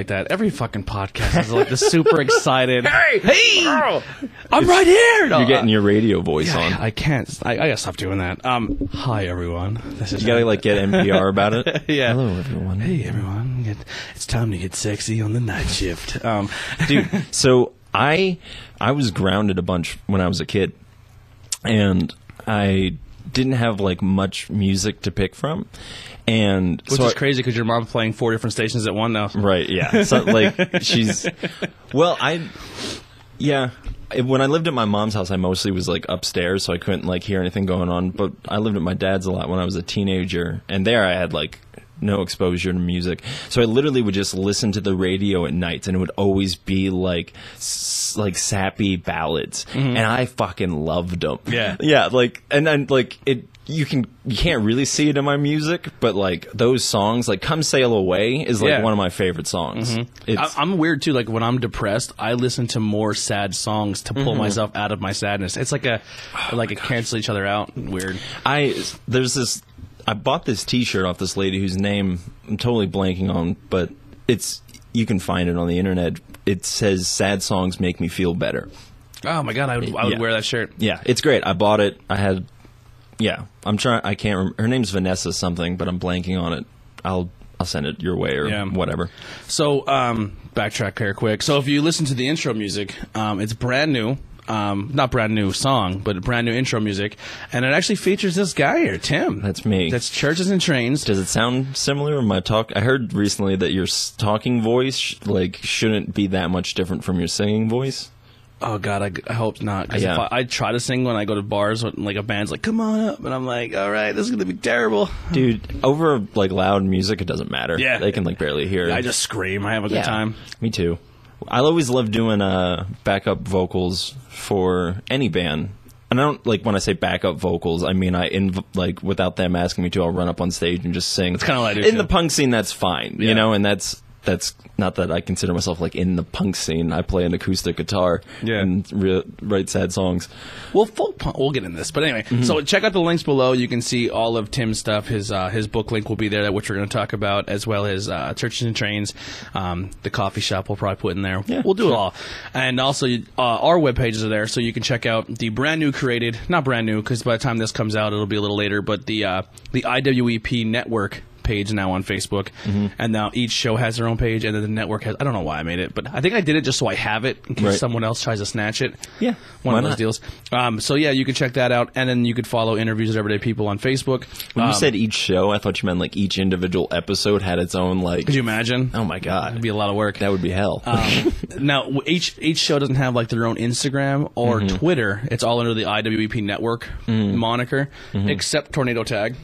like that. Every fucking podcast is like the super excited. hey, hey, I'm right here. No, You're getting uh, your radio voice yeah, on. I can't. I, I gotta stop doing that. Um, hi everyone. This is You gotta like get NPR about it. yeah. Hello, everyone. Hey everyone. It's time to get sexy on the night shift. Um, dude. So I I was grounded a bunch when I was a kid, and I didn't have like much music to pick from, and which so is I- crazy because your mom's playing four different stations at one now. Right. Yeah. So like she's well, I yeah. When I lived at my mom's house, I mostly was like upstairs, so I couldn't like hear anything going on. But I lived at my dad's a lot when I was a teenager, and there I had like no exposure to music, so I literally would just listen to the radio at nights, and it would always be like s- like sappy ballads, mm-hmm. and I fucking loved them. Yeah. yeah. Like and then like it. You can you can't really see it in my music, but like those songs, like "Come Sail Away" is like Yeah. one of my favorite songs. It's, I, I'm weird too. Like when I'm depressed, I listen to more sad songs to Mm-hmm. pull myself out of my sadness. It's like a like a cancel each other out. Weird. I there's this. I bought this T-shirt off this lady whose name I'm totally blanking on, but it's you can find it on the internet. It says "Sad songs make me feel better." Oh my god, I would, I would Yeah. wear that shirt. Yeah, it's great. I bought it. I had. Yeah, I'm trying. I can't. Rem- her name's Vanessa something, but I'm blanking on it. I'll I'll send it your way or Yeah. whatever. So, um, backtrack here quick. So, if you listen to the intro music, um, it's brand new. Um, not brand new song, but brand new intro music, and it actually features this guy here, Tim. That's me. That's churches and trains. Does it sound similar? in My talk. I heard recently that your talking voice like shouldn't be that much different from your singing voice. Oh God, I, I hope not. 'Cause Yeah. if I, I try to sing when I go to bars, when, like a band's like, "Come on up," and I'm like, "All right, this is gonna be terrible." Dude, over like loud music, it doesn't matter. Yeah. they can like barely hear. it. I just scream. I have a good time. Me too. I always love doing uh, backup vocals for any band. And I don't like when I say backup vocals. I mean I inv- like without them asking me to. I'll run up on stage and just sing. It's kinda like in too. the punk scene. That's fine, Yeah. you know. And that's that's not that I consider myself like in the punk scene. I play an acoustic guitar Yeah. and re- write sad songs. Well, full punk, we'll get in this, but anyway. Mm-hmm. So check out the links below. You can see all of Tim's stuff. His uh, his book link will be there, which we're going to talk about, as well as uh, churches and trains. Um, the coffee shop we'll probably put in there. Yeah, we'll do it all, and also uh, our web pages are there, so you can check out the brand new created, not brand new, because by the time this comes out, it'll be a little later. But the uh, the IWEP network page now on Facebook, Mm-hmm. and now each show has their own page, and then the network has. I don't know why I made it, but I think I did it just so I have it in case Right. someone else tries to snatch it. Yeah, one of those not? deals. Um, so yeah, you can check that out, and then you could follow interviews with everyday people on Facebook. When you Um, said each show, I thought you meant like each individual episode had its own like. could you imagine? oh my god, It'd be a lot of work. that would be hell. Um, now each each show doesn't have like their own Instagram or Mm-hmm. Twitter. It's all under the IWP network moniker, Mm-hmm. except Tornado Tag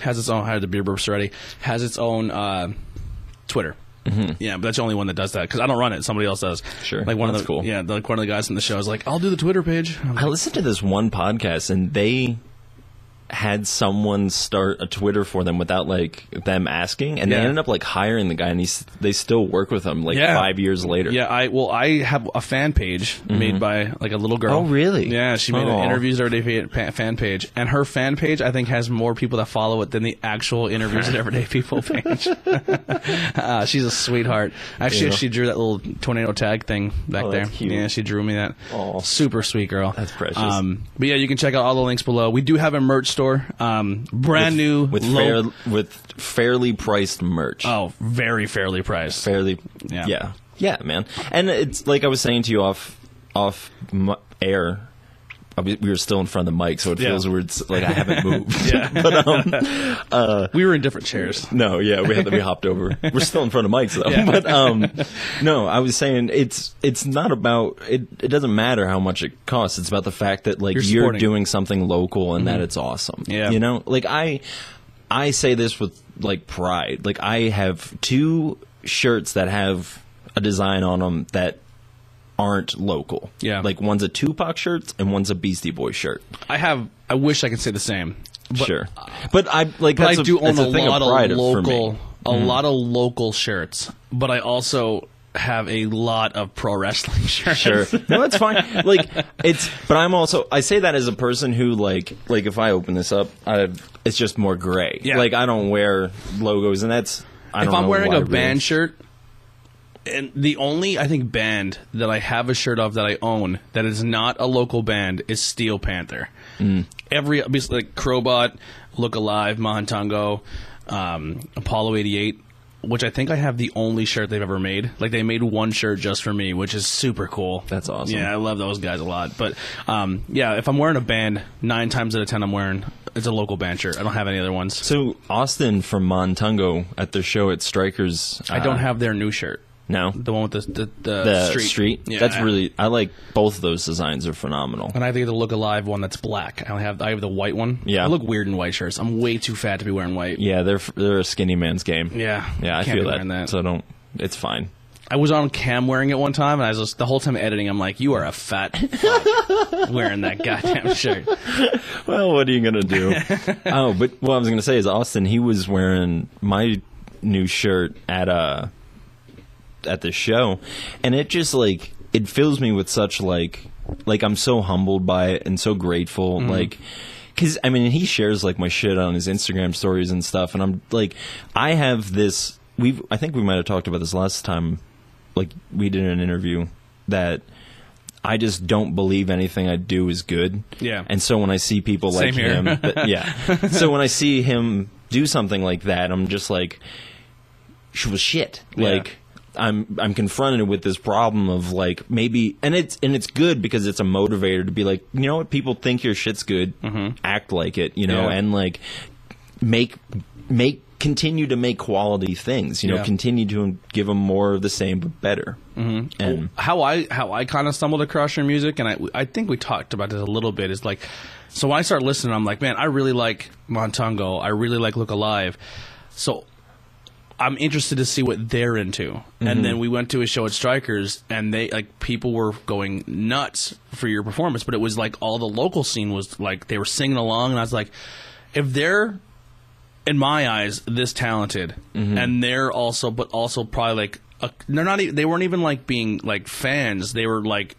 has its own. How had the beer burps already. Has its own uh, Twitter. Yeah, but that's the only one that does that because I don't run it. Somebody else does. Mm-hmm. Sure. like one That's of the cool. yeah, like one of the guys in the show is like, I'll do the Twitter page. I'm I listened to this one podcast and they had someone start a Twitter for them without like them asking, and they ended up like hiring the guy, and he's they still work with him like Yeah. five years later. Yeah, I well, I have a fan page made by like a little girl. Oh, really? Yeah, she made an interviews everyday fan page, and her fan page I think has more people that follow it than the actual interviews at everyday people page. uh, she's a sweetheart. Actually, Yeah. she drew that little tornado tag thing back Oh, there. cute. Yeah, she drew me that. Aw. Super sweet girl. That's precious. Um, but yeah, you can check out all the links below. We do have a merch store, um, brand new with low- fair with fairly priced merch. Oh, very fairly priced. fairly, Yeah. yeah, yeah, man. And it's like I was saying to you off off air. I mean, We were still in front of the mic, so it Yeah. feels weird. Like I haven't moved. Yeah. but um, we were in different chairs. No, yeah, we had to be hopped over. We're still in front of mics though. Yeah. But um no, I was saying it's it's not about it it doesn't matter how much it costs. It's about the fact that like You're you're, doing something local and that it's awesome. Yeah. You know? Like I I say this with like pride. Like I have two shirts that have a design on them that aren't local. Yeah. like one's a Tupac shirt and one's a Beastie Boy shirt. I have. I wish I could say the same. But, sure, but I like But that's I a- do own a a thing lot of of local, a mm-hmm. lot of local shirts. But I also have a lot of pro wrestling shirts. Sure. No, that's fine. Like it's, but I'm also I say that as a person who like like if I open this up, I it's just more gray. Yeah. Like I don't wear logos, and that's I if I'm wearing a really. band shirt, and the only I think band that I have a shirt of that I own that is not a local band is Steel Panther. Mm. Every obviously like Crowbot, Look Alive, Mahantango, um, Apollo 88. Which I think I have the only shirt they've ever made. Like they made one shirt just for me, which is super cool. That's awesome. Yeah, I love those guys a lot. But um, yeah, if I'm wearing a band, nine times out of ten I'm wearing it's a local band shirt. I don't have any other ones. So Austin from Montungo at their show at Strikers. I don't uh, have their new shirt. No The one with the the, the, the street. street. Yeah, That's really I like both of those designs are phenomenal. And I have the look alive one that's black. I only have I have the white one. Yeah. I look weird in white shirts. I'm way too fat to be wearing white. Yeah, they're they're a skinny man's game. Yeah. yeah, I feel that. wearing that. So don't. It's fine. I was on cam wearing it one time, and I was just, the whole time editing. I'm like, you are a fat fuck wearing that goddamn shirt. Well, what are you gonna do? oh, but what I was gonna say is Austin. He was wearing my new shirt at uh at the show, and it just like it fills me with such like like I'm so humbled by it and so grateful. Mm-hmm. Like, because I mean, he shares like my shit on his Instagram stories and stuff, and I'm like, I have this. We've I think we might have talked about this last time. Like we did an interview that. I just don't believe anything I do is good. Yeah. And so when I see people like him, that- yeah. So when I see him do something like that, I'm just like, sh- well, shit. Yeah. Like I'm I'm confronted with this problem of like maybe, and it's and it's good because it's a motivator to be like, you know what, people think your shit's good, act like it, you know, Mm-hmm. Yeah. and like make make continue to make quality things, you know, Yeah. continue to give them more of the same but better. Mm-hmm. And how I how I kind of stumbled across your music, and I I think we talked about this a little bit. Is like, so when I start listening, I'm like, man, I really like Montongo. I really like Look Alive. So I'm interested to see what they're into. And mm-hmm. then we went to a show at Strikers, and they like people were going nuts for your performance, but it was like all the local scene was like they were singing along, and I was like, if they're in my eyes this talented, mm-hmm. and they're also, but also probably like a, they're not. e- They weren't even like being like fans. They were like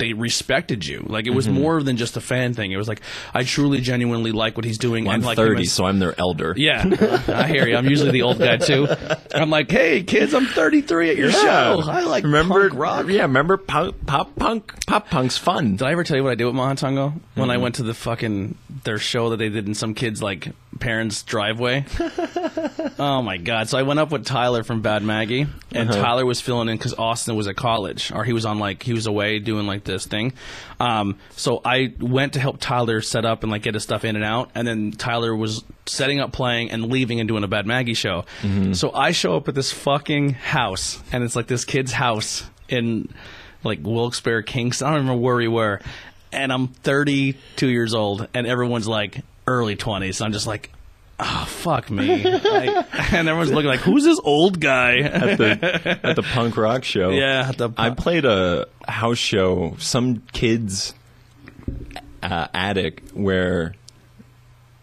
they respected you. Like it was mm-hmm. more than just a fan thing. It was like I truly, genuinely like what he's doing. I'm like 30, as- so I'm their elder. yeah, I hear you. I'm usually the old guy too. I'm like, hey kids, I'm 33 at your show. I like remember punk rock. Yeah, remember pop, pop punk. Pop punk's fun. Did I ever tell you what I did with Mahantongo when I went to the fucking their show that they did in some kid's like parents' driveway? oh my god! So I went up with Tyler from Bad Maggie, and uh-huh. Tyler was filling in because Austin was at college, or he was on like he was away doing like this thing. Um, so I went to help Tyler set up and like get his stuff in and out, and then Tyler was setting up, playing, and leaving and doing a Bad Maggie show. So I show up at this fucking house, and it's like this kid's house in like Wilkes-Barre, Kingston. I don't remember where we were. And I'm 32 years old, and everyone's like early 20s. I'm just like, oh, fuck me. Like, and everyone's looking like, who's this old guy? at the at the punk rock show. yeah. The, I played a house show, some kids uh, attic where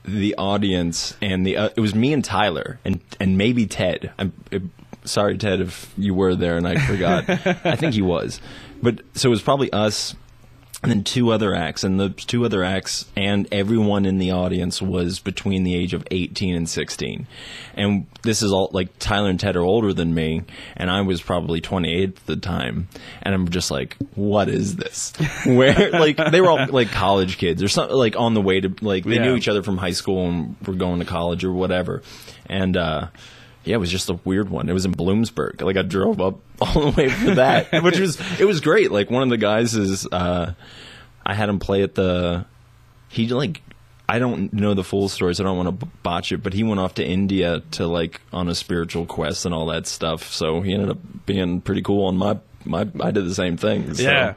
the audience and the uh, it was me and Tyler and and maybe Ted. I'm uh, sorry Ted if you were there and I forgot. I think he was. But so it was probably us and then two other acts and the two other acts and everyone in the audience was between the age of 18 and 16 and this is all like tyler and ted are older than me and i was probably 28 at the time. And i'm just like what is this? Where like they were all like college kids or something like on the way to like they Yeah. knew each other from high school and were going to college or whatever. And uh yeah, it was just a weird one. It was in Bloomsburg. Like I drove up all the way for that, which was it was great. Like one of the guys is uh I had him play at the he like I don't know the full story, so I don't want to botch it. But he went off to India to like on a spiritual quest and all that stuff. So he ended up being pretty cool on my my. I did the same thing. So. Yeah,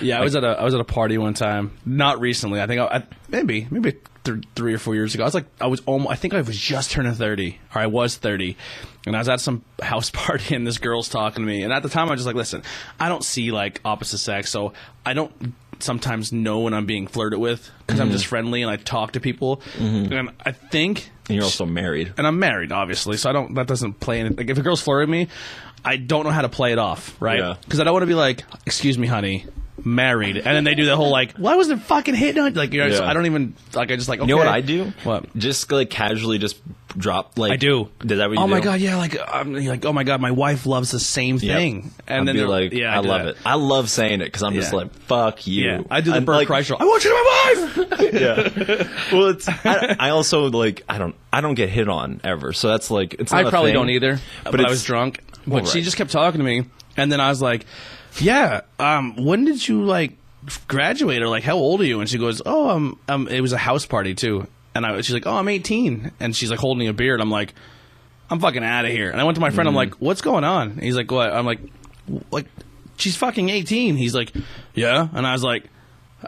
yeah. I was at a I was at a party one time, not recently. I think I, I, maybe maybe th- three or four years ago. I was like, I was almost, I think I was just turning 30, or I was 30. And I was at some house party and this girl's talking to me. And at the time, I was just like, listen, I don't see like opposite sex. So I don't sometimes know when I'm being flirted with because I'm mm-hmm. just friendly and I talk to people. Mm-hmm. And I think And you're also married. and I'm married, obviously, so I don't. That doesn't play in. Like if a girl's flirting me, I don't know how to play it off, right? Yeah. Because I don't want to be like, "Excuse me, honey, married," and then they do the whole like, "Why wasn't it fucking hitting on?" Like, you know, so I don't even like. I just like. Okay. You know what I do? What? Just like casually just drop like I do. Did that what you oh do? my god, yeah, like I'm like, oh my god, my wife loves the same Yep. thing, and I'd then be they're like, yeah, I, do love that. it. I love saying it because I'm just like, fuck you. Yeah, I do the I'm Bert like, Kreischer. I want you to be my wife. yeah. Well, it's I, I also like I don't I don't get hit on ever, so that's like it's. Not I a probably thing. don't either, but, I was drunk. But Well, she just kept talking to me, and then I was like, "Yeah, um, when did you like graduate, or like how old are you?" And she goes, "Oh, um, um, it was a house party too." And I, she's like, "Oh, I'm 18," and she's like holding a beer, and I'm like, "I'm fucking out of here." And I went to my friend. I'm like, "What's going on?" And he's like, "What?" I'm like, "Like, she's fucking 18." He's like, "Yeah," and I was like.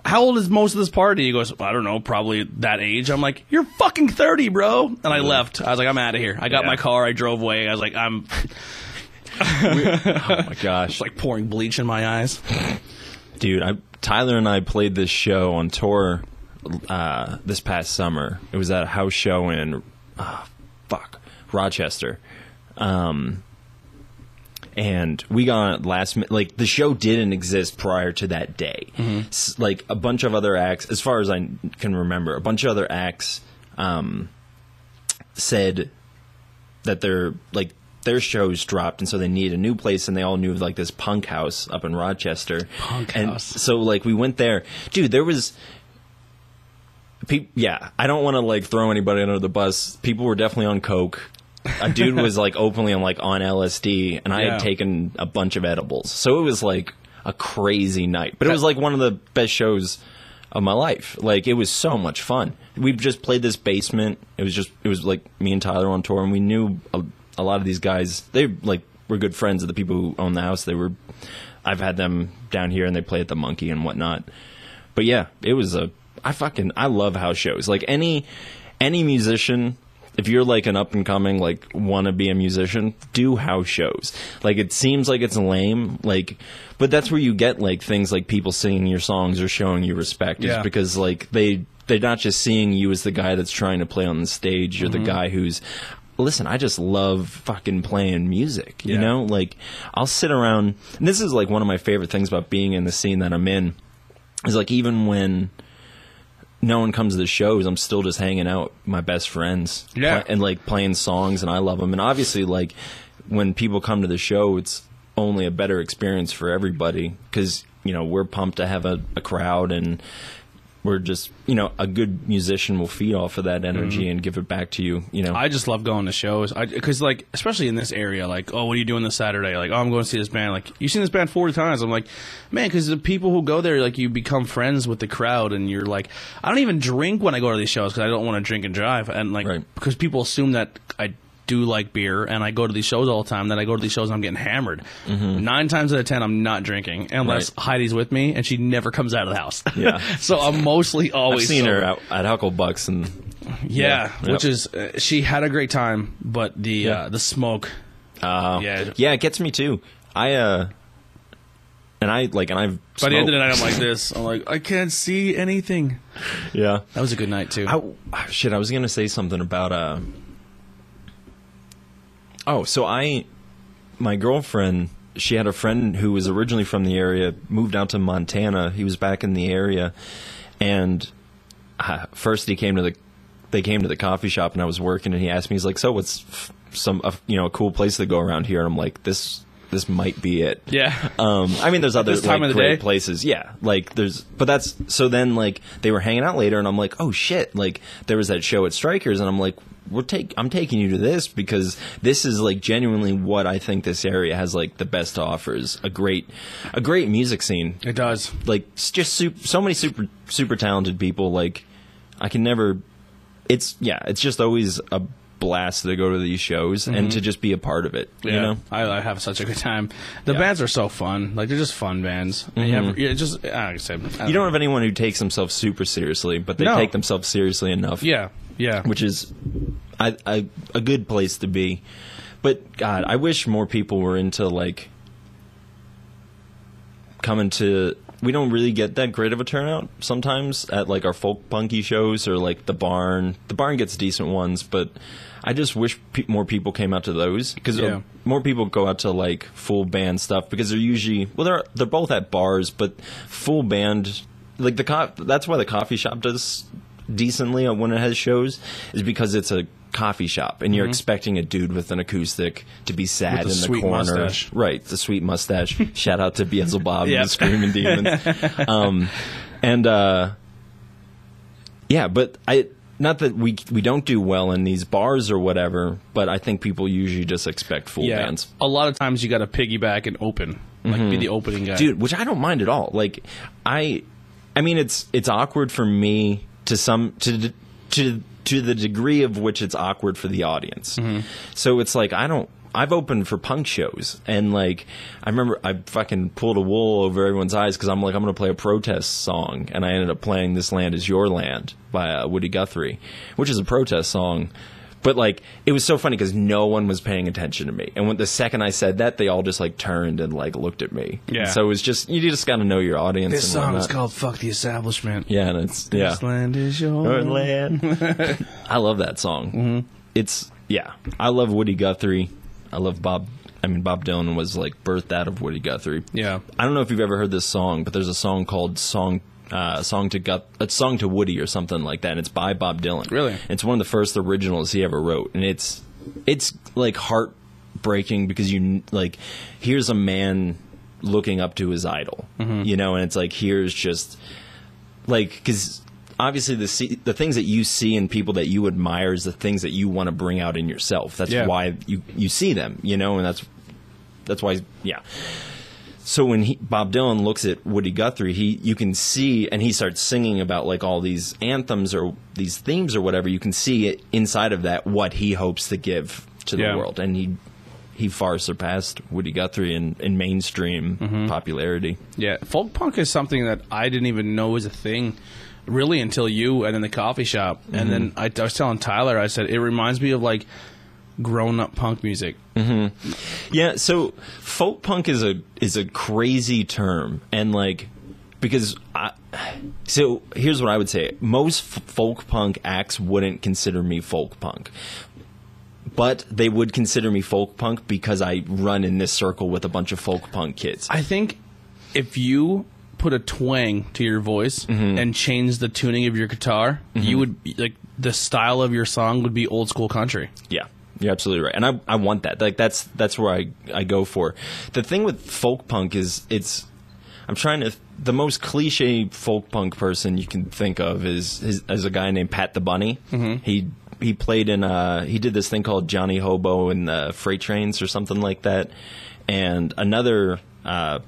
How old is most of this party? He goes, I don't know, probably that age. I'm like, you're fucking 30, bro. And I left. I was like, I'm out of here. I got Yeah. my car. I drove away. I was like, I'm Oh my gosh, it's like pouring bleach in my eyes. dude! I Tyler and I played this show on tour uh, this past summer. It was at a house show in uh, fuck Rochester. Um, and we got on last minute. Like the show didn't exist prior to that day. S- like a bunch of other acts, as far as I can remember, a bunch of other acts um, said that they're like their shows dropped, and so they needed a new place, and they all knew of like this punk house up in Rochester. Punk and house. So like we went there, dude. There was. Pe- yeah, I don't want to like throw anybody under the bus. People were definitely on coke. A dude was like openly on like on LSD, and I Yeah. had taken a bunch of edibles, so it was like a crazy night. But it was like one of the best shows of my life. Like it was so much fun. We just played this basement. It was just it was like me and Tyler on tour, and we knew a, a lot of these guys. They like were good friends of the people who own the house. They were. I've had them down here, and they play at the Monkey and whatnot. But yeah, it was a. I fucking I love house shows. Like any any musician, if you're like an up and coming like want to be a musician, do house shows. Like it seems like it's lame, like, but that's where you get like things like people singing your songs or showing you respect. Is because like they they're not just seeing you as the guy that's trying to play on the stage. You're Mm-hmm. the guy who's. Listen, I just love fucking playing music. You Yeah. know, like I'll sit around. And this is like one of my favorite things about being in the scene that I'm in is like even when no one comes to the shows, I'm still just hanging out with my best friends, Yeah. and like playing songs, and I love them. And obviously, like when people come to the show, it's only a better experience for everybody because you know we're pumped to have a, a crowd and. We're just, you know, a good musician will feed off of that energy and give it back to you. You know, Mm-hmm. I just love going to shows because, like, especially in this area, like, oh, what are you doing this Saturday? Like, oh, I'm going to see this band. Like, you've seen this band 40 times. I'm like, man, because the people who go there, like, you become friends with the crowd, and you're like, I don't even drink when I go to these shows because I don't want to drink and drive, and like, Right. because people assume that I do like beer and I go to these shows all the time. That I go to these shows and I'm getting hammered. Nine times out of ten, I'm not drinking unless Mm-hmm. Right. Heidi's with me, and she never comes out of the house. Yeah. so I'm mostly I've always seen sober. her out at Hucklebucks and Yeah, Yeah. which Yep. is uh, she had a great time, but the Yeah. uh, the smoke. uh, Yeah. yeah, it gets me too. I uh, and I like, and I've By the end of the smoked- night, I'm like this. I'm like, I can't see anything. yeah. That was a good night too. I, shit, I was gonna say something about uh. Oh, so I, my girlfriend, she had a friend who was originally from the area, moved out to Montana. He was back in the area, and uh, first he came to the, they came to the coffee shop, and I was working, and he asked me, he's like, "So what's f- some, you know, a cool place to go around here?" And I'm like, "This, this might be it." yeah, Um, I mean, there's other like, great day? places. Yeah, like there's, but that's so. Then like they were hanging out later, and I'm like, oh shit! Like there was that show at Strikers, and I'm like, we're take, I'm taking you to this because this is like genuinely what I think this area has like the best to offer is a great, a great music scene. it does. Like it's just super, so many super super talented people. Like I can never. It's yeah. It's just always a blast to go to these shows and mm-hmm. to just be a part of it. Yeah, You know, I, I have such a good time. The Yeah. bands are so fun. Like they're just fun bands. And you have- yeah, just I said, I you don't have anyone who takes themselves super seriously, but they No. take themselves seriously enough. Yeah, yeah. which is I, I, a good place to be. But God, I wish more people were into like coming to. We don't really get that great of a turnout sometimes at like our folk punky shows or like the barn. The barn gets decent ones, but I just wish pe- more people came out to those because uh, Yeah. more people go out to like full band stuff because they're usually well they're they're both at bars, but full band like the co- that's why the coffee shop does decently when it has shows is because it's a coffee shop and you're expecting a dude with an acoustic to be sad Mm-hmm. In the corner mustache. right the sweet mustache shout out to Beelzebub Yep. and the screaming demons um and uh yeah but i not that we we don't do well in these bars or whatever but i think people usually just expect full yeah. bands A lot of times you got to piggyback and open, like be the opening guy. dude which i don't mind at all like i i mean it's it's awkward for me to some to to to the degree of which it's awkward for the audience. So it's like i don't I've opened for punk shows, and like I remember, I fucking pulled a wool over everyone's eyes because I'm like, I'm gonna play a protest song, and I ended up playing "This Land Is Your Land" by uh, Woody Guthrie, which is a protest song, but like it was so funny because no one was paying attention to me, and when the second I said that, they all just like turned and like looked at me. Yeah. So it was just you just got to know your audience. this and song is called "Fuck the Establishment." Yeah, and it's yeah. This land is your Your land. I love that song. Mm-hmm. It's yeah. I love Woody Guthrie. I love Bob. I mean, Bob Dylan was like birthed out of Woody Guthrie. Yeah. I don't know if you've ever heard this song, but there's a song called "Song." Uh, song to Guth- a song to Woody or something like that. And it's by Bob Dylan. Really? It's one of the first originals he ever wrote, and it's it's like heartbreaking because you like here's a man looking up to his idol, Mm-hmm. you know, and it's like here's just like because obviously the the things that you see in people that you admire is the things that you want to bring out in yourself. That's Yeah. why you you see them, you know, and that's that's why yeah. So when he, Bob Dylan looks at Woody Guthrie, he you can see, and he starts singing about like all these anthems or these themes or whatever. You can see it inside of that what he hopes to give to the Yeah. world, and he he far surpassed Woody Guthrie in, in mainstream Mm-hmm. popularity. Yeah, folk punk is something that I didn't even know was a thing, really, until you and in the coffee shop. And then I, I was telling Tyler, I said it reminds me of like grown up punk music. Mm-hmm. Yeah, so folk punk is a is a crazy term, and like because I, so here's what I would say: most f- folk punk acts wouldn't consider me folk punk, but they would consider me folk punk because I run in this circle with a bunch of folk punk kids. I think if you put a twang to your voice mm-hmm. and change the tuning of your guitar, you mm-hmm. would like the style of your song would be old school country. Yeah, you're absolutely right, and I I want that. Like that's that's where I I go for. The thing with folk punk is it's. I'm trying to. The most cliche folk punk person you can think of is is, is a guy named Pat the Bunny. Mm-hmm. He he played in uh he did this thing called Johnny Hobo in the freight trains or something like that, and another uh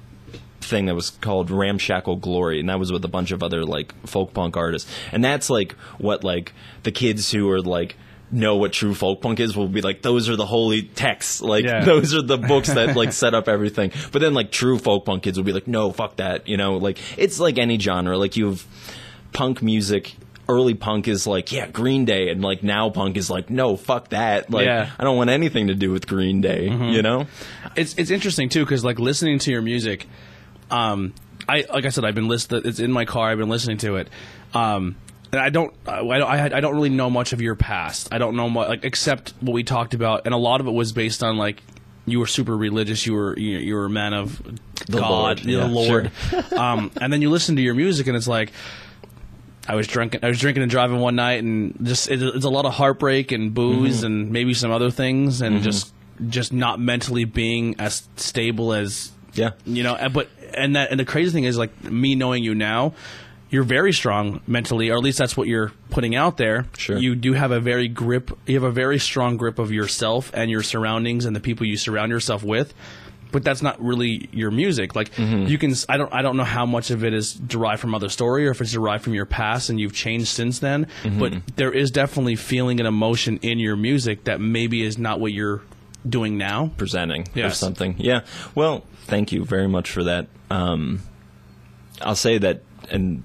thing that was called Ramshackle Glory, and that was with a bunch of other like folk punk artists. And that's like what like the kids who are like know what true folk punk is will be like those are the holy texts like Yeah. those are the books that like set up everything but then like true folk punk kids will be like no fuck that you know like it's like any genre like you have punk music early punk is like yeah green day and like now punk is like no fuck that like Yeah. i don't want anything to do with green day you know it's it's interesting too because like listening to your music, um, I like I said I've been listening. It's in my car. I've been listening to it, um, and I don't I, I I don't really know much of your past. I don't know much like except what we talked about, and a lot of it was based on like you were super religious. You were you, you were a man of The God, Lord, the yeah, Lord, um, and then you listen to your music, and it's like. I was drinking. I was drinking and driving one night, and just it, it's a lot of heartbreak and booze, and maybe some other things, and just just not mentally being as stable as yeah you know. But and that and the crazy thing is, like me knowing you now, you're very strong mentally, or at least that's what you're putting out there. Sure. You do have a very grip. You have a very strong grip of yourself and your surroundings and the people you surround yourself with. but that's not really your music. Like Mm-hmm. you can, I don't, I don't know how much of it is derived from other story or if it's derived from your past and you've changed since then. Mm-hmm. But there is definitely feeling and emotion in your music that maybe is not what you're doing now. presenting or something. Yeah. Well, thank you very much for that. Um, I'll say that, and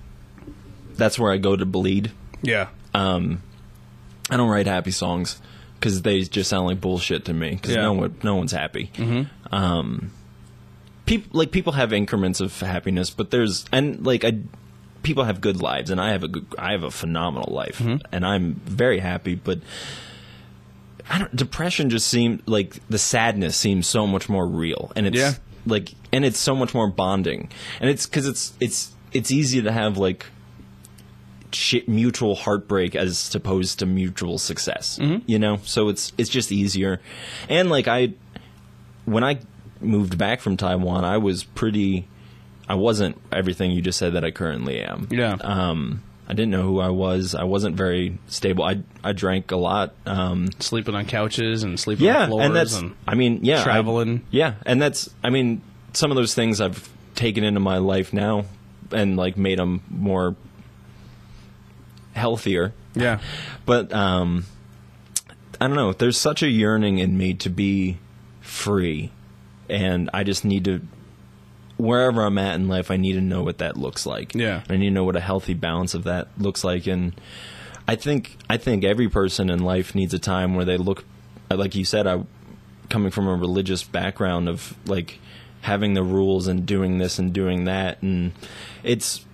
that's where I go to bleed. Yeah. I don't write happy songs because they just sound like bullshit to me. Because Yeah. no one, no one's happy. Mm-hmm. Um, people like people have increments of happiness, but there's and like I, people have good lives, and I have a good, I have a phenomenal life, Mm-hmm. and I'm very happy. But I don't. Depression just seems like the sadness seems so much more real, and it's Yeah. like and it's so much more bonding, and it's because it's it's it's easy to have like shit, mutual heartbreak as opposed to mutual success. You know, so it's it's just easier. And like I, when I moved back from Taiwan, I was pretty. I wasn't everything you just said that I currently am. Yeah. Um, I didn't know who I was. I wasn't very stable. I I drank a lot. Um, Sleeping on couches and sleeping yeah, on floors and that's. and I mean, yeah, I- traveling. yeah, and that's. I mean, some of those things I've taken into my life now, and like made them more healthier. yeah. But um, I don't know. There's such a yearning in me to be free, and I just need to. Wherever I'm at in life, I need to know what that looks like. Yeah. I need to know what a healthy balance of that looks like, and I think I think every person in life needs a time where they look, like you said, I coming from a religious background of like having the rules and doing this and doing that, and it's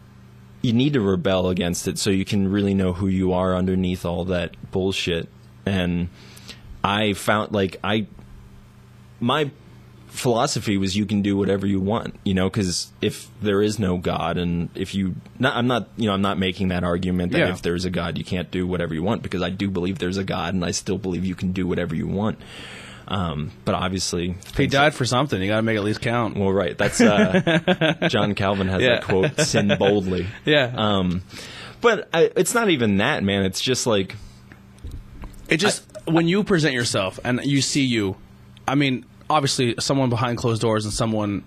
you need to rebel against it so you can really know who you are underneath all that bullshit. And I found like I my philosophy was you can do whatever you want, you know, because if there is no God and if you not I'm not you know I'm not making that argument that Yeah. if there's a God you can't do whatever you want because I do believe there's a God and I still believe you can do whatever you want. Um, but obviously, he died for something, you got to make at least count. well, right. That's uh, John Calvin has Yeah. that quote: "Sin boldly." yeah. Um, but I, it's not even that, man. It's just like It just when you present yourself and you see you, I mean, obviously, someone behind closed doors and someone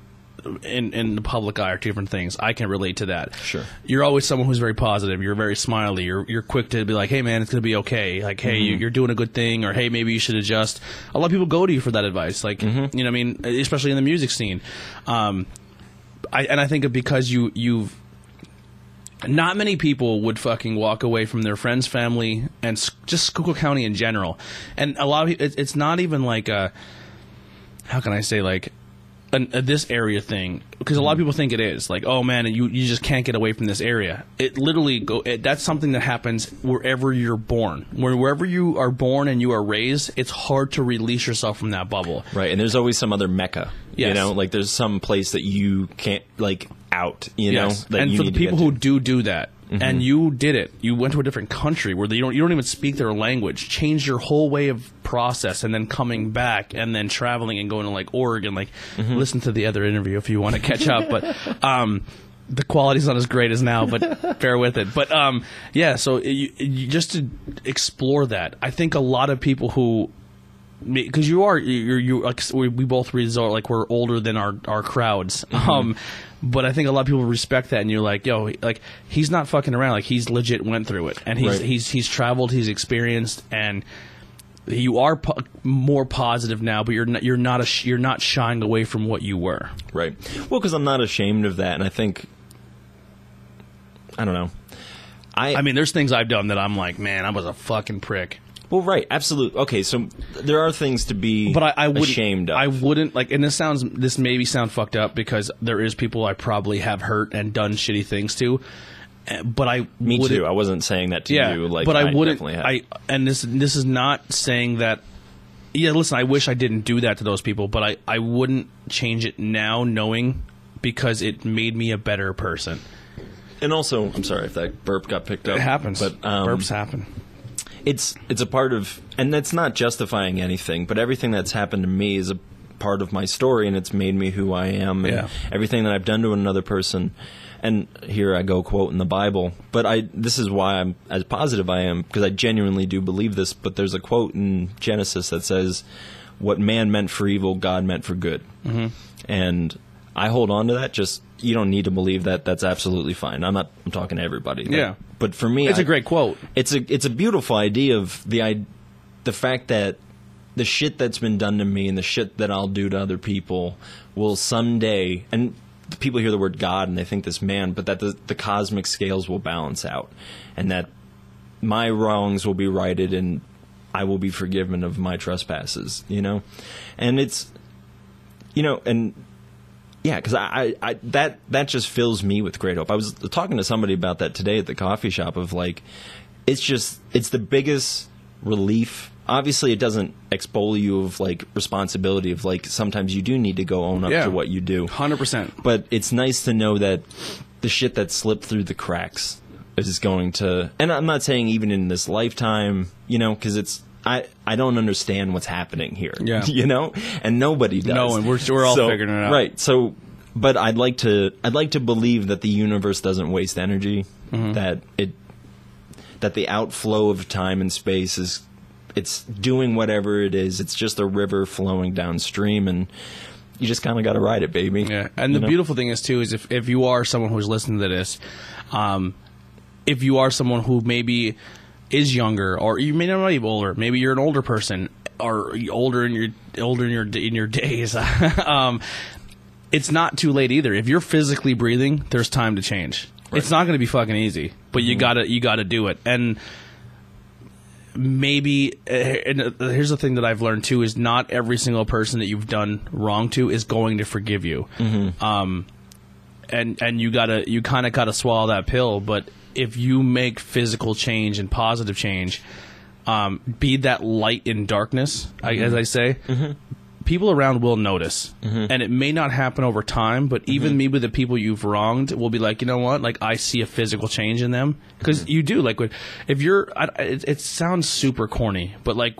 in in the public eye are two different things. I can relate to that. Sure. You're always someone who's very positive. You're very smiley. You're you're quick to be like, hey man, it's gonna be okay. Like, hey, you, you're doing a good thing, or hey, maybe you should adjust. A lot of people go to you for that advice. Like, you know, what I mean, especially in the music scene. Um, I and I think because you you've not many people would fucking walk away from their friends, family, and just Schuylkill County in general. And a lot of it, it's not even like a how can I say like an, this area thing because a lot of mm. people think it is like oh man you you just can't get away from this area. It literally go it, that's something that happens wherever you're born. Where, wherever you are born and you are raised, it's hard to release yourself from that bubble. right. And there's always some other mecca. yes. You know, like there's some place that you can't like out. You Yes. know, that and for the people who do do that, and you did it, you went to a different country where you don't you don't even speak their language, changed your whole way of process, and then coming back and then traveling and going to like Oregon. Like, Mm-hmm. listen to the other interview if you want to catch up, but. um the quality's not as great as now, but bear with it. But um, yeah, so you, you, just to explore that, I think a lot of people who because you are you're you like we, both resort like we're older than our our crowds um but i think a lot of people respect that and you're like yo like he's not fucking around like he's legit went through it and he's Right. he's he's traveled he's experienced and you are po- more positive now but you're not you're not a sh- you're not shying away from what you were Right. Well, because I'm not ashamed of that, and I think I don't know. I i mean there's things i've done that i'm like man i was a fucking prick well, right, absolutely. Okay, so there are things to be, but I, I wouldn't. ashamed of. I wouldn't like, and this sounds. This maybe sound fucked up because there is people I probably have hurt and done shitty things to. eh, But I Me too. I wasn't saying that to Yeah, you. Like, but I, wouldn't. definitely have. I and this this is not saying that. Yeah, listen. I wish I didn't do that to those people, but I I wouldn't change it now, knowing because it made me a better person. and also, I'm sorry if that burp got picked up. It happens. but um, Burps happen. It's it's a part of and that's not justifying anything but everything that's happened to me is a part of my story and it's made me who i am and Yeah. everything that i've done to another person and here i go quote in the bible but i this is why i'm as positive i am because i genuinely do believe this but there's a quote in genesis that says what man meant for evil, God meant for good. Mm-hmm. And I hold on to that. Just you don't need to believe that. That's absolutely fine. I'm not. I'm talking to everybody. But- Yeah. But for me, It's a I- great quote. it's a it's a beautiful idea of the i the fact that the shit that's been done to me and the shit that I'll do to other people will someday and people hear the word God and they think this man, but that the, the cosmic scales will balance out and that my wrongs will be righted and I will be forgiven of my trespasses, you know? And it's you know, and yeah, because I, I, that that just fills me with great hope. I was talking to somebody about that today at the coffee shop. Of like, it's just it's the biggest relief. Obviously, it doesn't expel you of like responsibility. Of like, sometimes you do need to go own up Yeah. to what you do. Hundred percent. But it's nice to know that the shit that slipped through the cracks is going to. And I'm not saying even in this lifetime, you know, because it's. I, I don't understand what's happening here. Yeah. you know, and nobody does. No, and we're- we're all So- figuring it out. Right. So, but I'd like to I'd like to believe that the universe doesn't waste energy. Mm-hmm. That it that the outflow of time and space is it's doing whatever it is. It's just a river flowing downstream, and you just kind of got to ride it, baby. Yeah, and the know? beautiful thing is too is if if you are someone who's listening to this, um, if you are someone who maybe is younger or you may not be older, maybe you're an older person or older in your older in your in your days, um, it's not too late either. If you're physically breathing, there's time to change. It's not going to be fucking easy, but you gotta you gotta do it and maybe uh, and uh, here's the thing that I've learned too is not every single person that you've done wrong to is going to forgive you. Um, and and you gotta you kind of gotta swallow that pill. But if you make physical change and positive change, um, be that light in darkness, I, mm-hmm. as I say. Mm-hmm. People around will notice, mm-hmm. and it may not happen over time. But even maybe the people you've wronged will be like, you know what? Like I see a physical change in them because you do. Like if you're, I, it, it sounds super corny, but like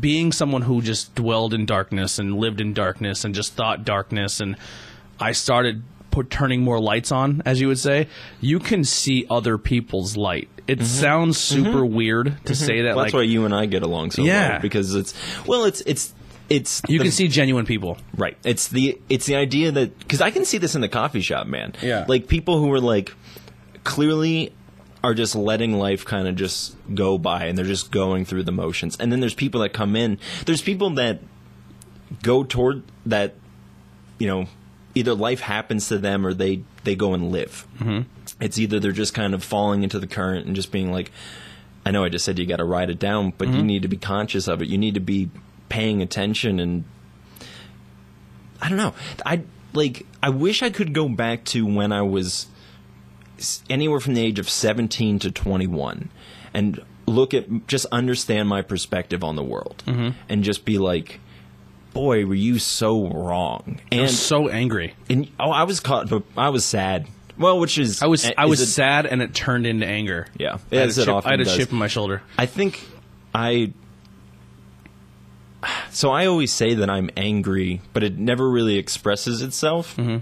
being someone who just dwelled in darkness and lived in darkness and just thought darkness and I started put turning more lights on as you would say you can see other people's light it mm-hmm. sounds super mm-hmm. weird to mm-hmm. say that Well, that's like why you and I get along so Yeah. well because it's well, it's it's it's you the- can see genuine people Right. It's the it's the idea that because I can see this in the coffee shop, man. Yeah. Like people who are like clearly are just letting life kind of just go by and they're just going through the motions. And then there's people that come in. There's people that go toward that. You know, either life happens to them or they they go and live. Mm-hmm. It's either they're just kind of falling into the current and just being like. I know I just said you got to write it down, but you need to be conscious of it. You need to be paying attention and I don't know. I like. I wish I could go back to when I was anywhere from the age of seventeen to twenty-one, and look at just understand my perspective on the world, Mm-hmm. and just be like, "Boy, were you so wrong?" i And, was so angry and oh, I was caught. But I was sad. Well, which is i was i was it- sad and it turned into anger Yeah, I had, a it chip, I had a chip in my shoulder I think I. So I always say that I'm angry, but it never really expresses itself. Mm-hmm.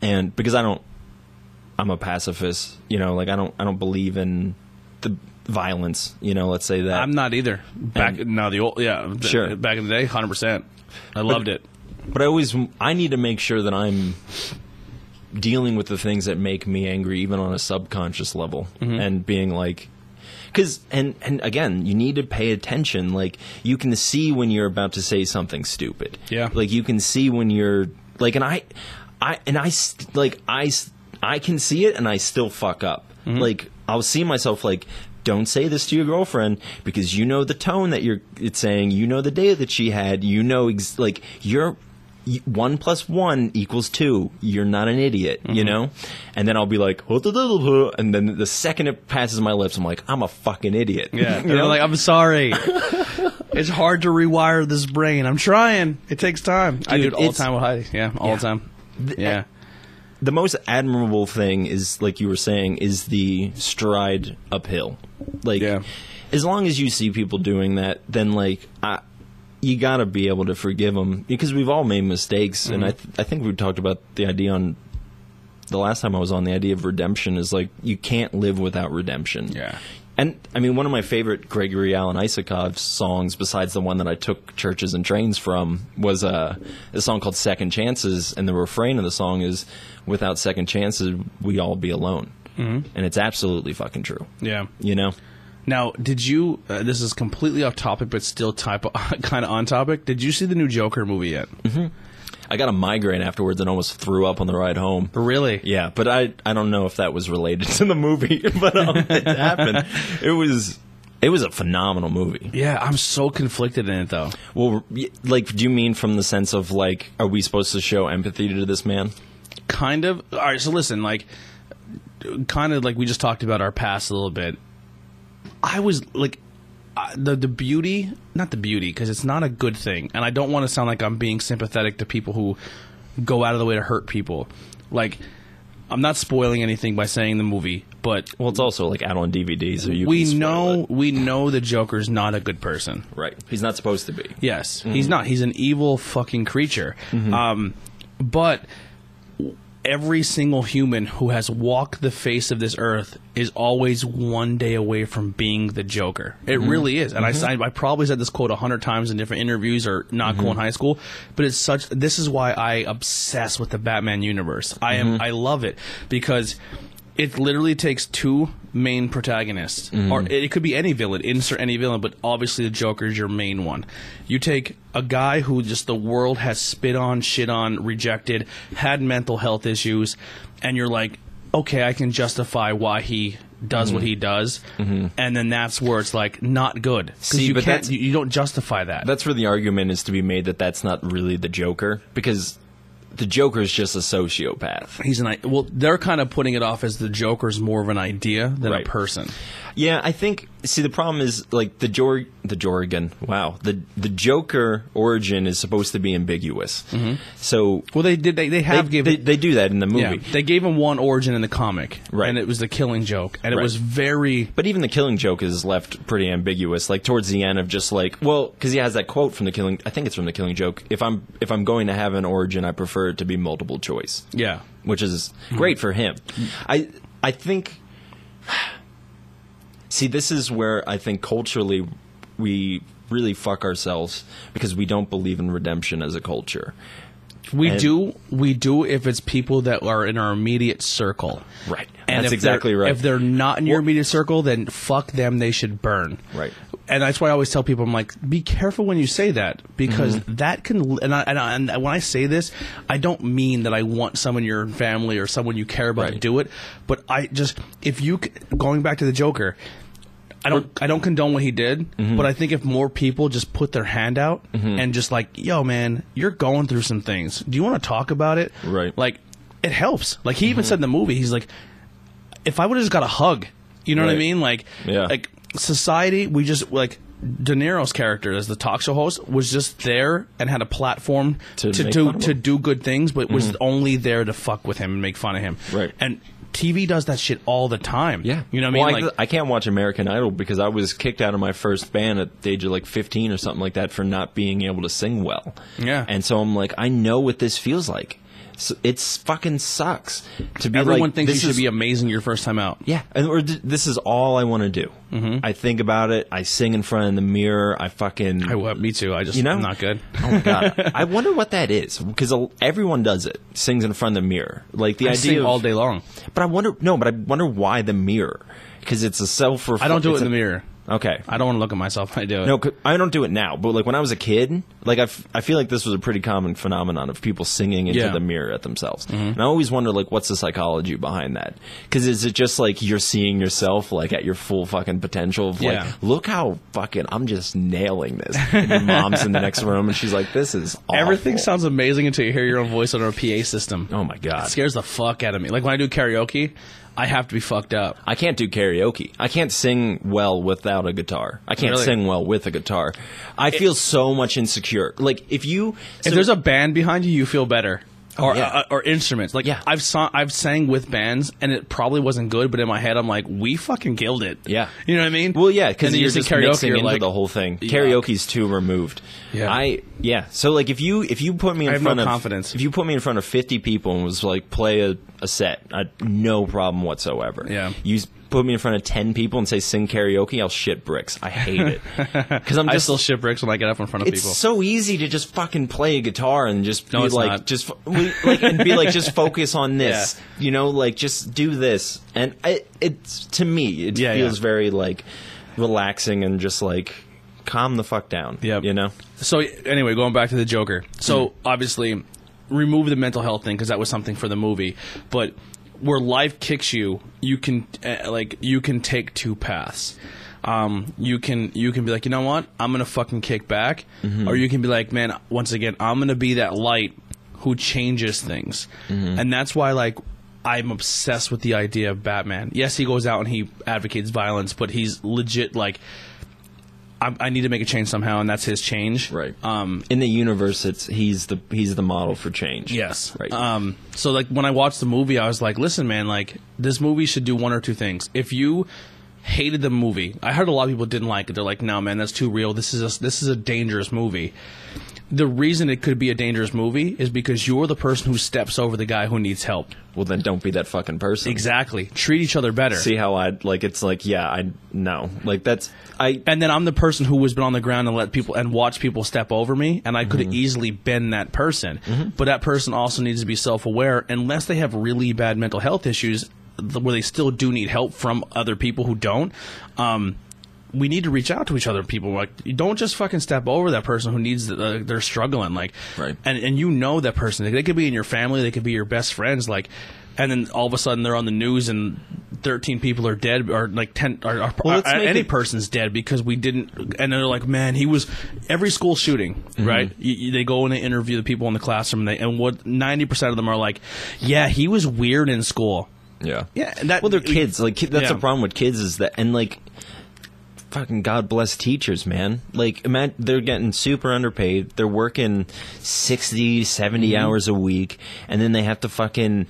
And because I don't, I'm a pacifist. You know, like I don't, I don't believe in the violence. You know, let's say that. i'm not either back And- now the old yeah Sure. back in the day 100% i loved it but I always, I need to make sure that I'm dealing with the things that make me angry, even on a subconscious level, Mm-hmm. and being like, because and and again, you need to pay attention. Like you can see when you're about to say something stupid. Yeah. Like you can see when you're like, and I, I and I like i i can see it, and I still fuck up. Mm-hmm. Like I'll see myself like. Don't say this to your girlfriend because you know the tone that you're it's saying. You know the day that she had. You know ex- like you're one plus one equals two. You're not an idiot, Mm-hmm. you know? And then I'll be like, and then the second it passes my lips, I'm like, I'm a fucking idiot. yeah you know? like i'm sorry it's hard to rewire this brain i'm trying it takes time i do it all the time with heidi yeah all Yeah. the time yeah the most admirable thing is, like you were saying, is the stride uphill. Like, Yeah. as long as you see people doing that, then like, I, you got to be able to forgive them because we've all made mistakes, and I, mm-hmm. th- I think we talked about the idea on the last time I was on. The idea of redemption is like you can't live without redemption. Yeah. And I mean, one of my favorite Gregory Alan Isakov songs, besides the one that I took churches and trains from, was uh, a song called Second Chances. And the refrain of the song is, Without second chances, we all be alone. Mm-hmm. And it's absolutely fucking true. Yeah. You know? Now, did you? Uh, this is completely off topic, but still type kind of on topic. Did you see the new Joker movie yet? I got a migraine afterwards and almost threw up on the ride home. Really? Yeah, but I I don't know if that was related to the movie, but um, it happened. It was it was a phenomenal movie. Yeah, I'm so conflicted in it though. Well, like, do you mean from the sense of like, are we supposed to show empathy to this man? Kind of. All right, so listen, like, kind of like we just talked about our past a little bit. I was like, uh, the the beauty, not the beauty, because it's not a good thing, and I don't want to sound like I'm being sympathetic to people who go out of the way to hurt people. Like, I'm not spoiling anything by saying the movie, but Well, it's also like out on DVD, so you we can know it. we know the Joker's not a good person. right. He's not supposed to be. Yes, Mm-hmm. he's not. He's an evil fucking creature. Um, but every single human who has walked the face of this earth is always one day away from being the Joker. It Mm-hmm. really is. And I I, I probably said this quote a hundred times in different interviews or not Mm-hmm. cool in high school, but it's such. This is why I obsess with the Batman universe. I am. Mm-hmm. I love it because. It literally takes two main protagonists, Mm-hmm. or it could be any villain. Insert any villain, but obviously the Joker is your main one. You take a guy who just the world has spit on, shit on, rejected, had mental health issues, and you're like, okay, I can justify why he does Mm-hmm. what he does, and then that's where it's like not good See, you but can't, that's- you, you don't justify that. That's where the argument is to be made that that's not really the Joker because the Joker is just a sociopath. He's an i- well. They're kind of putting it off as the Joker's more of an idea than Right. a person. Yeah, I think. See, the problem is like the Jor, the Jorgen. Wow, the the Joker origin is supposed to be ambiguous. Mm-hmm. So Well, they did. They, they they, have given. they, they do that in the movie. yeah, they gave him one origin in the comic, Right. And it was the Killing Joke, and it Right. was very But even the Killing Joke is left pretty ambiguous. Like towards the end of just like, well, because he has that quote from the Killing. I think it's from the Killing Joke. If I'm if I'm going to have an origin, I prefer it to be multiple choice, yeah. which is mm-hmm. great for him. I I think. See, this is where I think culturally we really fuck ourselves because we don't believe in redemption as a culture. We And- do. We do if it's people that are in our immediate circle. Right. And That's exactly right. If they're not in your immediate circle, then fuck them. They should burn. Right. And that's why I always tell people, I'm like, be careful when you say that because Mm-hmm. that can. And, I, and, I, and when I say this, I don't mean that I want someone in your family or someone you care about to do it. But I just, if you going back to the Joker, I don't I don't condone what he did, Mm-hmm. but I think if more people just put their hand out and just like, yo, man, you're going through some things. Do you want to talk about it? Right. Mm-hmm. Like, it helps. Like he even said in the movie, he's like, if I would have just got a hug, you know what I mean? Like, Yeah. like society, we just like. De Niro's character as the talk show host was just there and had a platform To to, do to do good things, but was only there to fuck with him and make fun of him. Right. And TV does that shit all the time. Yeah, You know what I well, mean? Like, I can't watch American Idol because I was kicked out of my first band at the age of like 15 or something like that for not being able to sing well. Yeah. and so I'm like, I know what this feels like. So it's fucking sucks to be everyone like, thinks you this should is- be amazing your first time out. Yeah, and or this is all I want to do. Mm-hmm. I think about it. I sing in front of the mirror. I fucking. I, well, me too. I just, You know? I'm not good. Oh my god! I wonder what that is because everyone does it. Sings in front of the mirror, like the I idea of, all day long. But I wonder no, but I wonder why the mirror because it's a self. Reflection. I don't do it in the mirror. Okay. I don't want to look at myself when I do it. No, 'cause I don't do it now. But like when I was a kid, like I, f- I feel like this was a pretty common phenomenon of people singing into Yeah. the mirror at themselves. Mm-hmm. And I always wonder like what's the psychology behind that? Because is it just like you're seeing yourself like at your full fucking potential of like, Yeah. look how fucking I'm just nailing this. And your mom's in the next room and she's like, this is awful. Everything sounds amazing until you hear your own voice on a PA system. Oh my god. It scares the fuck out of me. Like when I do karaoke, I have to be fucked up. I can't do karaoke. I can't sing well without a guitar. I can't Really? sing well with a guitar. I feel so much insecure. Like if you if there's a band behind you, you feel better. Or, yeah. uh, or instruments. Like Yeah. I've sung, I've sang with bands, and it probably wasn't good, but in my head, I'm like, we fucking killed it. Yeah. you know what I mean? Well, yeah, because you're just karaoke, mixing into like, the whole thing. Karaoke's too removed. Yeah. I yeah. So like if you if you put me in front no of confidence. if you put me in front of fifty people and was like play a, a set, I, no problem whatsoever. Yeah. You put me in front of ten people and say sing karaoke, I'll shit bricks. I hate it because I'm I just still shit bricks when I get up in front of it's people. so easy to just fucking play a guitar and just No, be it's like, not. just we- like, and be like, just focus on this, you know, like just do this, and it, it's to me, it Yeah, feels yeah. very like relaxing and just like calm the fuck down, Yep. you know, So anyway, going back to the Joker. So obviously, remove the mental health thing because that was something for the movie. But where life kicks you, you can uh, like you can take two paths. Um, you can you can be like, you know what, I'm gonna fucking kick back, or you can be like, man, once again, I'm gonna be that light who changes things, and that's why like. I'm obsessed with the idea of Batman. Yes, he goes out and he advocates violence, but he's legit like I, I need to make a change somehow, and that's his change. right? Um. in the universe, it's he's the he's the model for change. Yes. right. Um. So like when I watched the movie, I was like, listen, man, like this movie should do one or two things. If you hated the movie, I heard a lot of people didn't like it. They're like, no, man, that's too real. This is a, this is a dangerous movie. The reason it could be a dangerous movie is because you're the person who steps over the guy who needs help. well, then don't be that fucking person. Exactly. Treat each other better. See how I like? It's like, yeah, I no, like that's I. and then I'm the person who has been on the ground and let people and watch people step over me, and I could Mm-hmm. have easily been that person. But that person also needs to be self aware, unless they have really bad mental health issues, where they still do need help from other people who don't. Um, we need to reach out to each other. People like don't just fucking step over that person who needs uh, they're struggling like Right. and and you know that person. They could be in your family. They could be your best friends. Like. And then all of a sudden they're on the news and 13 people are dead or like 10 or, or Well, let's make any it- person's dead because we didn't and they're like man he was every school shooting Mm-hmm. right you, you- they go and they interview the people in the classroom and, they, and what 90% of them are like yeah he was weird in school Yeah. yeah and that Well, they're kids. Like that's Yeah. the problem with kids is that, and like, fucking God bless teachers, man. Like, imagine they're getting super underpaid. They're working 60, 70 Mm-hmm. hours a week, and then they have to fucking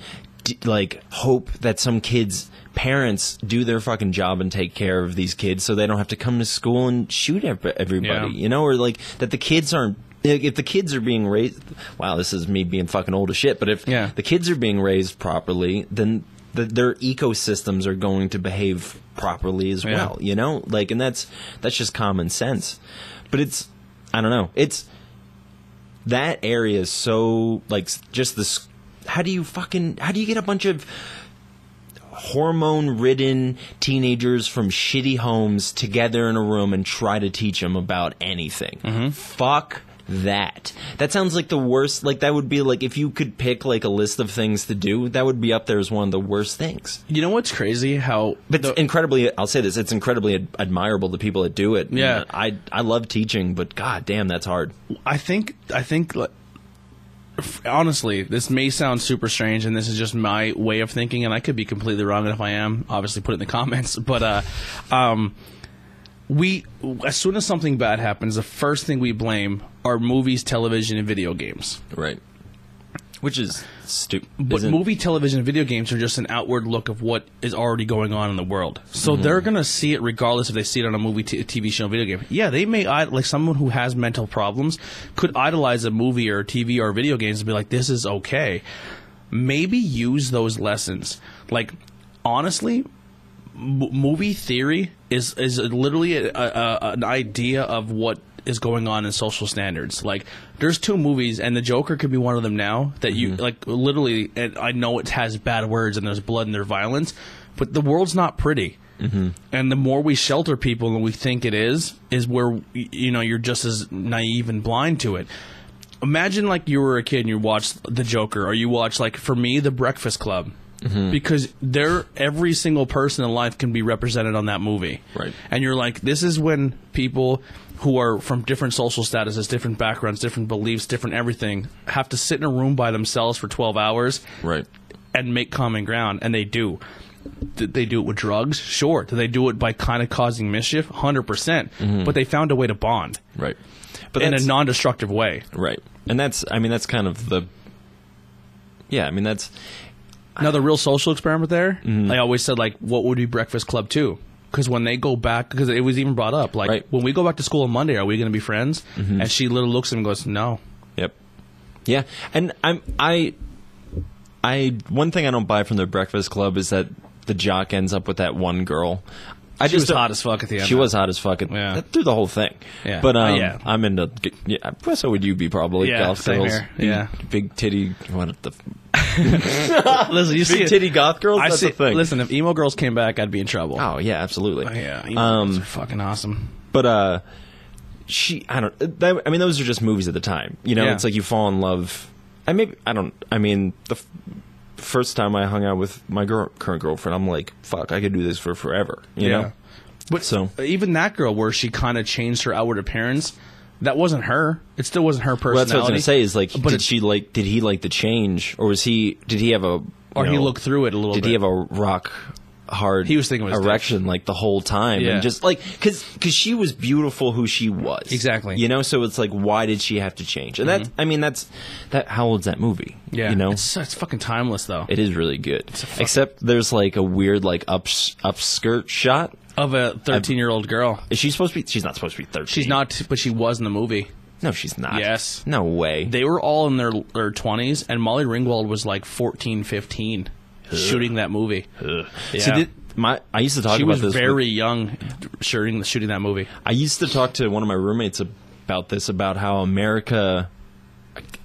like hope that some kids. Parents do their fucking job and take care of these kids, so they don't have to come to school and shoot everybody. Yeah. You know, or like that the kids aren't. If the kids are being raised, wow, this is me being fucking old as shit. But if Yeah. the kids are being raised properly, then the, their ecosystems are going to behave properly as Yeah. well. You know, like, and that's that's just common sense. But it's, I don't know, it's that area is so like just this. How do you fucking how do you get a bunch of hormone ridden teenagers from shitty homes together in a room and try to teach them about anything. Mm-hmm. Fuck that. That sounds like the worst. Like, that would be like if you could pick like a list of things to do, that would be up there as one of the worst things. you know what's crazy how But the- it's incredibly, I'll say this, it's incredibly ad- admirable the people that do it. Yeah. I, I love teaching, but god damn, that's hard. I think I think like, honestly, this may sound super strange, and this is just my way of thinking, and I could be completely wrong. And if I am, obviously put it in the comments. But uh, um, we as soon as something bad happens, the first thing we blame are movies, television, and video games. Right. Which is stupid. But movie, television, and video games are just an outward look of what is already going on in the world. So Mm-hmm. they're gonna see it regardless if they see it on a movie, t- TV show, video game. Yeah, they may like someone who has mental problems could idolize a movie or TV or video games and be like, "This is okay." Maybe use those lessons. Like honestly, m- movie theory is is literally a, a, an idea of what is going on in social standards. Like, there's two movies, and the Joker could be one of them now. That you like, literally. And I know it has bad words and there's blood and there's violence, but the world's not pretty. Mm-hmm. And the more we shelter people than we think it is, is where you know you're just as naive and blind to it. Imagine like you were a kid and you watched The Joker, or you watched like for me The Breakfast Club Mm-hmm. because there every single person in life can be represented on that movie Right. and you're like this is when people who are from different social statuses different backgrounds different beliefs different everything have to sit in a room by themselves for 12 hours Right. and make common ground and they do did they do it with drugs sure did they do it by kind of causing mischief 100% mm-hmm. but they found a way to bond Right. But in a non-destructive way Right. And that's, I mean, that's kind of the. Yeah, I mean, that's. Now the real social experiment there, Mm-hmm. I always said like, what would be Breakfast Club two? Because when they go back, because it was even brought up, like Right. when we go back to school on Monday, are we going to be friends? And she literally looks at him and goes, "No." Yep. Yeah, and I'm I I one thing I don't buy from the Breakfast Club is that the jock ends up with that one girl. I She was don't- hot as fuck at the end, She was hot as fuck at, Yeah. through the whole thing. Yeah. but Uh, um, yeah. I'm into. Yeah, so would you be probably? Yeah, goth same girls, here. Big- Yeah. big titty. What the Listen, you see big titty goth girls? I That's see. the thing. Listen, if emo girls came back, I'd be in trouble. Oh yeah, absolutely. yeah, emo Um, girls are fucking awesome. But uh, she, I don't. That, I mean, those are just movies at the time. You know, Yeah. it's like you fall in love. I maybe I don't. I mean, the f- first time I hung out with my girl, current girlfriend, I'm like, fuck, I could do this for forever. You know. But So- even that girl, where she kind of changed her outward appearance, that wasn't her. It still wasn't her personality. Well, that's what I was gonna say. Is like, But did she like? Did he like the change, or was he? Did he have a? or he know, looked through it a little Did bit. he have a rock hard? He was thinking was erection like the whole time, Yeah. and just like because because she was beautiful who she was Exactly. You know, so it's like, why did she have to change? And that's, mm-hmm. I mean, that's that. How old's that movie? yeah, you know, it's, it's fucking timeless though. it is really good. a Except there's like a weird like up upskirt shot. Of a thirteen-year-old girl. Is she supposed to be? She's not supposed to be thirteen. She's not, but she was in the movie. No, she's not. Yes. No way. They were all in their their twenties, and Molly Ringwald was like 14, 15, shooting that movie. Ugh. Yeah. See, my I used to talk She about this. She was this. with- very young shooting shooting that movie. I used to talk to one of my roommates about this about how America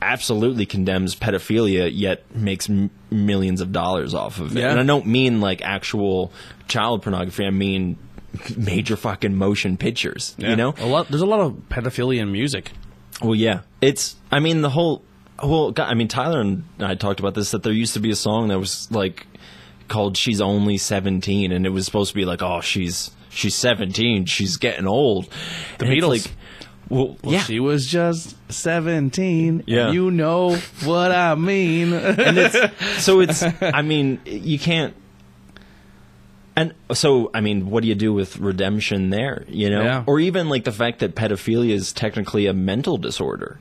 absolutely condemns pedophilia yet makes m- millions of dollars off of it. Yeah. And I don't mean like actual child pornography. I mean major fucking motion pictures, you know? a lot. There's a lot of pedophilia in music. Well, yeah. It's I mean the whole well, God, I mean Tyler and I talked about this that there used to be a song that was like called "She's Only 17" and it was supposed to be like, "Oh, she's she's 17, she's getting old." The And Beatles. like, well, Well, yeah. she was just seventeen. Yeah. you know what I mean. and it's so it's i mean you can't and so i mean what do you do with redemption there you know Yeah. or even like the fact that pedophilia is technically a mental disorder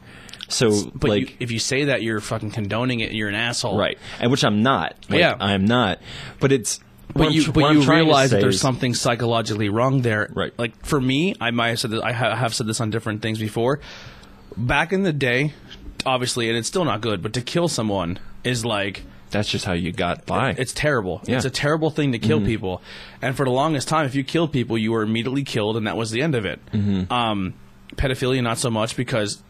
so but like you, if you say that, you're fucking condoning it. You're an asshole. right and which i'm not Like, Yeah. i'm not but it's But you, tr- but you realize that there's is- something psychologically wrong there. Right. Like for me, I might have said this. I ha- have said this on different things before. Back in the day, obviously, and it's still not good. But to kill someone is like that's just how you got by It's terrible. Yeah. It's a terrible thing to kill people. And for the longest time, if you killed people, you were immediately killed, and that was the end of it. Um, pedophilia, not so much, because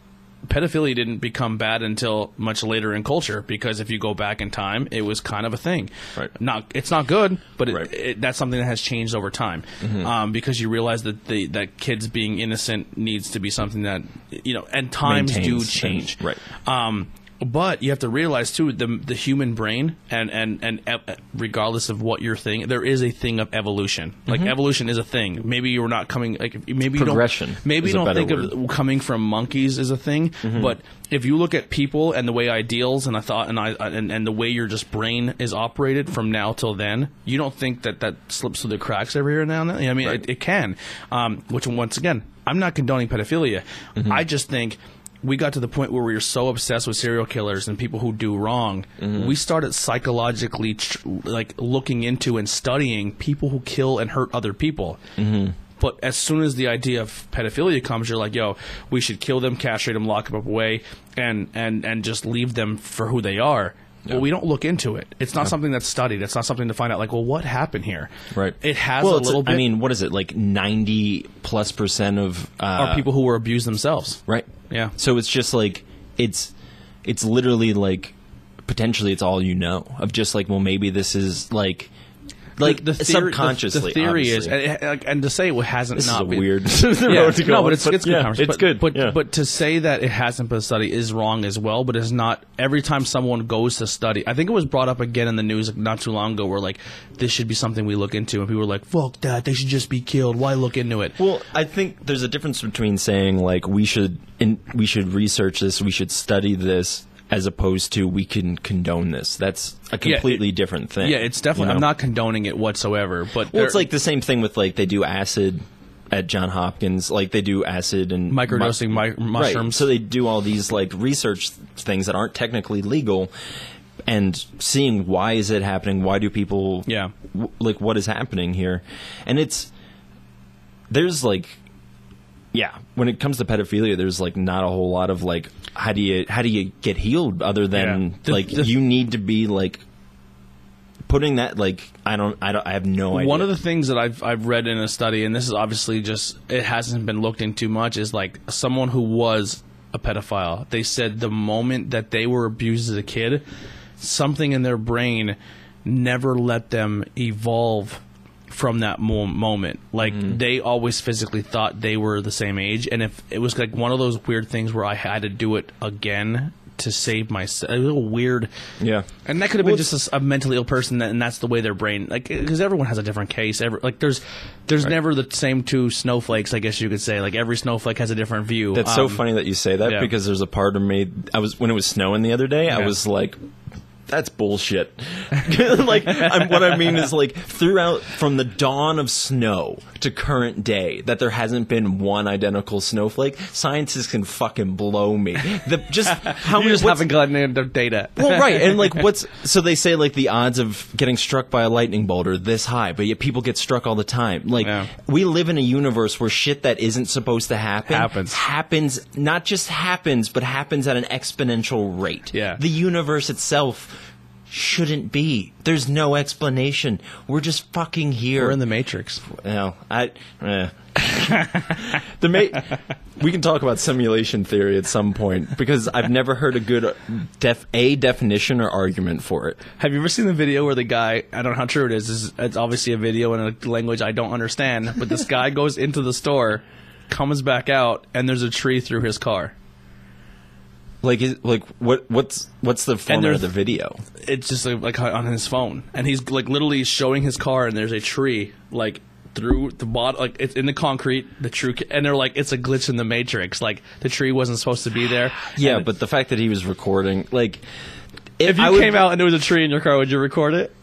pedophilia didn't become bad until much later in culture. Because if you go back in time, it was kind of a thing. Right. Not, it's not good, but it, Right. it, that's something that has changed over time. Um, because you realize that the, that kids being innocent needs to be something that you know, and times do change. and- right. Um, but you have to realize too the the human brain and and and ev- regardless of what you're thinking, there is a thing of evolution. Like evolution is a thing. Maybe you're not coming like maybe you Mm-hmm. Don't maybe you don't think of coming from monkeys as a thing. Mm-hmm. But if you look at people and the way ideals and I thought and I and, and the way your just brain is operated from now till then, you don't think that that slips through the cracks every here and now and then. I mean, Right. it, it can. Um, which once again, I'm not condoning pedophilia. Mm-hmm. I just think we got to the point where we were so obsessed with serial killers and people who do wrong. Mm-hmm. We started psychologically tr- like looking into and studying people who kill and hurt other people. Mm-hmm. But as soon as the idea of pedophilia comes, you're like, "Yo, we should kill them, castrate them, lock them up away, and and and just leave them for who they are." Well, we don't look into it. It's not something that's studied. It's not something to find out. Like, well, what happened here? right It has well, a little bit. i mean what is it like 90 plus percent of uh, are people who were abused themselves. Right. Yeah. So it's just like it's it's literally like potentially it's all you know of just like well maybe this is like like the, the theory, subconsciously. The, the theory is, obviously. and, and- and to say it hasn't this is not a been, weird yeah, to go no, but it's, it's good yeah. It's but, good. But yeah. but to say that it hasn't been studied is wrong as well. But it's not every time someone goes to study. I think it was brought up again in the news not too long ago, where like this should be something we look into, and people were like, "Fuck that! They should just be killed. Why look into it?" Well, I think there's a difference between saying like we should in, we should research this, we should study this, as opposed to we can condone this. That's a Yeah, completely it- different thing. yeah, it's definitely. you I'm not condoning it whatsoever. But Well, it's like the same thing with like they do acid at John Hopkins, like they do acid and Microdosing mi- Right. mushrooms. So they do all these like research things that aren't technically legal, and seeing why is it happening? Why do people? Yeah. w- like what is happening here? And it's there's like yeah when it comes to pedophilia there's like not a whole lot of like how do you how do you get healed other than Yeah. The- like the- you need to be like putting that like I don't I don't I have no idea. One of the things that I've I've read in a study, and this is obviously just it hasn't been looked into much, is like someone who was a pedophile. They said the moment that they were abused as a kid, something in their brain never let them evolve from that mo- moment. Like they always physically thought they were the same age, and if it was like one of those weird things where I had to do it again to save myself, a little weird. yeah. And that could have been just a mentally ill person, that, and that's the way their brain, like, because everyone has a different case. Every, like, there's, there's never the same two snowflakes. I guess you could say, like, every snowflake has a different view. That's so Um, funny that you say that yeah. because there's a part of me. I was when it was snowing the other day. I was like, "That's bullshit." like I'm, what I mean is like throughout from the dawn of snow to current day, that there hasn't been one identical snowflake. Scientists can fucking blow me. The just how You just haven't gotten into data. well, right, and like, what's so they say like the odds of getting struck by a lightning bolt are this high, but yet people get struck all the time. Like, Yeah. we live in a universe where shit that isn't supposed to happen Happens. happens. Not just happens, but happens at an exponential rate. Yeah. the universe itself shouldn't be. There's no explanation. We're just fucking here. We're in the Matrix. Well, I. Eh. the ma- we can talk about simulation theory at some point because I've never heard a good def- a definition or argument for it. Have you ever seen the video where the guy, I don't know how true it is, it's, it's obviously a video in a language I don't understand, but this guy goes into the store, comes back out, and there's a tree through his car. Like, is, like what? What's what's the format of the video? it's just like, like on his phone, and he's like literally showing his car, and there's a tree like through the bottom, like it's in the concrete. The true, and they're like it's a glitch in the matrix. Like the tree wasn't supposed to be there. Yeah, but the fact that he was recording, like, if you I would- came out and there was a tree in your car, would you record it?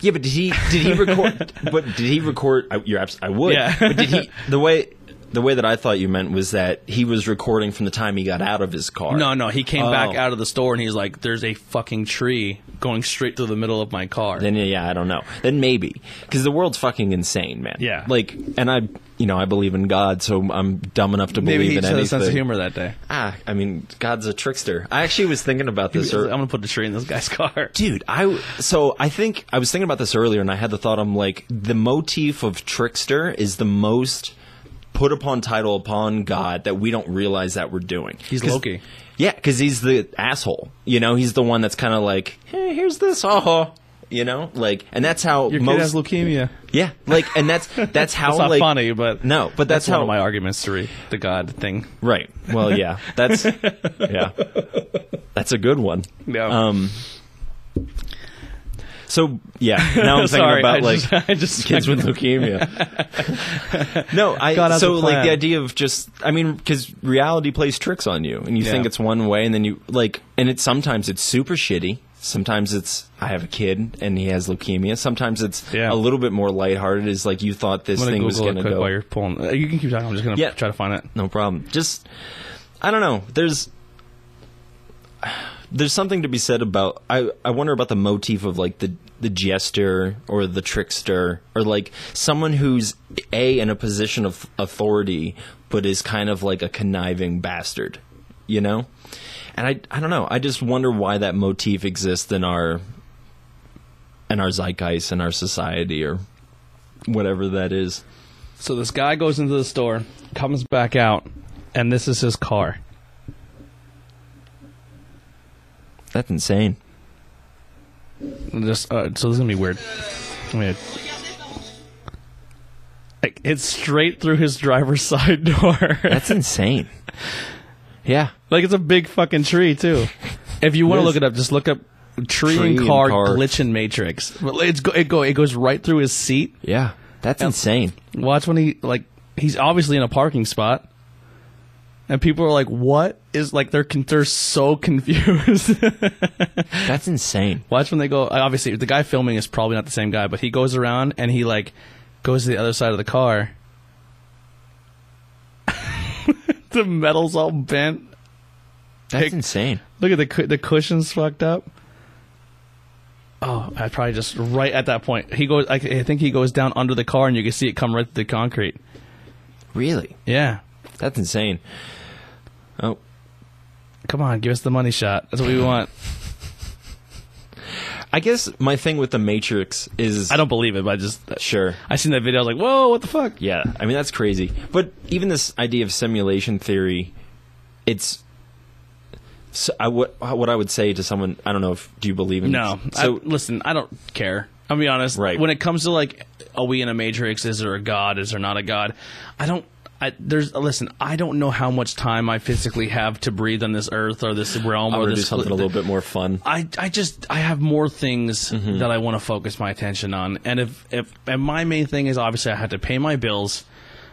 Yeah, but did he did he record? but did he record? I, you're abs- I would. Yeah. But did he the way the way that I thought you meant was that he was recording from the time he got out of his car. No, no, he came Oh. back out of the store and he's like, "There's a fucking tree going straight through the middle of my car." Then yeah, I don't know. Then maybe because the world's fucking insane, man. Yeah. Like, and I, you know, I believe in God, so I'm dumb enough to believe Maybe he in a anything. sense of humor that day. Ah, I mean, God's a trickster. I actually was thinking about this. like, I'm gonna put the tree in this guy's car. Dude, I so I think I was thinking about this earlier, and I had the thought I'm like the motif of trickster is the most put upon title upon God that we don't realize that we're doing. He's Loki. Yeah, because he's the asshole. You know, he's the one that's kind of like, hey, here's this, oh, you know, like, and that's how Your most. kid has leukemia. yeah, like, and that's that's how It's not like funny, but no, but that's, that's, one how of my arguments to re- the God thing. right. Well, yeah, that's yeah, that's a good one. Yeah. Um. So yeah, now I'm thinking Sorry, about I like just, I just kids with leukemia. no, I has so a like the idea of just I mean because reality plays tricks on you and you Yeah. think it's one way and then you like and it sometimes it's super shitty. Sometimes it's I have a kid and he has leukemia. Sometimes it's Yeah. a little bit more lighthearted. Is like you thought this thing Google was going to go. while you're pulling. uh, You can keep talking. I'm just gonna Yeah. try to find it. No problem. Just I don't know. There's there's something to be said about I I wonder about the motif of like the the jester or the trickster or like someone who's a in a position of authority but is kind of like a conniving bastard, you know? And I I don't know. I just wonder why that motif exists in our in our zeitgeist in our society or whatever that is. So this guy goes into the store, comes back out, and this is his car. That's insane. Just uh, so this is gonna be weird. I mean, like, it's straight through his driver's side door. That's insane. Yeah. like it's a big fucking tree too. If you want to look it up, just look up tree, Tree and and car, car. glitch in matrix. It's go, it go it goes right through his seat. Yeah. That's insane. Watch when he like he's obviously in a parking spot, and people are like, "What is like?" They're con- they're so confused. That's insane. Watch when they go. Obviously, the guy filming is probably not the same guy, but he goes around and he like goes to the other side of the car. the metal's all bent. That's Hey- insane. Look at the cu- the cushions fucked up. Oh, I probably just right at that point. He goes. I, I think he goes down under the car, and you can see it come right through the concrete. Really? Yeah. That's insane. Oh, Come on, give us the money shot. That's what we want. I guess my thing with the Matrix is I don't believe it, but I just sure. I seen that video. I was like, whoa, what the fuck? Yeah, I mean that's crazy. But even this idea of simulation theory, it's so I, what what I would say to someone. I don't know if do you believe in No. So I, listen, I don't care. I'll be honest. Right. When it comes to like, are we in a matrix? Is there a god? Is there not a god? I don't. I, there's listen. I don't know how much time I physically have to breathe on this earth or this realm or this. something a little bit more fun. I, I just I have more things Mm-hmm. that I want to focus my attention on, and if if and my main thing is obviously I have to pay my bills,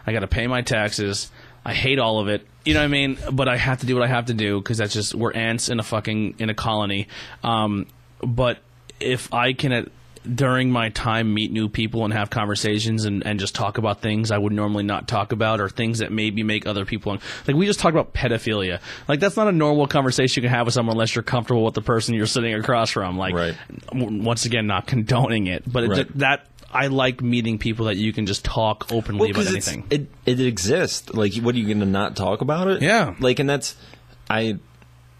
I got to pay my taxes. I hate all of it, you know what I mean. But I have to do what I have to do because that's just we're ants in a fucking in a colony. Um, but if I can during my time meet new people and have conversations and, and just talk about things I would normally not talk about or things that maybe make other people like we just talked about pedophilia like that's not a normal conversation you can have with someone unless you're comfortable with the person you're sitting across from like Right. w- once again not condoning it but Right. it, that I like meeting people that you can just talk openly about 'cause it's- anything It it exists. Like, what are you going to not talk about it? Yeah. Like, and that's I.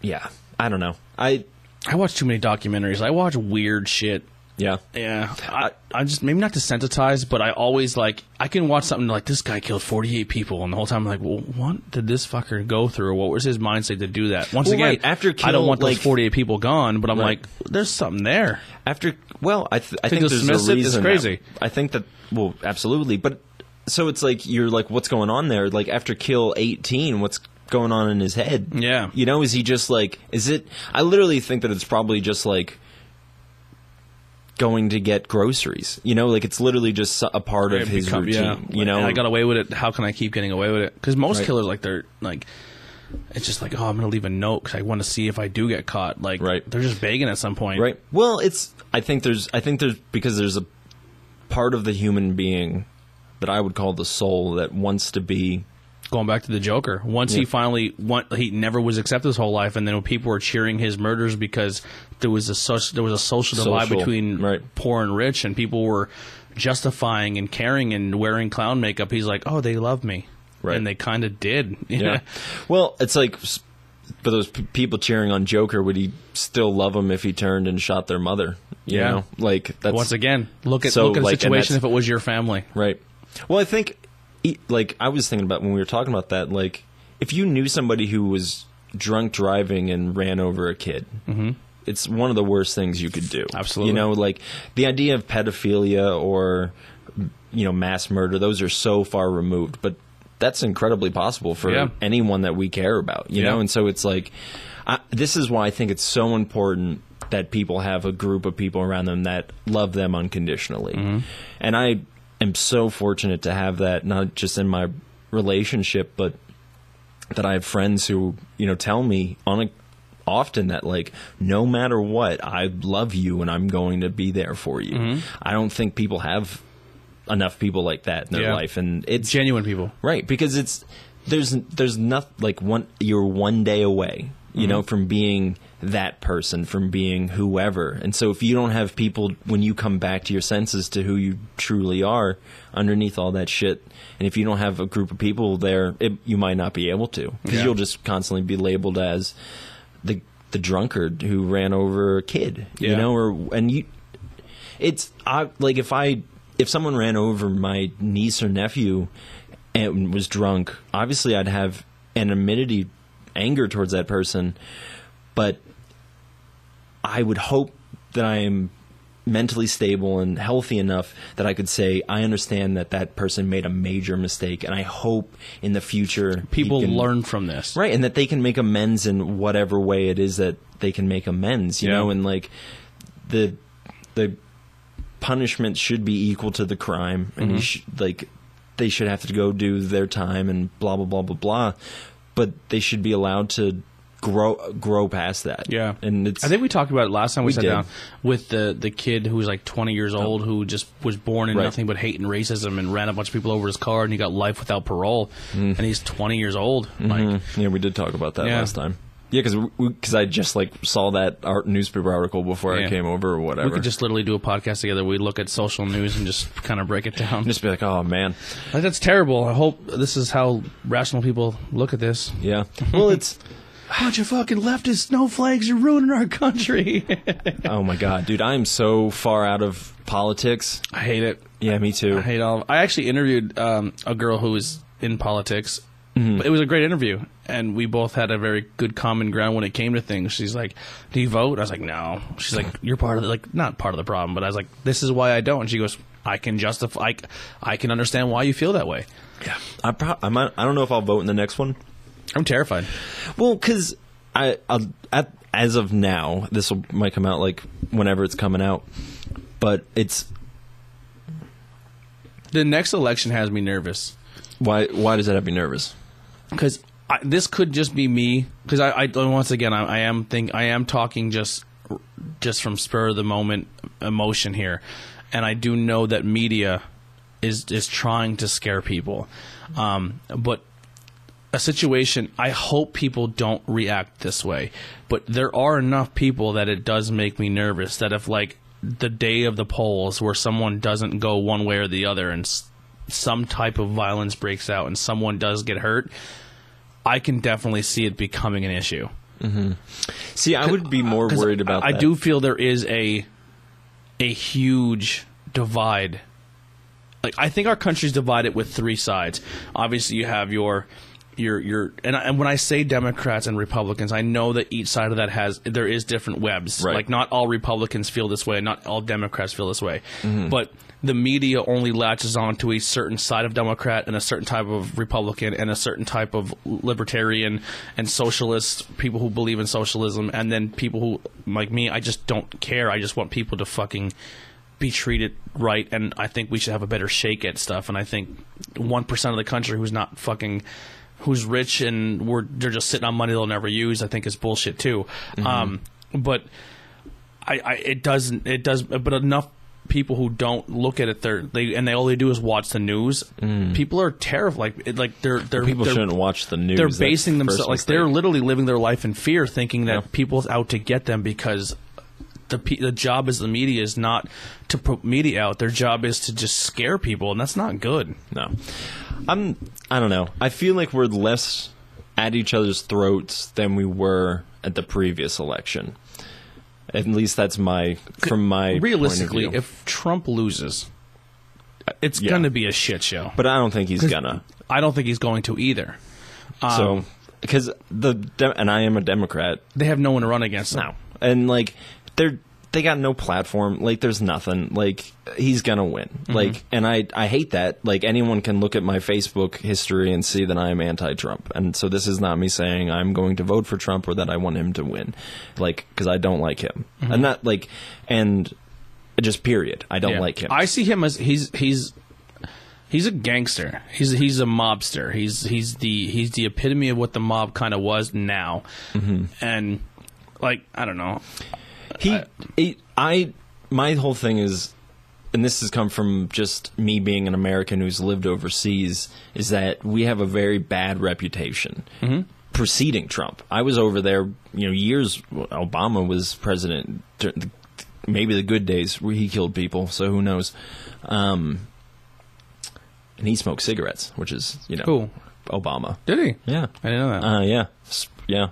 Yeah, I don't know. I I watch too many documentaries I watch weird shit yeah. Yeah, I, I just maybe not desensitized, but I always like I can watch something like this guy killed forty eight people, and the whole time I'm like, well, what did this fucker go through? What was his mindset to do that? Once Well, again, right, after I don't Kill, want those like- forty eight people gone, but I'm Right. like, there's something there. After well, I th- I think there's a it is reason. crazy. that- I think that well, absolutely. But so it's like you're like, what's going on there? Like after kill 18, what's going on in his head? Yeah. You know, is he just like? Is it? I literally think that it's probably just like going to get groceries. You know, like it's literally just a part of It his become- routine. yeah. You know, And I got away with it. How can I keep getting away with it? Because most Right. killers like they're like. It's just like, oh, I'm gonna leave a note because I want to see if I do get caught. Like, Right. they're just begging at some point. Right. Well, it's. I think there's. I think there's because there's a part of the human being that I would call the soul that wants to be. Going back to the Joker. Once he finally want, he never was accepted his whole life, and then people were cheering his murders because there was a such there was a social divide Social, between right. poor and rich, and people were justifying and caring and wearing clown makeup. He's like, oh, they love me, Right. and they kind of did. Yeah. well, it's like for those p- people cheering on Joker, would he still love him if he turned and shot their mother? You Yeah. know, like that's Once again, look at So, look at a like, situation if it was your family. right. Well, I think, like I was thinking about when we were talking about that, like if you knew somebody who was drunk driving and ran over a kid. Mm-hmm. It's one of the worst things you could do. Absolutely. You know, like the idea of pedophilia or you know mass murder; those are so far removed, but that's incredibly possible for Yeah. anyone that we care about. You Yeah. know, and so it's like I, this is why I think it's so important that people have a group of people around them that love them unconditionally. Mm-hmm. And I am so fortunate to have that not just in my relationship, but that I have friends who you know tell me on a often that like no matter what I love you and I'm going to be there for you. Mm-hmm. I don't think people have enough people like that in their Yeah. life and it's Genuine people. Right, because it's there's there's not like one you're one day away, you know, mm-hmm. from being that person, from being whoever. And so if you don't have people when you come back to your senses to who you truly are underneath all that shit, and if you don't have a group of people there, it, you might not be able to because Yeah. you'll just constantly be labeled as the the drunkard who ran over a kid, you know, or and you it's I like if I if someone ran over my niece or nephew and was drunk, obviously I'd have anonymity, anger towards that person, but I would hope that I am mentally stable and healthy enough that I could say I understand that that person made a major mistake, and I hope in the future People can- learn from this. right and that they can make amends in whatever way it is that they can make amends you Yeah. know and like the the punishment should be equal to the crime and Mm-hmm. you sh- like they should have to go do their time and blah blah blah blah blah but they should be allowed to grow grow past that Yeah, and it's I think we talked about it last time we, We sat did. down with the the kid who was like 20 years old who just was born in Right. nothing but hate and racism and ran a bunch of people over his car and he got life without parole and he's 20 years old. Like, Mhm. yeah we did talk about that Yeah. last time yeah because because I just like saw that art newspaper article before Yeah. I came over or whatever we could just literally do a podcast together. We look at social news and just kind of break it down. just be like oh man Like, that's terrible. I hope this is how rational people look at this. Yeah. Well, it's bunch of fucking leftist snowflakes, you're ruining our country. Oh my god, dude, I'm so far out of politics. I hate it. Yeah, me too. I hate all. I actually interviewed um, a girl who was in politics. Mm-hmm. It was a great interview, and we both had a very good common ground when it came to things. She's like, "Do you vote?" I was like, "No." She's like, "You're part of the, like not part of the problem," but I was like, "This is why I don't." And she goes, "I can justify. I, I can understand why you feel that way." Yeah, I pro- I might, I don't know if I'll vote in the next one. I'm terrified. Well, because I I'll, at as of now, this will might come out like whenever it's coming out, but it's The next election has me nervous. why why does that have me nervous? Because this could just be me. Because I, I once again, I, I am think I am talking just just from spur of the moment emotion here, and I do know that media is is trying to scare people, um, but a situation I hope people don't react this way, but there are enough people that it does make me nervous that if like the day of the polls where someone doesn't go one way or the other and some type of violence breaks out and someone does get hurt, I can definitely see it becoming an issue. See, I would be more worried about. I, I do feel there is a a huge divide. Like I think our country's divided with three sides. Obviously, you have your your your and, I, and when I say Democrats and Republicans, I know that each side of that has there is different webs. Right. Like not all Republicans feel this way, not all Democrats feel this way, Mm-hmm. but the media only latches on to a certain side of Democrat and a certain type of Republican and a certain type of libertarian and socialist people who believe in socialism, and then people who like me. I just don't care. I just want people to fucking be treated right, and I think we should have a better shake at stuff. And I think one percent of the country who's not fucking who's rich and we're they're just sitting on money they'll never use. I think is bullshit too. Um, but I, I it doesn't it does but enough people who don't look at it they're they and they all they do is watch the news mm. people are terrified like it- like they're they're People they're, shouldn't watch the news. they're basing the themselves like they're literally living their life in fear thinking that Yeah. people's out to get them because the the job as the media is not to put media out their job is to just scare people and that's not good No, I'm. I don't know. I feel like we're less at each other's throats than we were at the previous election. At least that's my from my realistically Point of view. if Trump loses it's Yeah. going to be a shit show but I don't think he's gonna. I don't think he's going to either um, so because the and I am a Democrat they have no one to run against now, and like they're they got no platform. Like there's nothing. Like he's gonna win. Like and I I hate that. Like anyone can look at my Facebook history and see that I am anti-Trump. And so this is not me saying I'm going to vote for Trump or that I want him to win. Like because I don't like him. And not like and just period. I don't Yeah. like him. I see him as he's he's he's a gangster. He's he's a mobster. He's he's the he's the epitome of what the mob kind of was now. Mm-hmm. And like I don't know. He, he, I, my whole thing is, and this has come from just me being an American who's lived overseas, is that we have a very bad reputation preceding Trump. I was over there, you know, years. Obama was president, maybe the good days where he killed people. So who knows? Um, and he smoked cigarettes, which is you know, Who? Obama. Did he? Yeah. I didn't know that. Uh, yeah, yeah,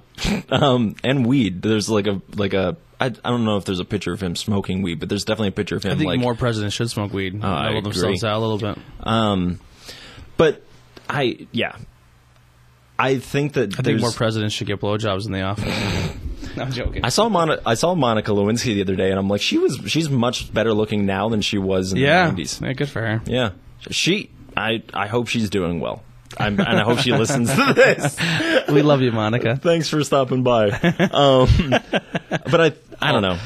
um, and weed. There's like a like a. I, I don't know if there's a picture of him smoking weed, but there's definitely a picture of him I think like. more presidents should smoke weed. I Level themselves agree. out a little bit. Um, but I yeah, I think that I think more presidents should get blowjobs in the office. no, I'm joking. I saw Mon- I saw Monica Lewinsky the other day, and I'm like, she was she's much better looking now than she was in yeah. the 90s. yeah, good for her. Yeah, she. I I hope she's doing well. I'm, and I hope she listens to this. We love you, Monica. Thanks for stopping by. Um, but I, I don't know.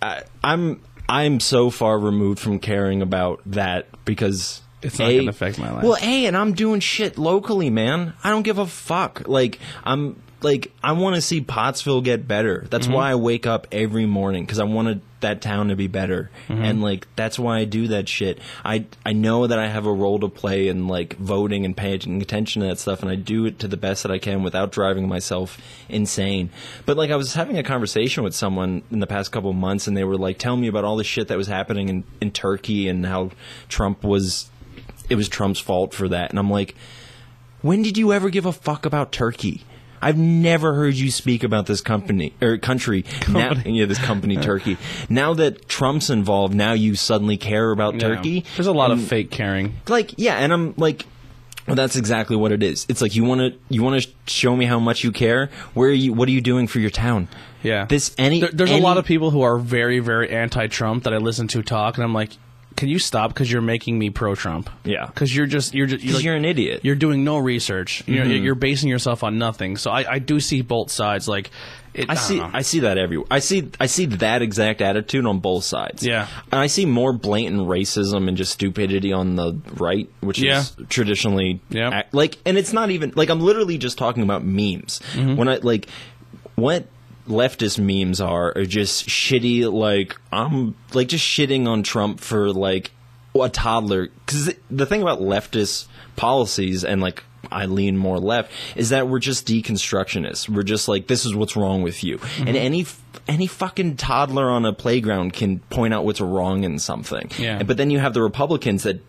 I, I'm, I'm so far removed from caring about that because It's not A- gonna affect my life. Well, a, and I'm doing shit locally, man. I don't give a fuck. Like I'm, like I want to see Pottsville get better. That's Mm-hmm. why I wake up every morning because I wanted that town to be better, Mm-hmm. and like that's why I do that shit. I I know that I have a role to play in like voting and paying attention to that stuff, and I do it to the best that I can without driving myself insane. But like I was having a conversation with someone in the past couple of months, and they were like telling me about all the shit that was happening in in Turkey and how Trump was it was Trump's fault for that. And I'm like, when did you ever give a fuck about Turkey? I've never heard you speak about this company or country. Now, yeah, this company, Turkey. Now that Trump's involved, now you suddenly care about Yeah. Turkey. There's a lot of fake caring. like yeah and i'm like well, that's exactly what it is it's like you want to you want to show me how much you care where are you what are you doing for your town Yeah. this any There- there's any- a lot of people who are very, very anti-Trump that I listen to talk, and I'm like, can you stop? Because you're making me pro-Trump. Yeah. Because you're just you're just you're, like- you're an idiot You're doing no research. You're, Mm-hmm. you're basing yourself on nothing. So I, I do see both sides. Like, it, I don't see. know. I see that everywhere. I see. I see that exact attitude on both sides. Yeah. and I see more blatant racism and just stupidity on the right, which Yeah. is traditionally Yeah. ac- like. And it's not even like I'm literally just talking about memes. Mm-hmm. When I like what leftist memes are are just shitty. Like I'm like just shitting on Trump for like a toddler. Because the thing about leftist policies and like I lean more left is that we're just deconstructionists. We're just like this is what's wrong with you, Mm-hmm. and any any fucking toddler on a playground can point out what's wrong in something. Yeah. But then you have the Republicans that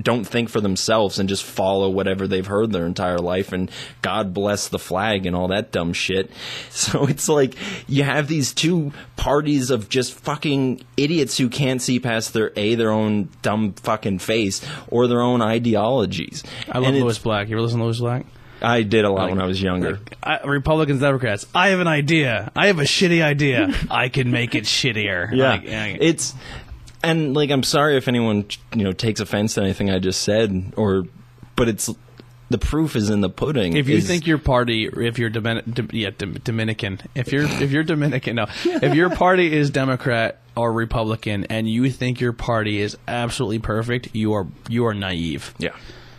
don't think for themselves and just follow whatever they've heard their entire life and God bless the flag and all that dumb shit. So it's like you have these two parties of just fucking idiots who can't see past their a their own dumb fucking face or their own ideologies. I love And Lewis Black. You ever listen to Lewis Black? I did a lot when I was younger. I, Republicans, Democrats. I have an idea. I have a shitty idea. I can make it shittier. Yeah, Like, it's and like I'm sorry if anyone you know takes offense to anything I just said, or but it's the proof is in the pudding. If you is- think your party, if you're Domin- Dom- yeah, Dom- Dominican, if you're if you're Dominican, no, if your party is Democrat or Republican, and you think your party is absolutely perfect, you are you are naive. yeah,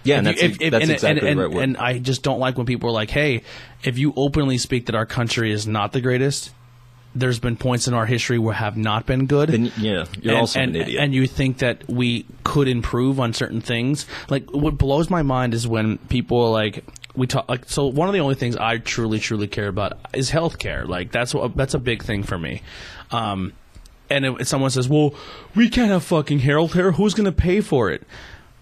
yeah, and If that's, you- if- that's and, exactly and, the right and, word. and I just don't like when people are like, "Hey, if you openly speak that our country is not the greatest, there's been points in our history where have not been good." then yeah, you're and, also and, an idiot. and you think that we could improve on certain things. Like what blows my mind is when people are like we talk like so one of the only things I truly truly care about is healthcare. Like that's what that's a big thing for me. Um and if someone says, "Well, we can't have fucking healthcare. Who's going to pay for it?"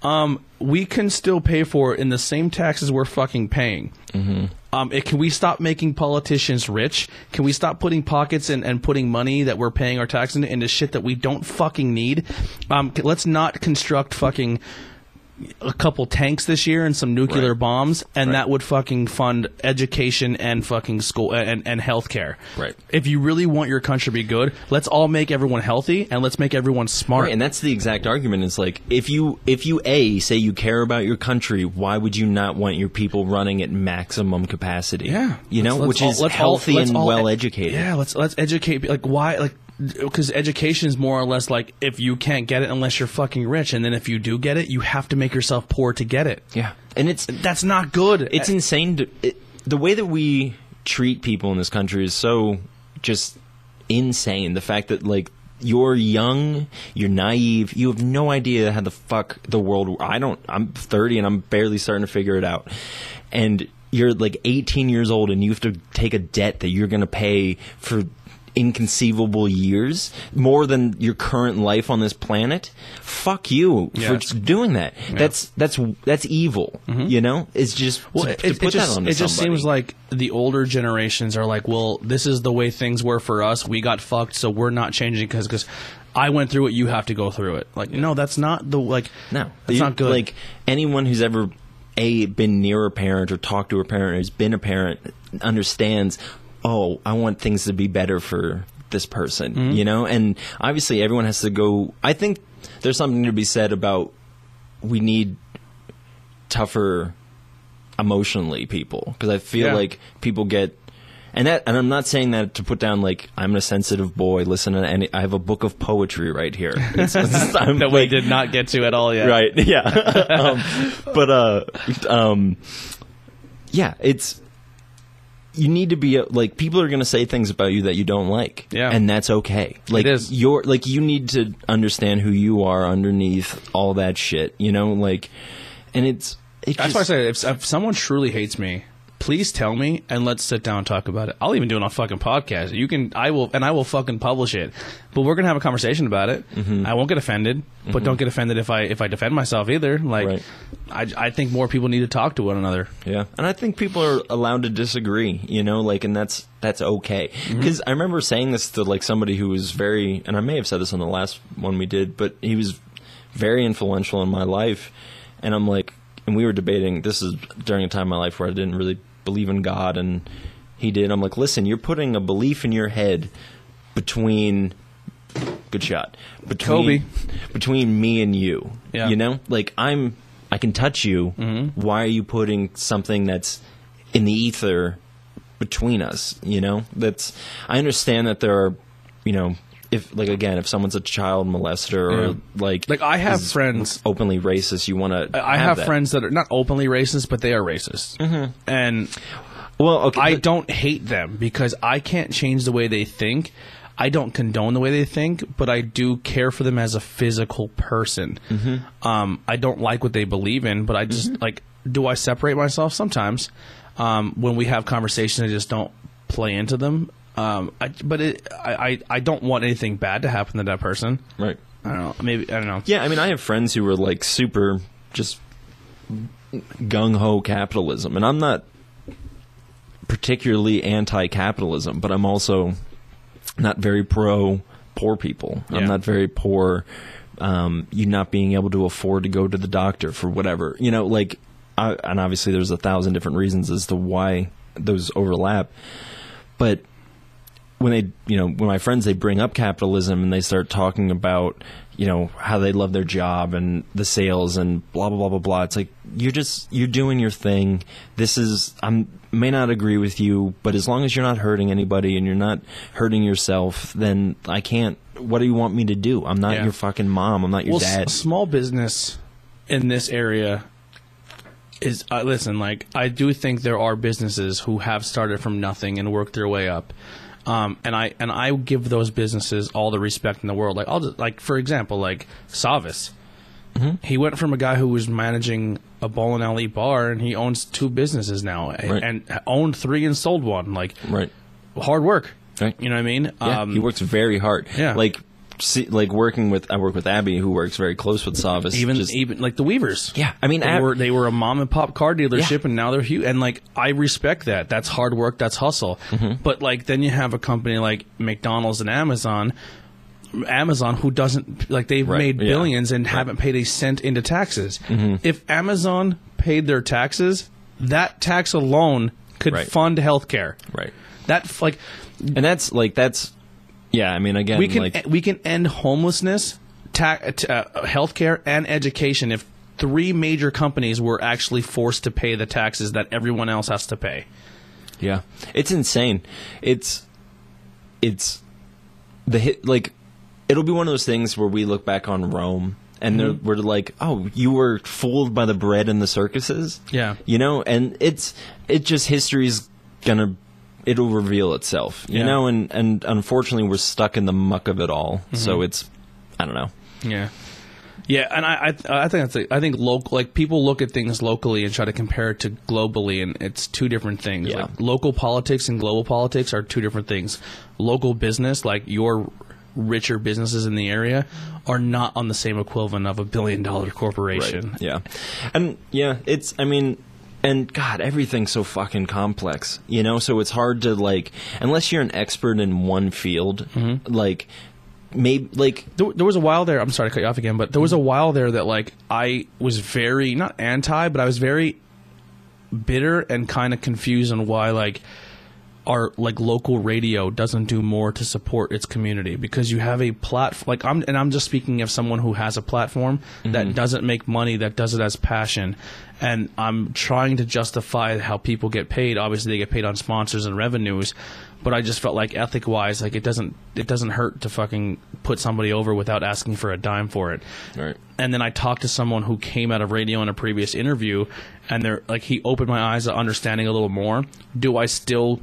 Um, we can still pay for it in the same taxes we're fucking paying. Mm-hmm. Um, it, can we stop making politicians rich? Can we stop putting pockets and, and putting money that we're paying our tax into, into shit that we don't fucking need? Um, let's not construct fucking a couple tanks this year and some nuclear Right. bombs, and Right. that would fucking fund education and fucking school and and healthcare. Right. If you really want your country to be good, let's all make everyone healthy and let's make everyone smart. Right, and that's the exact argument. It's like if you if you a say you care about your country, why would you not want your people running at maximum capacity? Yeah, you know, Let's- which let's is all- all- healthy let's and well educated. Yeah, let's let's educate. Like why? Like because education is more or less like if you can't get it unless you're fucking rich, and then if you do get it, you have to make yourself poor to get it. yeah, and it's That's not good. it's insane. To, it, the way that we treat people in this country is so just insane. The fact that like you're young, you're naive, you have no idea how the fuck the world. I don't. I'm 30 and I'm barely starting to figure it out, and you're like 18 years old and you have to take a debt that you're going to pay for inconceivable years more than your current life on this planet fuck you Yeah. for just doing that that's that's that's evil you know it's just Mm-hmm. Well, to, it, to it put just it just seems like the older generations are like, well, this is the way things were for us. We got fucked, so we're not changing because because I went through it. You have to go through it. Like, no, that's not the like. No, that's You- not good. Like anyone who's ever a been near a parent or talked to a parent or has been a parent understands. Oh, I want things to be better for this person, Mm-hmm. you know. And obviously, everyone has to go. I think there's something to be said about we need tougher emotionally people because I feel Yeah. like people get. And that, and I'm not saying that to put down like I'm a sensitive boy. Listen to any. I have a book of poetry right here. It's, it's- that we like- did not get to at all yet. right yeah um, but uh um yeah it's you need to be uh, like people are going to say things about you that you don't like Yeah. and that's okay like It is. you're like you need to understand who you are underneath all that shit you know like and it's it That's just, why I say if, if someone truly hates me, please tell me and let's sit down and talk about it. I'll even do it on a fucking podcast. You can, I will, and I will fucking publish it. But we're gonna have a conversation about it. Mm-hmm. I won't get offended, but don't get offended if I if I defend myself either. Like, Right. I I think more people need to talk to one another. Yeah, and I think people are allowed to disagree, you know, like, and that's that's okay. Because I remember saying this to like somebody who was very, and I may have said this on the last one we did, but he was very influential in my life, and I'm like, and we were debating. This is during a time in my life where I didn't really believe in God, and he did. I'm like, listen, you're putting a belief in your head between. Good shot. Between, Kobe. Between me and you. Yeah. You know? Like, I'm. I can touch you. Mm-hmm. Why are you putting something that's in the ether between us? You know? That's. I understand that there are, you know, if, like, again, if someone's a child molester or, Yeah. like. Like, I have friends- Openly racist, you want to. I have friends that are not openly racist, but they are racist, mm-hmm. and Well, okay. I but- don't hate them because I can't change the way they think. I don't condone the way they think, but I do care for them as a physical person. Mm-hmm. Um, I don't like what they believe in, but I just like. Do I separate myself sometimes? Um, when we have conversations, I just don't play into them. Um, I, but it, I, I, I don't want anything bad to happen to that person. Right. I don't know. Maybe I don't know. Yeah, I mean, I have friends who are like super just gung ho capitalism, and I'm not particularly anti capitalism, but I'm also not very pro poor people. I'm not very poor. Um, you not being able to afford to go to the doctor for whatever, you know, like, I, and obviously there's a thousand different reasons as to why those overlap, but when they you know when my friends they bring up capitalism and they start talking about you know how they love their job and the sales and blah blah blah blah blah it's like you're just you're doing your thing this is i may not agree with you but as long as you're not hurting anybody and you're not hurting yourself then i can't what do you want me to do i'm not Yeah. your fucking mom i'm not your well, dad s- small business in this area is uh, listen. Like I do think there are businesses who have started from nothing and worked their way up. Um, and I and I give those businesses all the respect in the world. Like I'll just, like for example, like Savis. Mm-hmm. He went from a guy who was managing a bowling alley bar, and he owns two businesses now, Right. and owned three and sold one. Like right hard work. Right. You know what I mean? yeah, he works very hard yeah. like see, like working with i work with abby who works very close with Savis. even just, even like the Weavers. yeah i mean They Ab- were they were a mom and pop car dealership, Yeah. and now they're huge. And like I respect that. That's hard work. That's hustle. Mm-hmm. But like then you have a company like McDonald's and Amazon. Amazon, who doesn't like they've Right, made yeah. billions and haven't paid a cent into taxes. Mm-hmm. If Amazon paid their taxes, that tax alone could Right. fund healthcare. right That like and that's like that's yeah i mean again we can like we can end homelessness, ta- t- uh, healthcare, and education if three major companies were actually forced to pay the taxes that everyone else has to pay. Yeah, it's insane. It's it's the hit like it'll be one of those things where we look back on Rome and they're we're like, oh, you were fooled by the bread and the circuses. Yeah. you know, and it's it just history's gonna it'll reveal itself. You Yeah. know, and and unfortunately we're stuck in the muck of it all. Mm-hmm. So it's I don't know. Yeah. Yeah, and I, I, I think that's a, I think local like people look at things locally and try to compare it to globally, and it's two different things. Yeah. Like local politics and global politics are two different things. Local business, like your richer businesses in the area, are not on the same equivalent of a billion dollar corporation. Yeah. And yeah, it's I mean and God, everything's so fucking complex, you know. So it's hard to like, unless you're an expert in one field, mm-hmm. like maybe like there, there was a while there. I'm sorry to cut you off again, but there was a mm-hmm. while there that like I was very not anti, but I was very bitter and kind of confused on why like our like local radio doesn't do more to support its community because you have a platform like I'm and I'm just speaking of someone who has a platform that mm-hmm. doesn't make money that does it as passion and I'm trying to justify how people get paid obviously they get paid on sponsors and revenues but I just felt like ethic wise like it doesn't it doesn't hurt to fucking put somebody over without asking for a dime for it right. and then I talked to someone who came out of radio in a previous interview, and they're like he opened my eyes to understanding a little more. Do I still?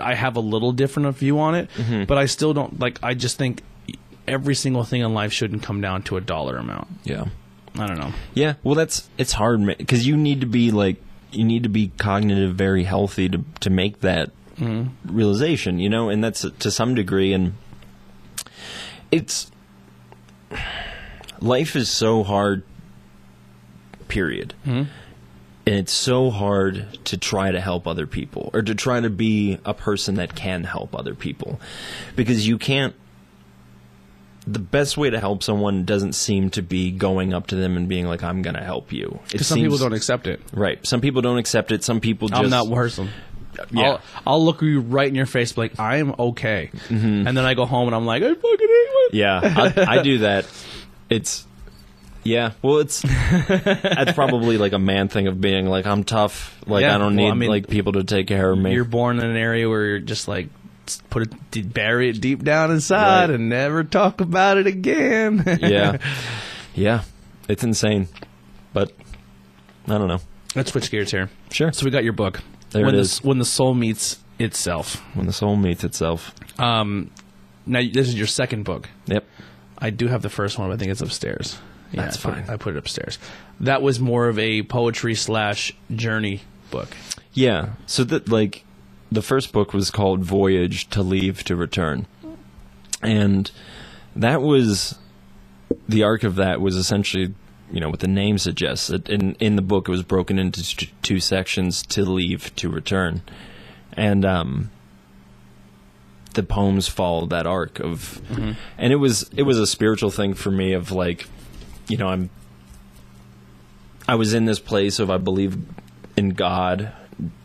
I have a little different of view on it, mm-hmm. but I still don't like. I just think every single thing in life shouldn't come down to a dollar amount. Yeah. I don't know. Yeah. Well, that's it's hard because you need to be like you need to be cognitive very healthy to to make that mm-hmm. realization, you know, and that's to some degree and it's life is so hard period. Mm-hmm. And it's so hard to try to help other people or to try to be a person that can help other people because you can't the best way to help someone doesn't seem to be going up to them and being like i'm going to help you Because some people don't accept it. right some people don't accept it some people just I'm not person. Yeah. I'll, I'll look you right in your face, like I am okay, mm-hmm. and then I go home and I'm like I fucking hate it. Yeah, I, I do that. It's yeah. Well, it's that's probably like a man thing of being like I'm tough. Like Yeah, I don't well, need I mean, like people to take care of me. You're born in an area where you're just like s- put it d- bury it deep down inside Right. and never talk about it again. yeah, yeah. It's insane, but I don't know. Let's switch gears here. Sure. So we got your book. There when it the, is. When the soul meets itself. When the soul meets itself. Um, now this is your second book. Yep. I do have the first one, but I think it's upstairs. Yeah, That's I put fine. I put it upstairs. That was more of a poetry slash journey book. Yeah. So that like the first book was called Voyage to Leave to Return. And that was the arc of that was essentially you know what the name suggests it, in in the book it was broken into two sections to leave to return and um the poems followed that arc of and it was it was a spiritual thing for me of like you know i'm i was in this place of i believe in god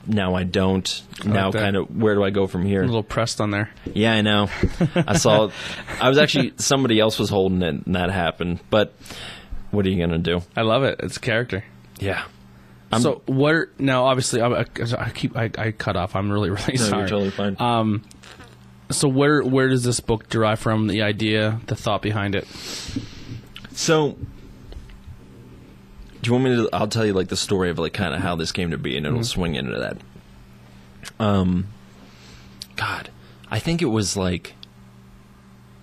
now i don't now that. kind of where do i go from here A little pressed on there. yeah, I know. I saw. I was actually somebody else was holding it, and that happened. But what are you gonna do? I love it. It's character. Yeah. I'm- so what? Are, now, obviously, I, I, I keep I, I cut off. I'm really really No, sorry. you're totally fine. Um, so where where does this book derive from? The idea, the thought behind it. So, do you want me to? I'll tell you like the story of like kind of how this came to be, and it'll swing into that. Um, God, I think it was like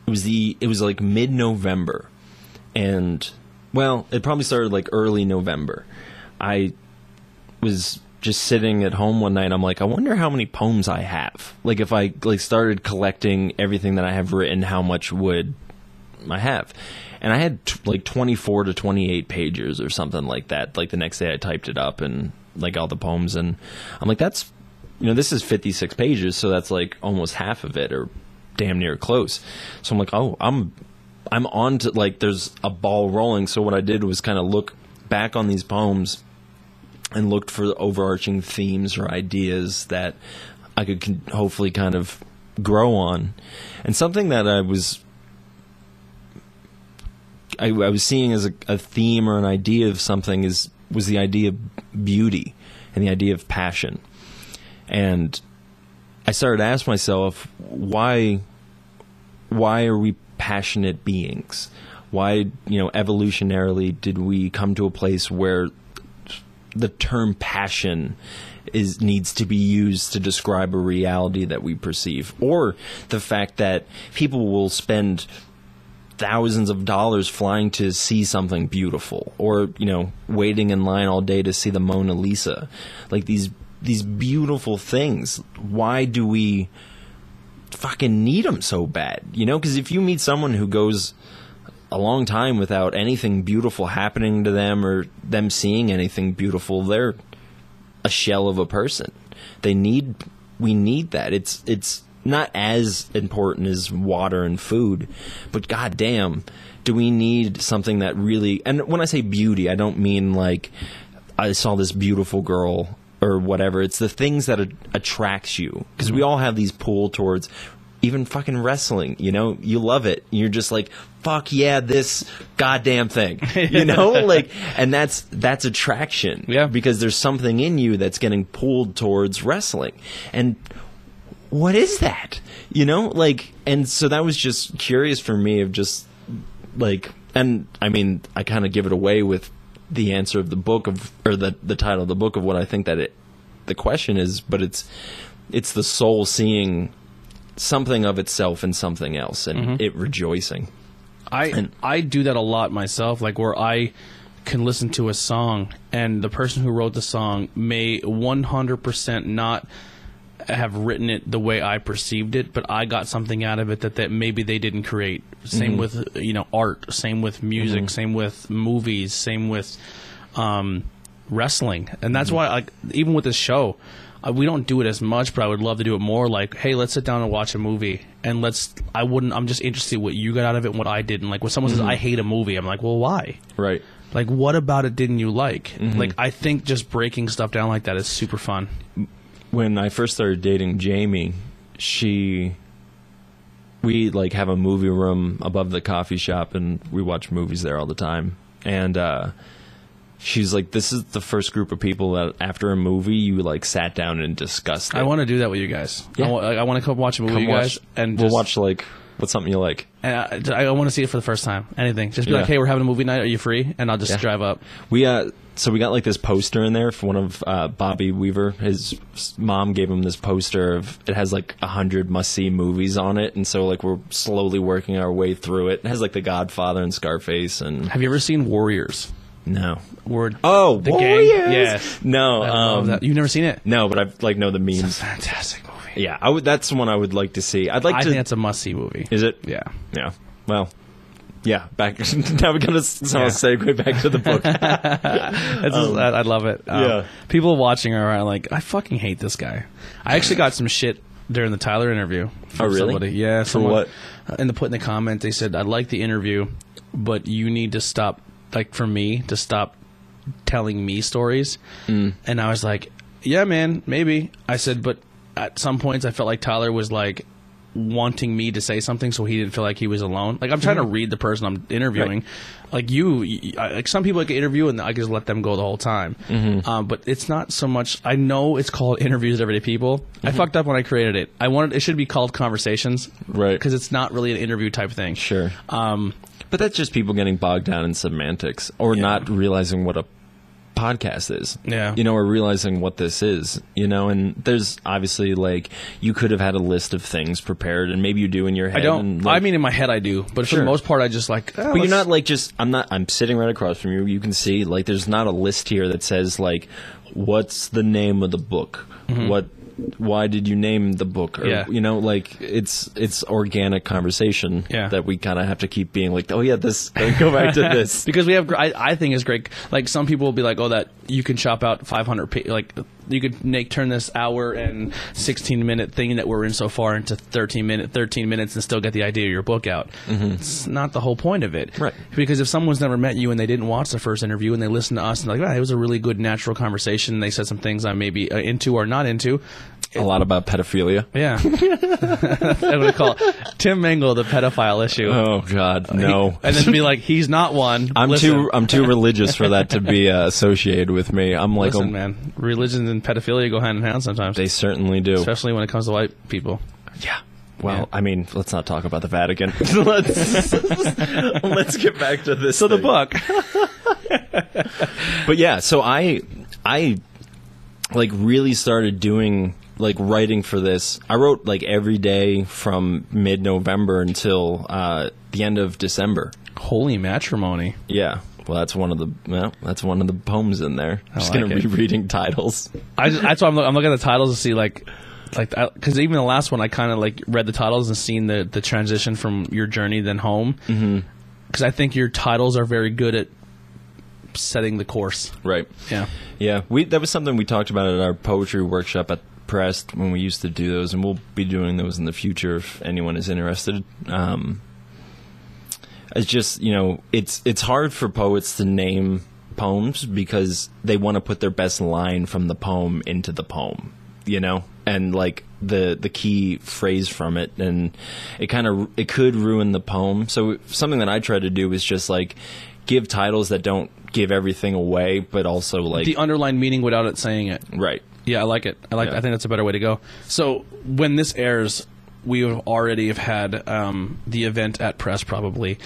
it was the it was like mid November, and well, it probably started like early November. I was just sitting at home one night. I'm like, I wonder how many poems I have. Like, if I like started collecting everything that I have written, how much would I have? And I had t- like 24 to 28 pages or something like that. Like the next day, I typed it up and like all the poems, and I'm like, that's you know, this is 56 pages, so that's like almost half of it, or damn near close. So I'm like, oh, I'm I'm on to like there's a ball rolling. So what I did was kind of look back on these poems and looked for overarching themes or ideas that I could hopefully kind of grow on. And something that I was I, I was seeing as a, a theme or an idea of something is was the idea of beauty and the idea of passion. And I started to ask myself why why are we passionate beings? Why, you know, evolutionarily did we come to a place where the term passion is needs to be used to describe a reality that we perceive or the fact that people will spend thousands of dollars flying to see something beautiful or you know waiting in line all day to see the Mona Lisa. Like these these beautiful things why do we fucking need them so bad? You know because if you meet someone who goes a long time without anything beautiful happening to them or them seeing anything beautiful they're a shell of a person. They need we need that. It's it's not as important as water and food but goddamn do we need something that really and when i say beauty i don't mean like i saw this beautiful girl or whatever. It's the things that a- attracts you. Because we all have these pull towards even fucking wrestling you know? You love it. You're just like fuck yeah this goddamn thing. You know? Like and that's that's attraction. Yeah. because there's something in you that's getting pulled towards wrestling. And what is that? You know like and so that was just curious for me of just like and i mean i kind of give it away with the answer of the book of or the the title of the book of what i think that it the question is but it's it's the soul seeing something of itself in something else and mm-hmm. it rejoicing. I And- I do that a lot myself, like where I can listen to a song and the person who wrote the song may 100% not have written it the way I perceived it, but I got something out of it that, that maybe they didn't create. Same mm-hmm. with you know art, same with music, mm-hmm. same with movies, same with um, wrestling, and that's mm-hmm. why like even with this show, uh, we don't do it as much, but I would love to do it more. Like, hey, let's sit down and watch a movie, and let's. I wouldn't. I'm just interested what you got out of it and what I didn't. Like when someone says I hate a movie, I'm like, well, why? Right. Like, what about it didn't you like? Like, I think just breaking stuff down like that is super fun. When I first started dating Jamie, she we like have a movie room above the coffee shop and we watch movies there all the time. And uh she's like this is the first group of people that after a movie you like sat down and discussed it. I want to do that with you guys. Yeah. I, want to come watch a movie Come with you watch- guys, and we'll just, watch like what's something you like. And I, I want to see it for the first time. Anything. Just be Yeah. like, hey, we're having a movie night. Are you free? And I'll just Yeah. drive up. We uh so we got like this poster in there for one of uh, Bobby Weaver. His mom gave him this poster of it has like a hundred must see movies on it, and so like we're slowly working our way through it. It has like The Godfather and Scarface and Have you ever seen Warriors? no. Word. Oh, The Warriors! Gang? Yes. No, um. You've never seen it? no, but I've like know the It's a memes. fantastic movie. Yeah, I would. That's one I would like to see. I'd like I to. think that's a must see movie. is it? Yeah. Yeah. Well. Yeah. Back now we're gonna somehow Yeah. segue back to the book. It's just- I, I love it. Um, yeah. People watching are like, I fucking hate this guy. I actually got some shit during the Tyler interview. From Oh, really? Somebody. Yeah. For someone, what? uh, In the put in the comment, they said, "I like the interview, but you need to stop. Like for me to stop telling me stories." Mm. And I was like, "Yeah, man, maybe." I said, but at some points, I felt like Tyler was like wanting me to say something so he didn't feel like he was alone. Like I'm trying to read the person I'm interviewing. Like you, y- I- like some people I can interview and I just let them go the whole time. Um, but it's not so much. I know it's called interviews with everyday people. I fucked up when I created it. I wanted it should be called conversations, Right. Because it's not really an interview type thing. Sure. Um, But that's just people getting bogged down in semantics or Yeah. not realizing what a podcast is. Yeah. You know, or realizing what this is, you know, and there's obviously like you could have had a list of things prepared and maybe you do in your head. I don't. And, like, I mean, in my head, I do, but for the most part, I just like. eh, but you're not like just I'm not I'm sitting right across from you. You can see like there's not a list here that says like what's the name of the book? What why did you name the book? Or. Yeah. you know, like it's it's organic conversation Yeah. that we kind of have to keep being like, oh yeah, this go back to this. because we have I, I think is great like some people will be like oh that you can chop out 500 pa- like you could make turn this hour and 16 minute thing that we're in so far into 13 minute 13 minutes and still get the idea of your book out it's not the whole point of it Mm-hmm. Right. because if someone's never met you and they didn't watch the first interview and they listen to us and they're like wow, it was a really good natural conversation they said some things i'm maybe uh, into or not into a lot about pedophilia. yeah i'm call tim Mengle the pedophile issue Oh God, no. and then be like he's not one I'm Listen. too I'm too religious for that to be uh, associated with me. I'm like, Listen, a, man, religion and pedophilia go hand in hand sometimes, they certainly do. especially when it comes to white people. Yeah. Well, Yeah. I mean, let's not talk about the Vatican. let's let's get back to this. So the book, But yeah, so I I like really started doing like writing for this. I wrote like every day from mid November until uh, the end of December. holy matrimony. Yeah. Well, that's one of the well, that's one of the poems in there. I'm just like gonna it. be reading titles. I just, that's why I'm, I'm looking at the titles to see like, like because even the last one I kind of like read the titles and seen the the transition from your journey then home. Because mm-hmm. I think your titles are very good at setting the course. Right. Yeah. Yeah, we that was something we talked about at our poetry workshop at Pressed when we used to do those, and we'll be doing those in the future if anyone is interested. Um, it's just you know, it's it's hard for poets to name poems because they want to put their best line from the poem into the poem, you know, and like the the key phrase from it, and it kind of it could ruin the poem. So something that I try to do is just like give titles that don't give everything away, but also like The underlying meaning without it saying it. Right. Yeah, I like it. I like. Yeah. I think that's a better way to go. So when this airs, we already have had um, the event at press probably,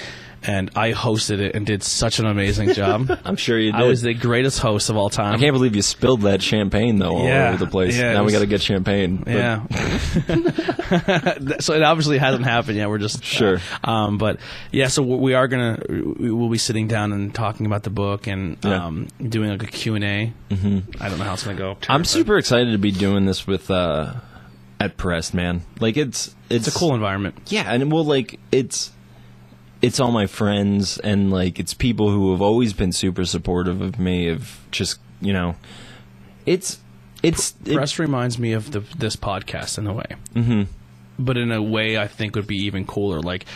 and I hosted it and did such an amazing job. I'm sure you did. I was the greatest host of all time. I can't believe you spilled that champagne though all Yeah, over the place. yeah, now we got to get champagne. But- Yeah. so it obviously hasn't happened yet. We're just Sure. Um, but yeah, so we are gonna we will be sitting down and talking about the book and Yeah. um, doing like a Q and A. Mm-hmm. I don't know how it's gonna go. I'm super excited to be doing this with uh, at Press, man. Like it's it's, It's a cool environment. Yeah, and well, like it's it's all my friends and like it's people who have always been super supportive of me. Of just you know, it's it's it- Press reminds me of the, this podcast in a way, mm-hmm. but in a way I think would be even cooler. Like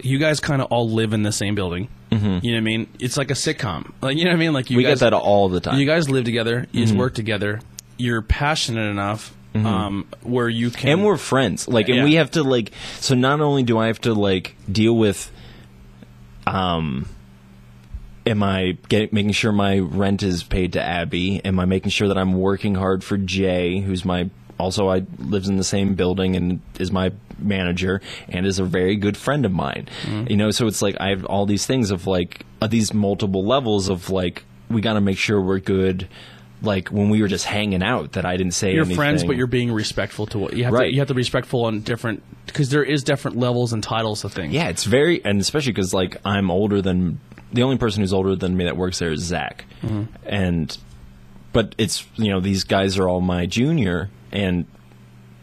you guys kind of all live in the same building. Mm-hmm. You know what I mean? It's like a sitcom. Like you know what I mean? Like you we guys, get that all the time. You guys live together. You just work together. You're passionate enough um, where you can. and we're friends like and Yeah. we have to like so not only do i have to like deal with um am i get, making sure my rent is paid to abby? Am i making sure that i'm working hard for jay who's my also i lives in the same building and is my manager and is a very good friend of mine. You know so it's like i have all these things of like uh, these multiple levels of like we got to make sure we're good like when we were just hanging out that i didn't say you're anything. friends, but you're being respectful to what you have. Right. To, you have to be respectful on different because there is different levels and titles of things. Yeah, it's very, and especially because like I'm older than the only person who's older than me that works there is Zach, mm-hmm. and but it's you know these guys are all my junior and.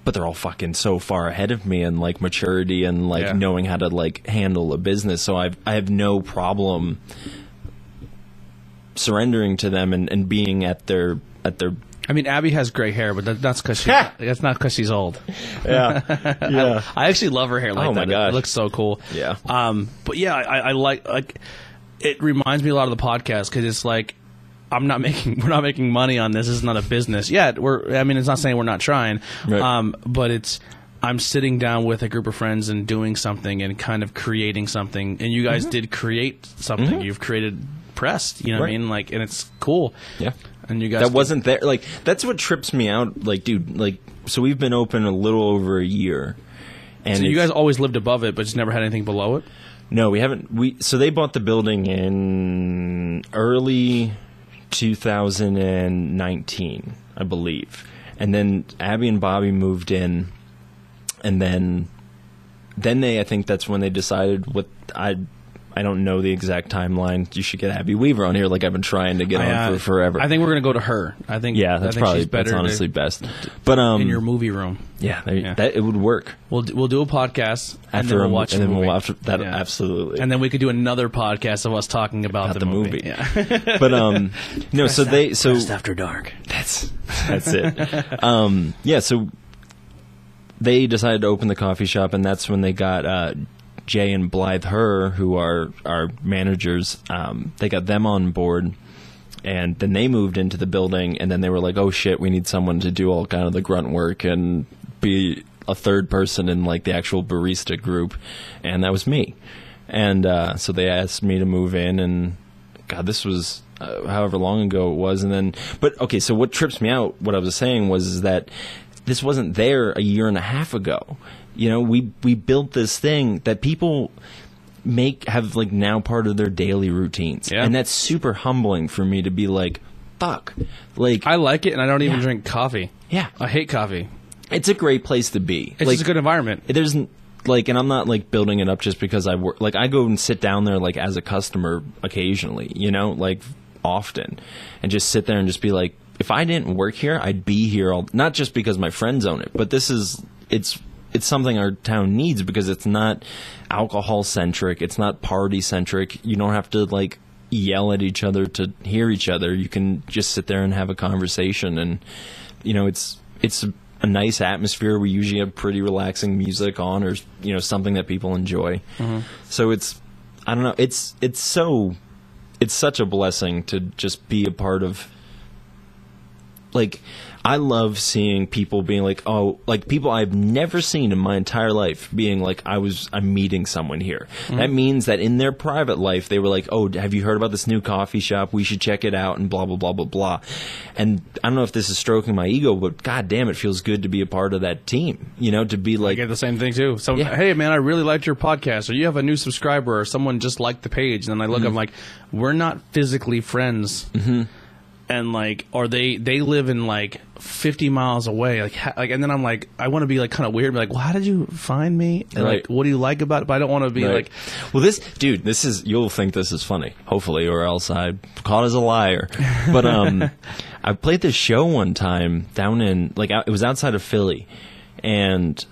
But they're all fucking so far ahead of me and like maturity and like Yeah. knowing how to like handle a business. So I've I have no problem surrendering to them and, and being at their at their I mean, Abby has gray hair, but that, that's because she. that's not because she's old. yeah yeah I actually love her hair like Oh my that. It- gosh. It looks so cool. Yeah. Um, but yeah, I, I like like it reminds me a lot of the podcast because it's like I'm not making we're not making money on this. This is not a business yet. We're I mean, it's not saying we're not trying. Right. Um, but it's I'm sitting down with a group of friends and doing something and kind of creating something. And you guys did create something. You've created You know what I. Mean? Like, and it's cool. yeah And you guys that wasn't there like that's what trips me out like dude like so we've been open a little over a year and So you guys always lived above it, but just never had anything below it. no we haven't we so they bought the building in early 2019 i believe and then abby and bobby moved in and then then they i think that's when they decided what i I don't know the exact timeline. You should get Abby Weaver on here, like I've been trying to get I, on uh, for forever. I think we're gonna go to her. I think. yeah, I that's think probably that's to- honestly best. But um, in your movie room. Yeah, there, Yeah. that it would work We'll do, we'll do a podcast and after we'll watch and then movie. we'll watch that. Yeah. Absolutely, And then we could do another podcast of us talking about, About the, the movie. Yeah. but um, no. So they so after dark. that's that's it. um, yeah. So they decided to open the coffee shop, and that's when they got uh, Jay and Blythe Her, who are our managers. Um, they got them on board. And then they moved into the building, and then they were like, "Oh shit, we need someone to do all kind of the grunt work and be a third person in like the actual barista group," and that was me. And uh, so they asked me to move in, and God, this was uh, however long ago it was. And then, but okay, so what trips me out, what I was saying was that this wasn't there a year and a half ago. You know, we we built this thing that people make have like now part of their daily routines, Yeah. and that's super humbling for me to be like, fuck, like I like it, and I don't even Yeah. drink coffee. yeah, I hate coffee. it's a great place to be. It's like, a good environment. there's like and i'm not like building it up just because i work like i go and sit down there like as a customer occasionally you know like often and just sit there and just be like if i didn't work here i'd be here all not just because my friends own it but this is it's it's something our town needs because it's not alcohol centric it's not party centric you don't have to like yell at each other to hear each other. You can just sit there and have a conversation and you know it's it's a nice atmosphere. We usually have pretty relaxing music on or you know something that people enjoy. Mm-hmm. So it's i don't know it's it's so it's such a blessing to just be a part of like I love seeing people being like, oh, like people I've never seen in my entire life being like, I was, I'm meeting someone here. That means that in their private life, they were like, oh, have you heard about this new coffee shop? We should check it out and blah, blah, blah, blah, blah. And I don't know if this is stroking my ego, but god damn, it feels good to be a part of that team, you know, to be I like, get the same thing too. So, Yeah. hey man, I really liked your podcast, or you have a new subscriber, or someone just liked the page, and then I look, Mm-hmm. I'm like, we're not physically friends, mm-hmm. And like, or they they live in like 50 miles away, like, ha- like, and then I'm like, I want to be like kind of weird, like, well, how did you find me? And Right. like, what do you like about it? But I don't want to be Right. like, well, this dude, this is you'll think this is funny, hopefully, or else I'm caught as a liar. But um, I played this show one time down in like it was outside of Philly, and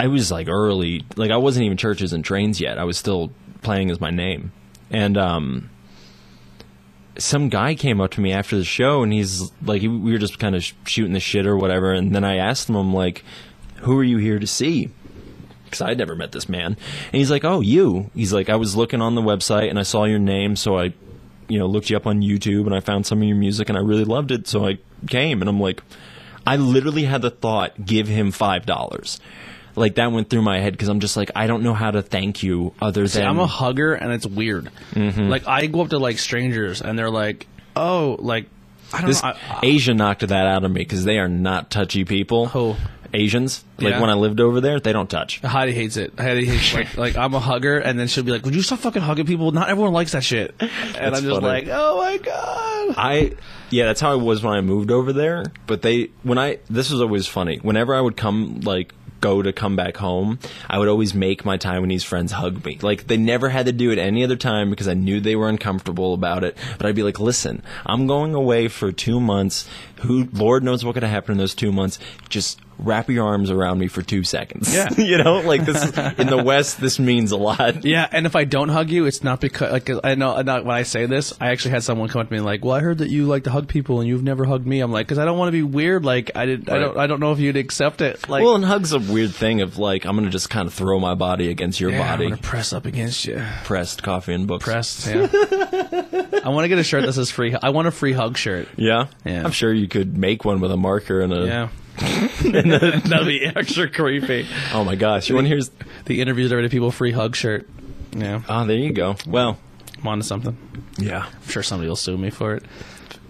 I was like early, like I wasn't even churches and trains yet. I was still playing as my name, and um. Some guy came up to me after the show, and he's like, we were just kind of sh- shooting the shit or whatever. And then I asked him, I'm like, "Who are you here to see?" because I'd never met this man. And he's like, "Oh, you." He's like, "I was looking on the website and I saw your name, so I, you know, looked you up on YouTube and I found some of your music and I really loved it, so I came." And I'm like, I literally had the thought, "Give him five dollars." Like that went through my head because I'm just like, I don't know how to thank you other See, than I'm a hugger, and it's weird. Mm-hmm. Like, I go up to like strangers, and they're like, oh, like, I don't this know. I, I, Asia knocked that out of me because they are not touchy people. Who? Asians? Like Yeah. when I lived over there, they don't touch. Heidi hates it. Heidi hates like like I'm a hugger, and then she'll be like, "Would you stop fucking hugging people? Not everyone likes that shit." And That's I'm just funny. like, "Oh my god!" I yeah, that's how I was when I moved over there. But they when I this was always funny. Whenever I would come like go to come back home, I would always make my Taiwanese friends hug me. Like they never had to do it any other time because I knew they were uncomfortable about it. But I'd be like, "Listen, I'm going away for 2 months. Who Lord knows what could happen in those 2 months. Just wrap your arms around me for 2 seconds." Yeah. you know, like this is, in the west this means a lot. Yeah, and if I don't hug you, it's not because like I know not when I say this. I actually had someone come up to me and like, "Well, I heard that you like to hug people, and you've never hugged me." I'm like, "Cause I don't want to be weird. Like I did. I Right. don't. I don't know if you'd accept it. Like, well, and hugs a weird thing of like I'm going to just kind of throw my body against your yeah, I'm body. gonna press up against you. Pressed coffee and books. Pressed. Yeah. I want to get a shirt that says free. I want a free hug shirt. Yeah? Yeah. I'm sure you could make one with a marker and a. Yeah. And that'd be extra creepy. Oh my gosh. You want to hear? The interviews already people free hug shirt. Yeah, Oh, there you go. Well, I'm onto something. yeah. I'm sure somebody will sue me for it.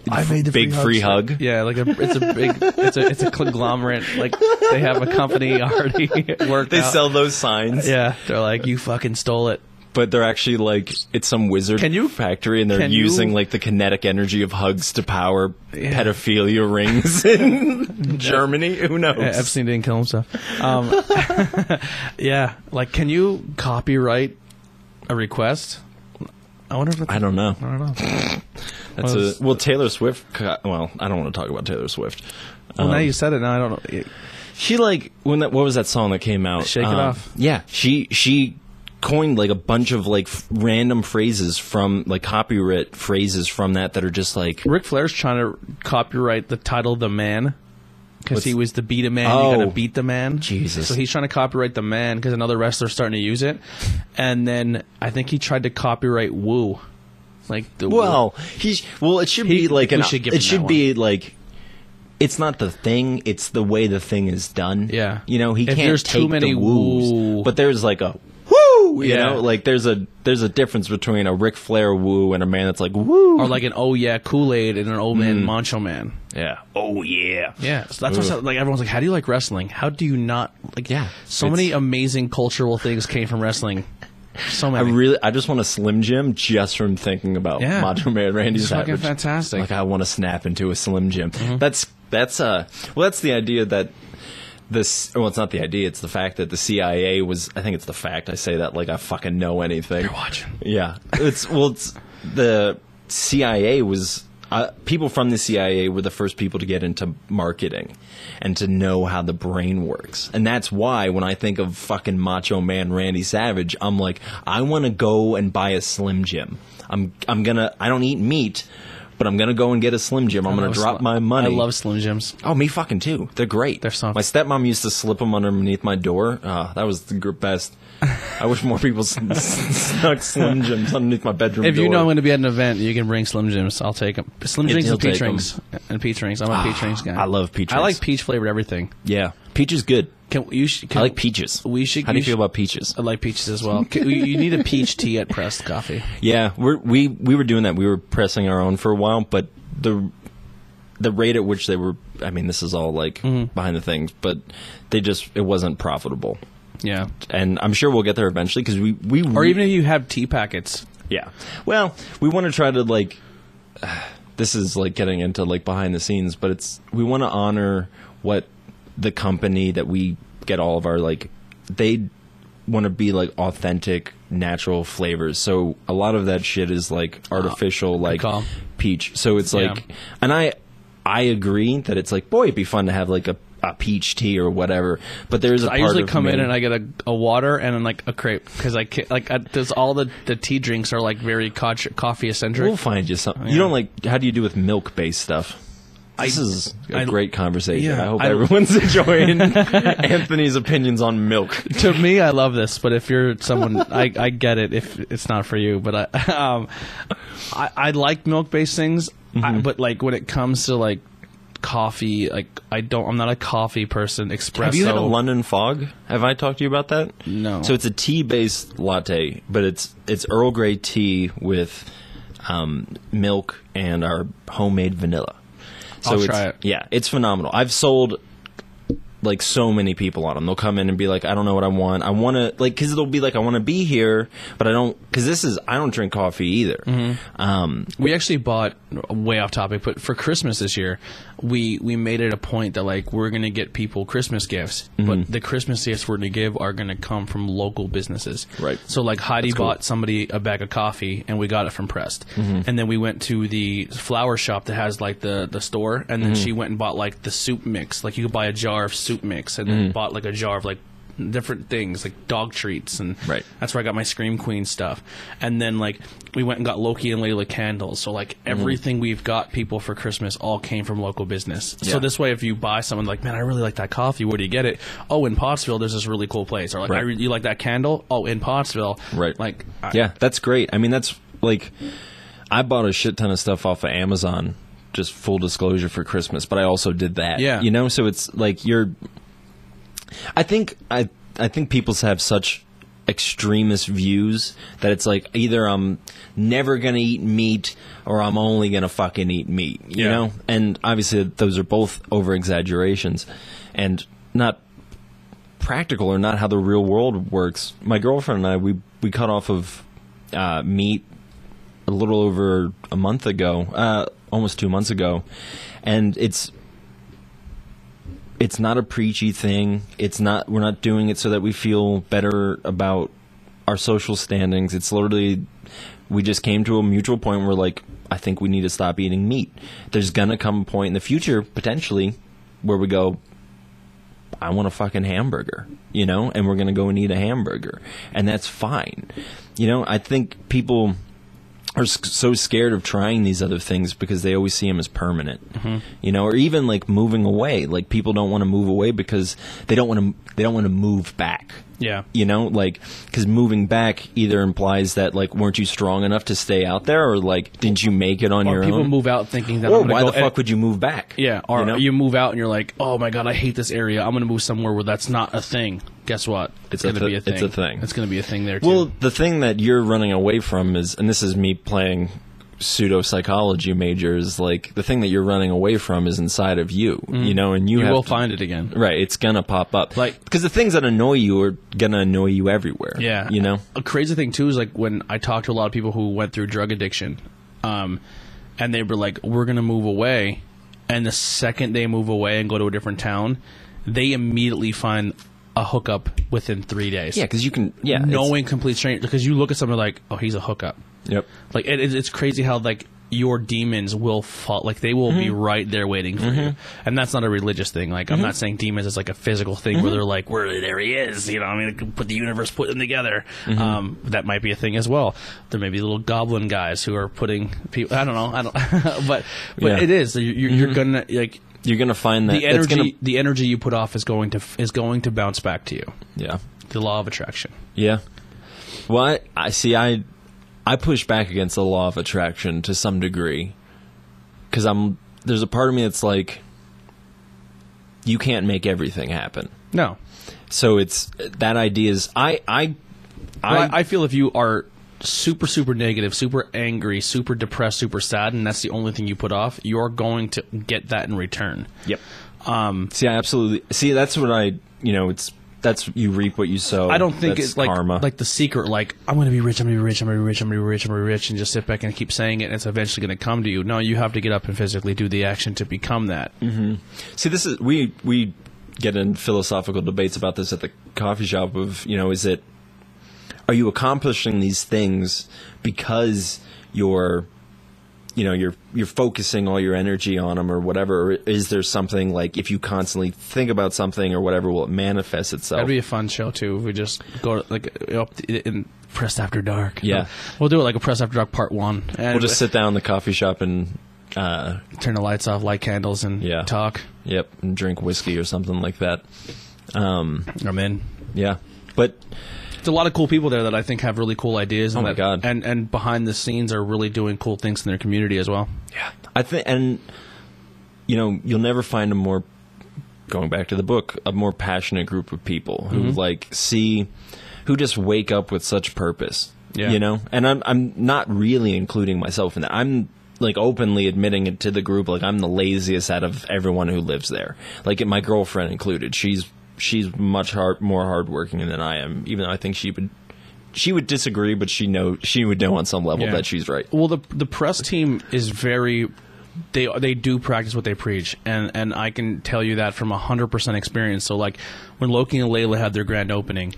I made the Big free hug. shirt. Yeah, like a, it's a big, it's a, it's a conglomerate. Like they have a company already worked They out. sell those signs. Yeah, they're like, you fucking stole it. But they're actually like, it's some wizard Can you- factory and they're can you- using like the kinetic energy of hugs to power Yeah. pedophilia rings in Germany. Who knows? Yeah, Epstein didn't kill himself. Um, yeah, like, can you copyright a request? I wonder if it's, I don't know. I don't know. That's Well, a, well, Taylor Swift. Well, I don't want to talk about Taylor Swift. Well, now Um, you said it. Now I don't know. She like when that what was that song that came out? Shake It Um, Off. Yeah, she she coined like a bunch of like f- random phrases from like copyright phrases from that that are just like Ric Flair's trying to copyright the title "The Man" because he was the beat a man. Oh. You got to beat the man. Jesus. So he's trying to copyright the man because another wrestler's starting to use it, and then I think he tried to copyright Woo, like the well he's well it should He- be like we an should give it should be like it's not the thing it's the way the thing is done Yeah. you know he If can't there's take too many the woos woo- but there's like a woo you Yeah. know like there's a there's a difference between a Ric Flair woo and a man that's like woo or like an oh yeah Kool Aid and an old man Mm. Macho Man. yeah oh yeah Yeah, so that's what like everyone's like, how do you like wrestling? How do you not like? Yeah, so it's- many amazing cultural things came from wrestling. So many. I really, I just want a Slim Jim just from thinking about Yeah. Macho Man Randy It's fucking Savage. fantastic. Like I want to snap into a Slim Jim. Mm-hmm. That's that's uh, well, that's the idea that this. Well, it's not the idea. It's the fact that the CIA was. I think it's the fact. I say that like I fucking know anything. You're watching. Yeah, it's well, it's the CIA was. Uh, people from the CIA were the first people to get into marketing and to know how the brain works. And that's why when I think of fucking Macho Man Randy Savage, I'm like, I want to go and buy a Slim Jim. I'm I'm gonna. I don't eat meat, but I'm gonna go and get a Slim Jim. I'm gonna drop Slim- my money. I love Slim Jims. Oh, me fucking too. They're great. They're soft. My stepmom used to slip them underneath my door. Ah, that was the gr- best. I wish more people snuck Slim Jims underneath my bedroom If you door. know I'm going to be at an event, you can bring Slim Jims. I'll take them. Slim Jims and peach rings. And peach rings. I'm a peach rings guy. I love peach I like peach flavored everything. yeah, peach is good. Can you? Sh- can, I like peaches. We should. How do you feel about peaches? I like peaches as well. Can- you need a peach tea at Pressed Coffee. Yeah, we're, we we were doing that. We were pressing our own for a while, but the the rate at which they were. I mean, this is all like Mm-hmm. behind the things, but they just it wasn't profitable. Yeah. And I'm sure we'll get there eventually because we we Or even if you have tea packets. yeah. Well, we want to try to like. this is like getting into like behind the scenes, but it's we want to honor what the company that we get all of our like they want to be like authentic natural flavors. So a lot of that shit is like ah, artificial like peach. So it's Yeah. like and I I agree that it's like boy it'd be fun to have like a a peach tea or whatever. But there's a I usually come me- in and I get a, a water and then like a crepe because I ca- like I, there's all the, the tea drinks are like very co- coffee eccentric. We'll find you something. You don't like. How do you do with milk based stuff? This is a I- great conversation. yeah, I hope I- everyone's enjoying Anthony's opinions on milk. to me, I love this, but if you're someone, I, I get it if it's not for you. But I, um, I, I like milk based things, Mm-hmm. I, but like when it comes to like coffee, like I don't, I'm not a coffee person. Espresso. Have you had a London Fog? Have I talked to you about that? No. So it's a tea based latte, but it's it's Earl Grey tea with um, milk and our homemade vanilla. So I'll it's, try it. Yeah, it's phenomenal. I've sold like so many people on them. They'll come in and be like, I don't know what I want. I want to like because it'll be like, I want to be here, but I don't because this is I don't drink coffee either. Mm-hmm. Um, We actually bought way off topic, but for Christmas this year, we we made it a point that like we're gonna get people Christmas gifts, Mm-hmm. but the Christmas gifts we're gonna give are gonna come from local businesses. Right. So like Heidi cool. bought somebody a bag of coffee, and we got it from Pressed, Mm-hmm. and then we went to the flower shop that has like the the store, and then Mm-hmm. she went and bought like the soup mix, like you could buy a jar of soup mix, and Mm-hmm. then bought like a jar of like different things like dog treats and Right. that's where I got my Scream Queen stuff. And then like we went and got Loki and Layla candles. So like Mm-hmm. everything we've got people for Christmas all came from local business. Yeah. So this way, if you buy someone like, man, I really like that coffee. Where do you get it? Oh, in Pottsville, there's this really cool place. Or like, Right. I re- you like that candle? Oh, in Pottsville. Right. Like, I- yeah, that's great. I mean, that's like I bought a shit ton of stuff off of Amazon. Just full disclosure for Christmas, but I also did that. Yeah. you know, so it's like you're. I think I I think people have such extremist views that it's like either I'm never gonna eat meat or I'm only gonna fucking eat meat. You Yeah. know, and obviously those are both over exaggerations, and not practical or not how the real world works. My girlfriend and I we we cut off of uh, meat a little over a month ago, uh, almost two months ago, and it's it's not a preachy thing. It's not we're not doing it so that we feel better about our social standings. It's literally we just came to a mutual point where like I think we need to stop eating meat. There's gonna come a point in the future potentially where we go I want a fucking hamburger, you know, and we're to go and eat a hamburger. And that's fine. You know, I think people are so scared of trying these other things because they always see them as permanent. Mm-hmm. You know, or even like moving away. Like people don't want to move away because they don't want to they don't want to move back. Yeah. You know, like cuz moving back either implies that like weren't you strong enough to stay out there or like didn't you make it on Or your people own? People move out thinking that or why the fuck would you move back? Yeah, or you you, move out and you're like, oh my god, I hate this area. I'm gonna move somewhere where that's not a thing. Guess what? It's a gonna thi- be a thing. it's a thing. It's gonna be a thing there too. Well, the thing that you're running away from is, and this is me playing pseudo psychology majors, like the thing that you're running away from is inside of you, you know, and you, you will to- find it again. right. It's gonna pop up, Like- because the things that annoy you are gonna annoy you everywhere. Yeah, you know. a crazy thing too is like when I talk to a lot of people who went through drug addiction, um, and they were like, "We're gonna move away," and the second they move away and go to a different town, they immediately find a hookup within three days. Yeah, because you can. Yeah, knowing complete stranger because you look at someone like, "Oh, he's a hookup." Yep. Like it, it's crazy how like your demons will fall like they will be mm-hmm. right there waiting for you mm-hmm. and that's not a religious thing like i'm mm-hmm. not saying demons is like a physical thing where they're like where there he is you know i mean put the universe put them together um, that might be a thing as well there may be little goblin guys who are putting people i don't know i don't but but Yeah. it is you're, you're, you're gonna like You're gonna find that the energy gonna. the energy you put off is going to is going to bounce back to you Yeah. the law of attraction. Yeah. Well, I, I see. I I push back against the law of attraction to some degree because I'm there's a part of me that's like you can't make everything happen. No, So it's that idea is I I I, I, I feel if you are super super negative, super angry, super depressed, super sad, and that's the only thing you put off, you're going to get that in return. Yep. Um, see, I absolutely see. That's what I, you know, it's that's you reap what you sow. I don't think That's it's like karma. like the secret. Like I'm going to be rich. I'm going to be rich. I'm going to be rich. I'm going to be rich. I'm going to be rich, and just sit back and keep saying it. and It's eventually going to come to you. No, you have to get up and physically do the action to become that. Mm-hmm. see, this is we we get in philosophical debates about this at the coffee shop. Of you know, is it are you accomplishing these things because you're you know you're you're focusing all your energy on them or whatever or is there something like if you constantly think about something or whatever will it manifest itself That'd be a fun show too. If we just go like up in press after dark. Yeah. we'll do it like a press after dark part one, and we'll just sit down in the coffee shop and uh, turn the lights off, light candles, and Yeah. talk. yep and drink whiskey or something like that um, I'm in. yeah but There's a lot of cool people there that I think have really cool ideas. And Oh my that- God. And and behind the scenes are really doing cool things in their community as well. Yeah, I think, and you know, you'll never find a more going back to the book, a more passionate group of people who Mm-hmm. like see, who just wake up with such purpose. Yeah. you know, and I'm I'm not really including myself in that. I'm like openly admitting it to the group. Like I'm the laziest out of everyone who lives there. Like my girlfriend included. She's she's much hard more hardworking than I am. Even though I think she would. She would disagree, but she know she would know on some level Yeah. that she's right. Well, the the press team is very. They they do practice what they preach, and and I can tell you that from hundred percent experience. So like when Loki and Layla had their grand opening,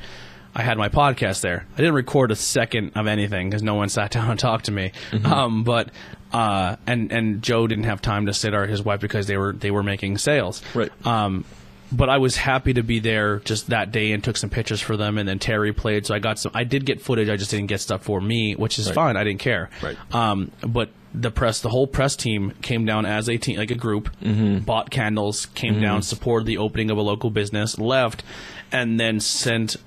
I had my podcast there. I didn't record a second of anything because no one sat down and talked to me. Um, but uh, and and Joe didn't have time to sit or his wife because they were they were making sales. Right. Um, but I was happy to be there just that day and took some pictures for them. And then Terry played, so I got some. I did get footage. I just didn't get stuff for me, which is Right. fine. I didn't care. Right. Um, but the press, the whole press team came down as a team, like a group, Mm-hmm. bought candles, came down, supported the opening of a local business, left, and then sent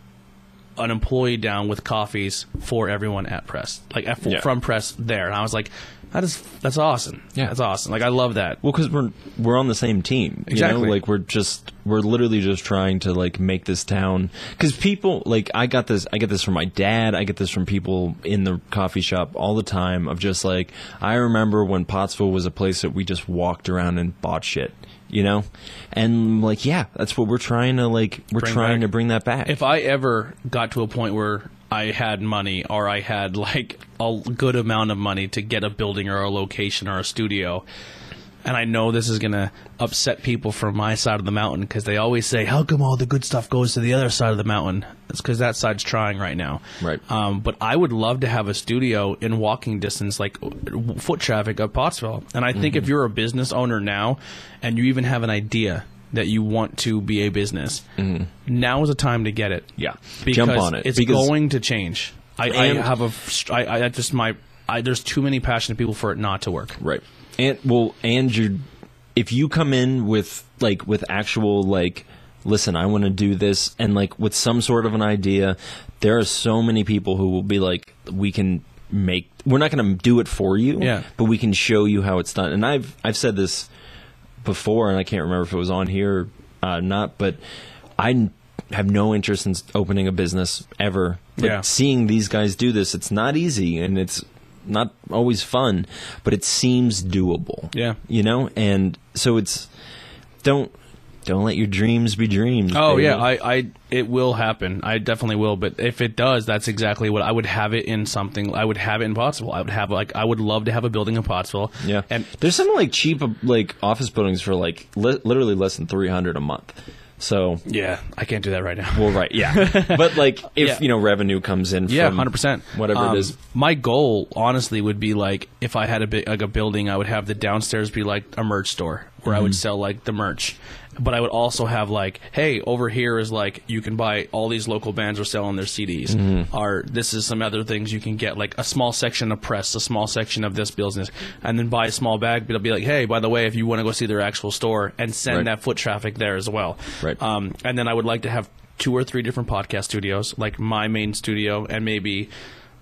an employee down with coffees for everyone at press, like at, Yeah. from press there. And I was like, that is that's awesome. Yeah. that's awesome. Like I love that. Well, because we're we're on the same team, you Exactly. know. Like we're just we're literally just trying to like make this town. Because people like I got this I get this from my dad. I get this from people in the coffee shop all the time. Of just like I remember when Pottsville was a place that we just walked around and bought shit, you know. And like yeah, that's what we're trying to like. We're Bring trying back. to bring that back. if I ever got to a point where I had money or I had like a good amount of money to get a building or a location or a studio, and I know this is going to upset people from my side of the mountain because they always say, How come all the good stuff goes to the other side of the mountain? It's because that side's trying right now. Right. Um, but I would love to have a studio in walking distance, like foot traffic of Pottsville. And I Mm-hmm. think if you're a business owner now and you even have an idea, that you want to be a business. Now is the time to get it Mm-hmm. Yeah. because Jump on it, It's because- going to change. I, I have a, I, I just my, I, there's too many passionate people for it not to work. Right. And well, and you if you come in with like with actual like listen, I want to do this and like with some sort of an idea, there are so many people who will be like we can make we're not going to do it for you, Yeah. but we can show you how it's done. And I've I've said this before and I can't remember if it was on here or uh, not, but I have no interest in opening a business ever. But Yeah. seeing these guys do this, it's not easy and it's not always fun, but it seems doable. Yeah. You know? And so it's don't don't let your dreams be dreams. Oh baby. yeah, I, I, it will happen. I definitely will. But if it does, that's exactly what I would have it in something. I would have it in Pottsville. I would have like I would love to have a building in Pottsville. yeah. and there's some like cheap like office buildings for like li- literally less than 300 a month. So yeah, I can't do that right now. well, right, yeah. but like if Yeah. you know revenue comes in, Yeah, hundred percent. whatever it is. My goal, honestly, would be like if I had a bit like a building, I would have the downstairs be like a merch store where I would Mm-hmm. sell like the merch. But I would also have like, hey, over here is like you can buy all these local bands are selling their CDs. Mm-hmm. Or this is some other things you can get, like a small section of press, a small section of this business, and then buy a small bag. But it'll be like, hey, by the way, if you want to go see their actual store, and send Right. that foot traffic there as well. Right. Um, and then I would like to have two or three different podcast studios, like my main studio, and maybe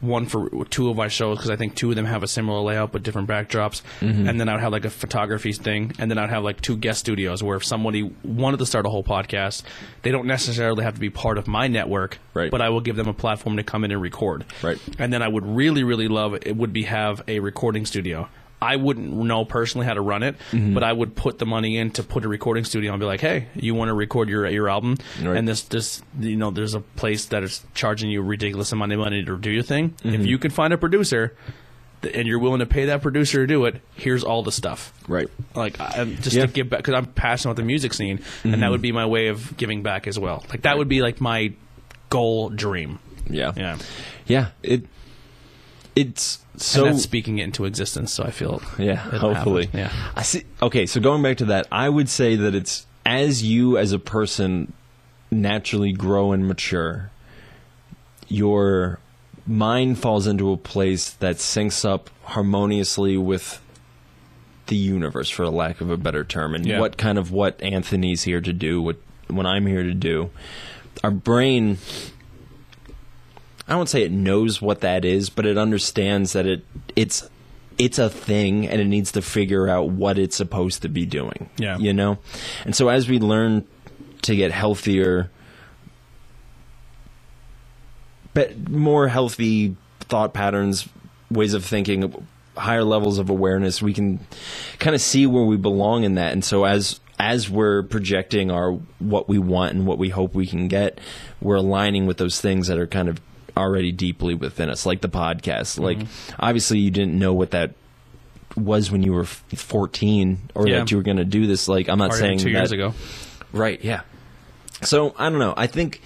one for two of my shows because I think two of them have a similar layout but different backdrops. Mm-hmm. And then I'd have like a photography thing, and then I'd have like two guest studios where if somebody wanted to start a whole podcast, they don't necessarily have to be part of my network, Right. but I will give them a platform to come in and record. Right. And then I would really, really love it would be have a recording studio. I wouldn't know personally how to run it, Mm-hmm. but I would put the money in to put a recording studio and be like, "Hey, you want to record your your album?" Right. And this this you know, there's a place that is charging you a ridiculous amount of money to do your thing. Mm-hmm. If you can find a producer and you're willing to pay that producer to do it, here's all the stuff. Right. Like I, just Yeah. Mm-hmm. to give back because I'm passionate about the music scene, and that would be my way of giving back as well. Like that would be like my goal dream. Yeah. Yeah. Yeah. It. It's so. and that's speaking it into existence. So I feel Yeah, hopefully. happen. Yeah. I see. Okay, so going back to that, I would say that it's as you as a person naturally grow and mature, your mind falls into a place that syncs up harmoniously with the universe, for lack of a better term, and Yeah. what kind of what Anthony's here to do, what what I'm here to do. Our brain I won't say it knows what that is, but it understands that it it's it's a thing and it needs to figure out what it's supposed to be doing. Yeah. You know? And so as we learn to get healthier but more healthy thought patterns, ways of thinking, higher levels of awareness, we can kind of see where we belong in that. And so as as we're projecting our what we want and what we hope we can get, we're aligning with those things that are kind of already deeply within us, like the podcast. Like obviously you didn't know what that was when you were 14 or Yeah. that you were going to do this like I'm not Already saying two years ago. Right. Yeah. So I don't know. I think,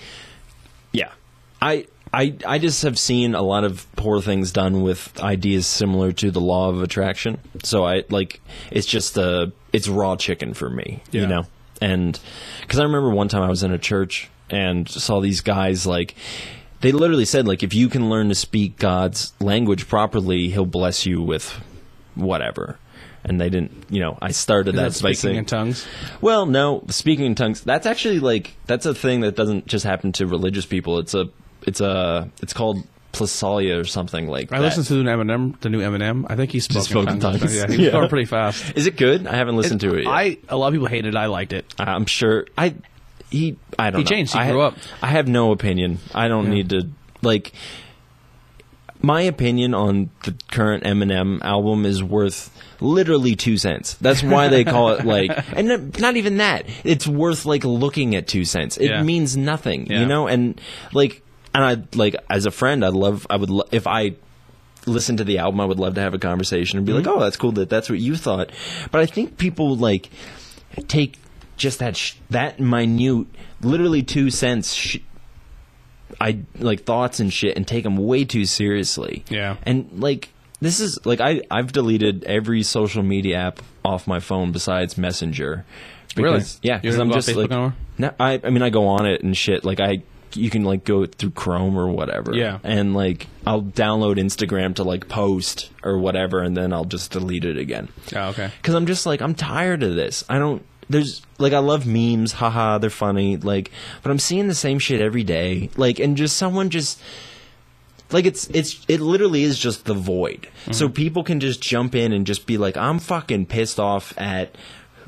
yeah, I I I just have seen a lot of poor things done with ideas similar to the law of attraction. So I like it's just uh it's raw chicken for me, Yeah. you know. And because I remember one time I was in a church and saw these guys like. They literally said, like, if you can learn to speak God's language properly, He'll bless you with whatever. And they didn't, you know. I started that, that by speaking saying, in tongues. well, no, speaking in tongues. That's actually like that's a thing that doesn't just happen to religious people. It's a it's a it's called glossolalia or something like I that. I listened to the Eminem, the new Eminem. I think he spoke, spoke in tongues. tongues. Yeah, he was Yeah. fast. Is it good? I haven't listened to it yet. I a lot of people hated it. I liked it. I'm sure I he I don't He know. changed. He I grew ha- up. I have no opinion. I don't Yeah. need to like my opinion on the current Eminem album is worth literally two cents. That's why they call it like, and not- even that. It's worth like looking at two cents. It Yeah. means nothing, Yeah. you know. And like, and I like as a friend, I'd love, I would lo- if I listened to the album, I would love to have a conversation and be Mm-hmm. like, oh, that's cool that that's what you thought. But I think people like take just that sh- that minute, literally two cents. Sh- I like thoughts and shit and take them way too seriously. Yeah. And like this is like I I've deleted every social media app off my phone besides Messenger. Really? Yeah, because I'm just Facebook like no, I I mean I go on it and shit. Like I you can like go through Chrome or whatever. Yeah. And like I'll download Instagram to like post or whatever and then I'll just delete it again. Oh, okay. Cuz I'm just like I'm tired of this. I don't there's like I love memes, haha, they're funny, like but I'm seeing the same shit every day. Like and just someone just like it's it's it literally is just the void. So mm-hmm. people can just jump in and just be like I'm fucking pissed off at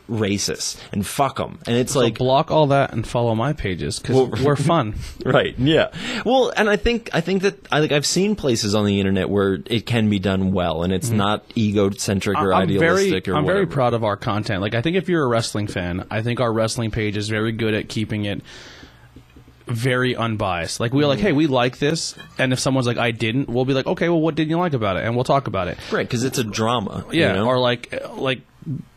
racists and fuck them. And it's So like block all that and follow my pages because Well- we're fun. right yeah well and i think i think that i like i've seen places on the internet where it can be done well and it's mm-hmm. not egocentric or I'm very, idealistic or I'm whatever very proud of our content. Like, I think if you're a wrestling fan, I think our wrestling page is very good at keeping it very unbiased. Like, we're like, hey, we like this, and if someone's like, I didn't, we'll be like, okay, well, what didn't you like about it, and we'll talk about it. right because it's a drama Yeah, you know? or like, like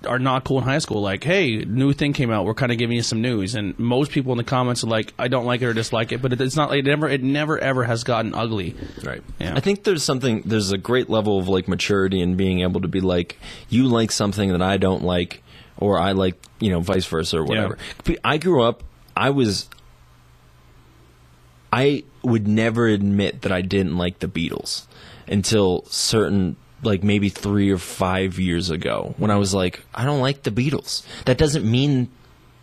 are not cool in high school. Like, hey, new thing came out. We're kind of giving you some news, and most people in the comments are like, I don't like it or dislike it, but it's not. It never, it never ever has gotten ugly. Right. Yeah. I think there's something there's a great level of like maturity in being able to be like you like something that I don't like or I like, you know, vice versa or whatever. I grew up I was I would never admit that I didn't like the Beatles until certain like maybe 3 or 5 years ago when I was like I don't like the Beatles. That doesn't mean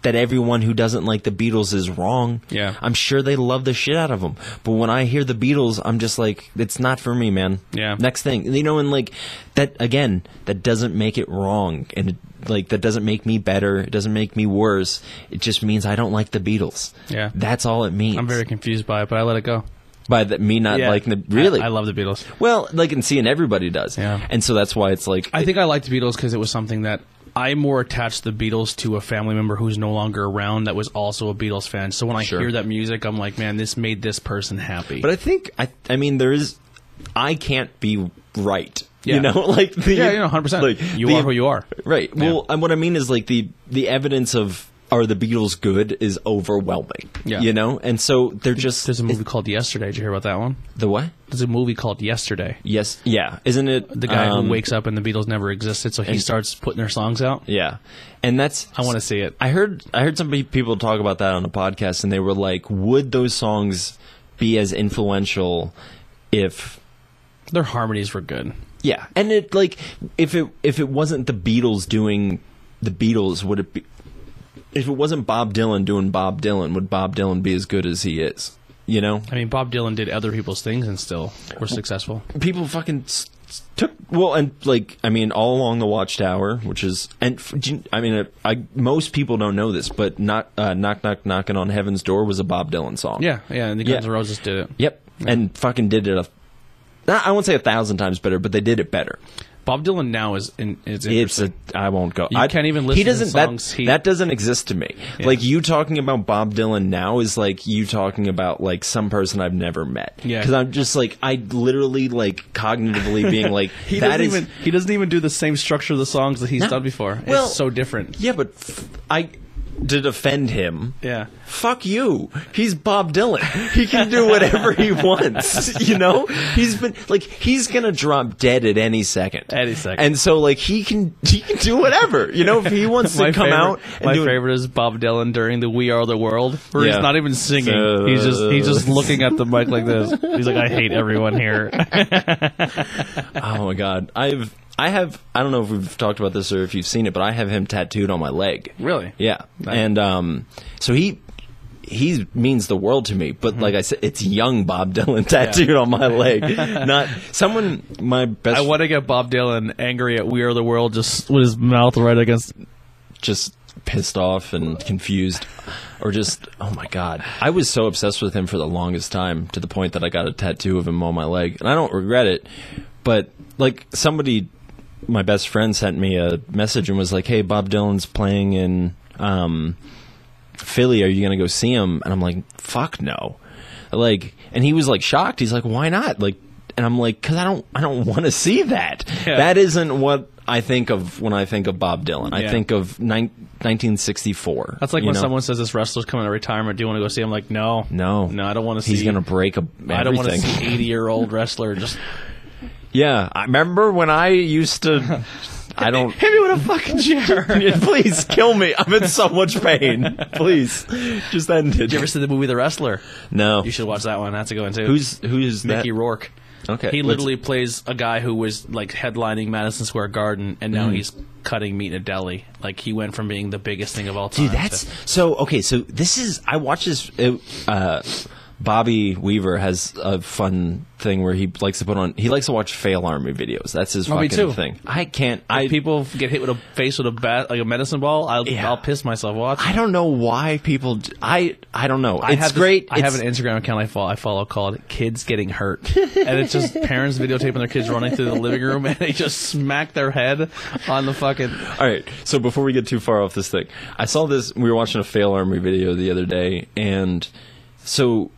that everyone who doesn't like the Beatles is wrong. Yeah. I'm sure they love the shit out of them. But when I hear the Beatles, I'm just like, it's not for me, man. Yeah. Next thing, you know, and like that again, that doesn't make it wrong, and it, like that doesn't make me better. It doesn't make me worse. It just means I don't like the Beatles. Yeah. That's all it means. I'm very confused by it, but I let it go. by the, me not Yeah. liking the really. I, I love the Beatles. well, like and seeing everybody does. Yeah. And so that's why it's like I think I liked the Beatles because it was something that I more attached the Beatles to a family member who's no longer around that was also a Beatles fan. So when I Sure. hear that music, I'm like, man, this made this person happy. But I think I I mean there is I can't be right. Yeah. You know, like the yeah, you know, 100%. like, you the- are who you are. Right. Well, and what I mean is like the the evidence of are the Beatles good is overwhelming. Yeah. You know, and so they're just There's a movie called Yesterday. Did you hear about that one? the what? There's a movie called Yesterday. Yes. Yeah. Isn't it The guy um, who wakes up and the Beatles never existed, so he and- starts putting their songs out. Yeah. And that's I want to see it. I heard I heard some people talk about that on a podcast, and they were like, "Would those songs be as influential if Their harmonies were good. Yeah, and it like if it if it wasn't the Beatles doing the Beatles, would it be? If it wasn't Bob Dylan doing Bob Dylan, would Bob Dylan be as good as he is? You know, I mean, Bob Dylan did other people's things and still were successful. people fucking took well, and like I mean, all along the Watchtower, which is and f- do you- I mean, uh, I most people don't know this, but not uh, knock knock knocking on heaven's door was a Bob Dylan song. Yeah, yeah, and the Yeah. Guns N' Roses did it. Yep, and fucking did it a. Not, I won't say a thousand times better, but they did it better. Bob Dylan now is in, is It's a. I won't go. You I, can't even listen to doesn't. songs that he- that doesn't exist to me. Yeah. Like you talking about Bob Dylan now is like you talking about like some person I've never met. Yeah. Because I'm just like I literally like cognitively being like he that doesn't is. even he doesn't even do the same structure of the songs that he's No. done before. Well- it's so different. yeah, but f- I to defend him. Yeah. Fuck you. He's Bob Dylan. He can do whatever he wants. You know? He's been like he's gonna drop dead at any second. Any second. And so like he can he can do whatever. You know, if he wants to come favorite, out and my favorite is Bob Dylan during the "We Are the World," where Yeah. he's not even singing. So- he's just he's just uh, looking at the mic like this. He's like, "I hate everyone here." Oh my god. I've I have I don't know if we've talked about this or if you've seen it, but I have him tattooed on my leg. really? Yeah. And um so he he means the world to me, Mm-hmm. but like I said, it's young Bob Dylan tattooed on my leg. Not someone my best I want to get Bob Dylan angry at "We Are the World" just with his mouth right against. just pissed off and confused or just oh my god i was so obsessed with him for the longest time to the point that i got a tattoo of him on my leg and i don't regret it but like somebody my best friend sent me a message and was like hey bob dylan's playing in um philly are you gonna go see him and i'm like fuck no like and he was like shocked he's like why not like and i'm like because i don't i don't want to see that Yeah. that isn't what i think of when i think of bob dylan i think of nine, 1964 That's like when know? someone says this wrestler's coming to retirement. Do you want to go see him? Like, no, no no, I don't want to see. he's gonna break a, I don't want to everything. see eighty-year-old wrestler just yeah i remember when i used to i don't hit me with a fucking chair. please kill me i'm in so much pain please just end it Did you ever see the movie The Wrestler? no You should watch that one. That's a good one too. who's who's Mickey that Rourke? okay He let's- literally plays a guy who was like headlining Madison Square Garden, and Mm. now he's cutting meat in a deli. Like he went from being the biggest thing of all time. Dude, that's to- so okay. So this is I watch this. Uh, Bobby Weaver has a fun thing where he likes to put on. He likes to watch fail army videos. That's his Oh, fucking too. thing. I can't. If I people get hit with a face with a bat, like a medicine ball. I'll Yeah. I'll piss myself watching. I don't know why people. I I don't know. I it's have this- great. I have an Instagram account I follow, I follow called "Kids Getting Hurt," and it's just parents videotaping their kids running through the living room, and they just smack their head on the fucking. All right. So before we get too far off this thing, I saw this. We were watching a fail army video the other day, and so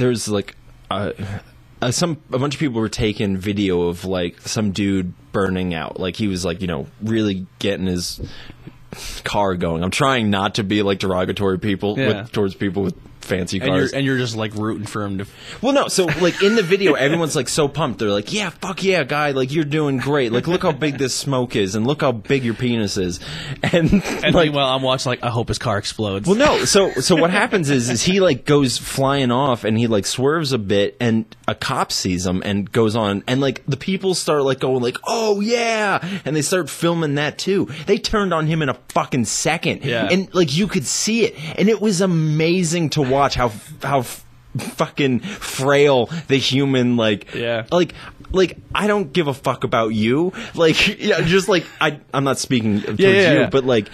there's like uh, uh, some a bunch of people were taking video of like some dude burning out. Like he was like you know really getting his car going. I'm trying not to be like derogatory people Yeah. with, towards people with fancy and you're cars. and you're just like rooting for him to. well, no, so like in the video, everyone's like so pumped. They're like, "Yeah, fuck yeah, guy! Like you're doing great. Like look how big this smoke is, and look how big your penis is." And, And like, meanwhile, I'm watching like I hope his car explodes. Well, no. So, so what happens is, is he like goes flying off, and he like swerves a bit, and a cop sees him and goes on, and like the people start like going like, "Oh yeah," and they start filming that too. They turned on him in a fucking second, Yeah. and like you could see it, and it was amazing to watch how how f- fucking frail the human like Yeah. like like I don't give a fuck about you like yeah just like I I'm not speaking towards yeah, you yeah. but like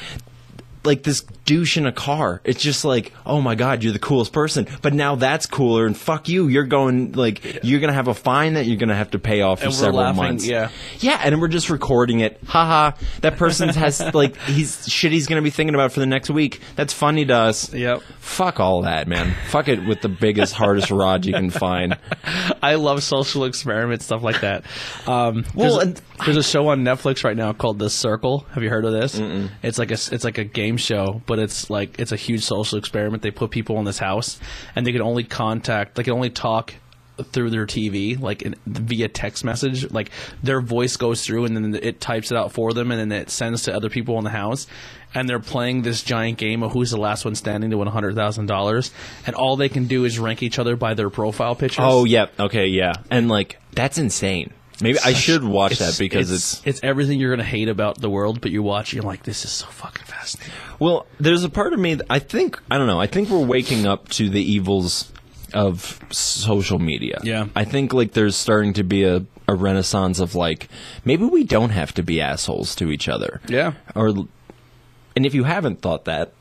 like this douche in a car. It's just like, oh my god, you're the coolest person. But now that's cooler, and fuck you. You're going like you're gonna have a fine that you're gonna have to pay off for several laughing, months. yeah. yeah, and we're just recording it. Haha. That person has like he's shit. He's gonna be thinking about for the next week. That's funny to us. Yep. Fuck all that, man. Fuck it with the biggest, hardest rod you can find. I love social experiment stuff like that. Um, Well, there's, and- a, there's a show on Netflix right now called The Circle. Have you heard of this? It's like a it's like a game show, but it's like it's a huge social experiment. They put people in this house, and they can only contact, they can only talk through their TV, like in, via text message. Like their voice goes through, and then it types it out for them, and then it sends to other people in the house. And they're playing this giant game of who's the last one standing to win hundred thousand dollars, and all they can do is rank each other by their profile pictures. Oh yeah, okay, yeah, and like that's insane. Maybe I should watch that because it's it's everything you're gonna hate about the world, but you watch, you're like, this is so fucking fascinating. Well, there's a part of me that I think I don't know. I think we're waking up to the evils of social media. Yeah. I think like there's starting to be a, a renaissance of like maybe we don't have to be assholes to each other. Yeah. Or and if you haven't thought that,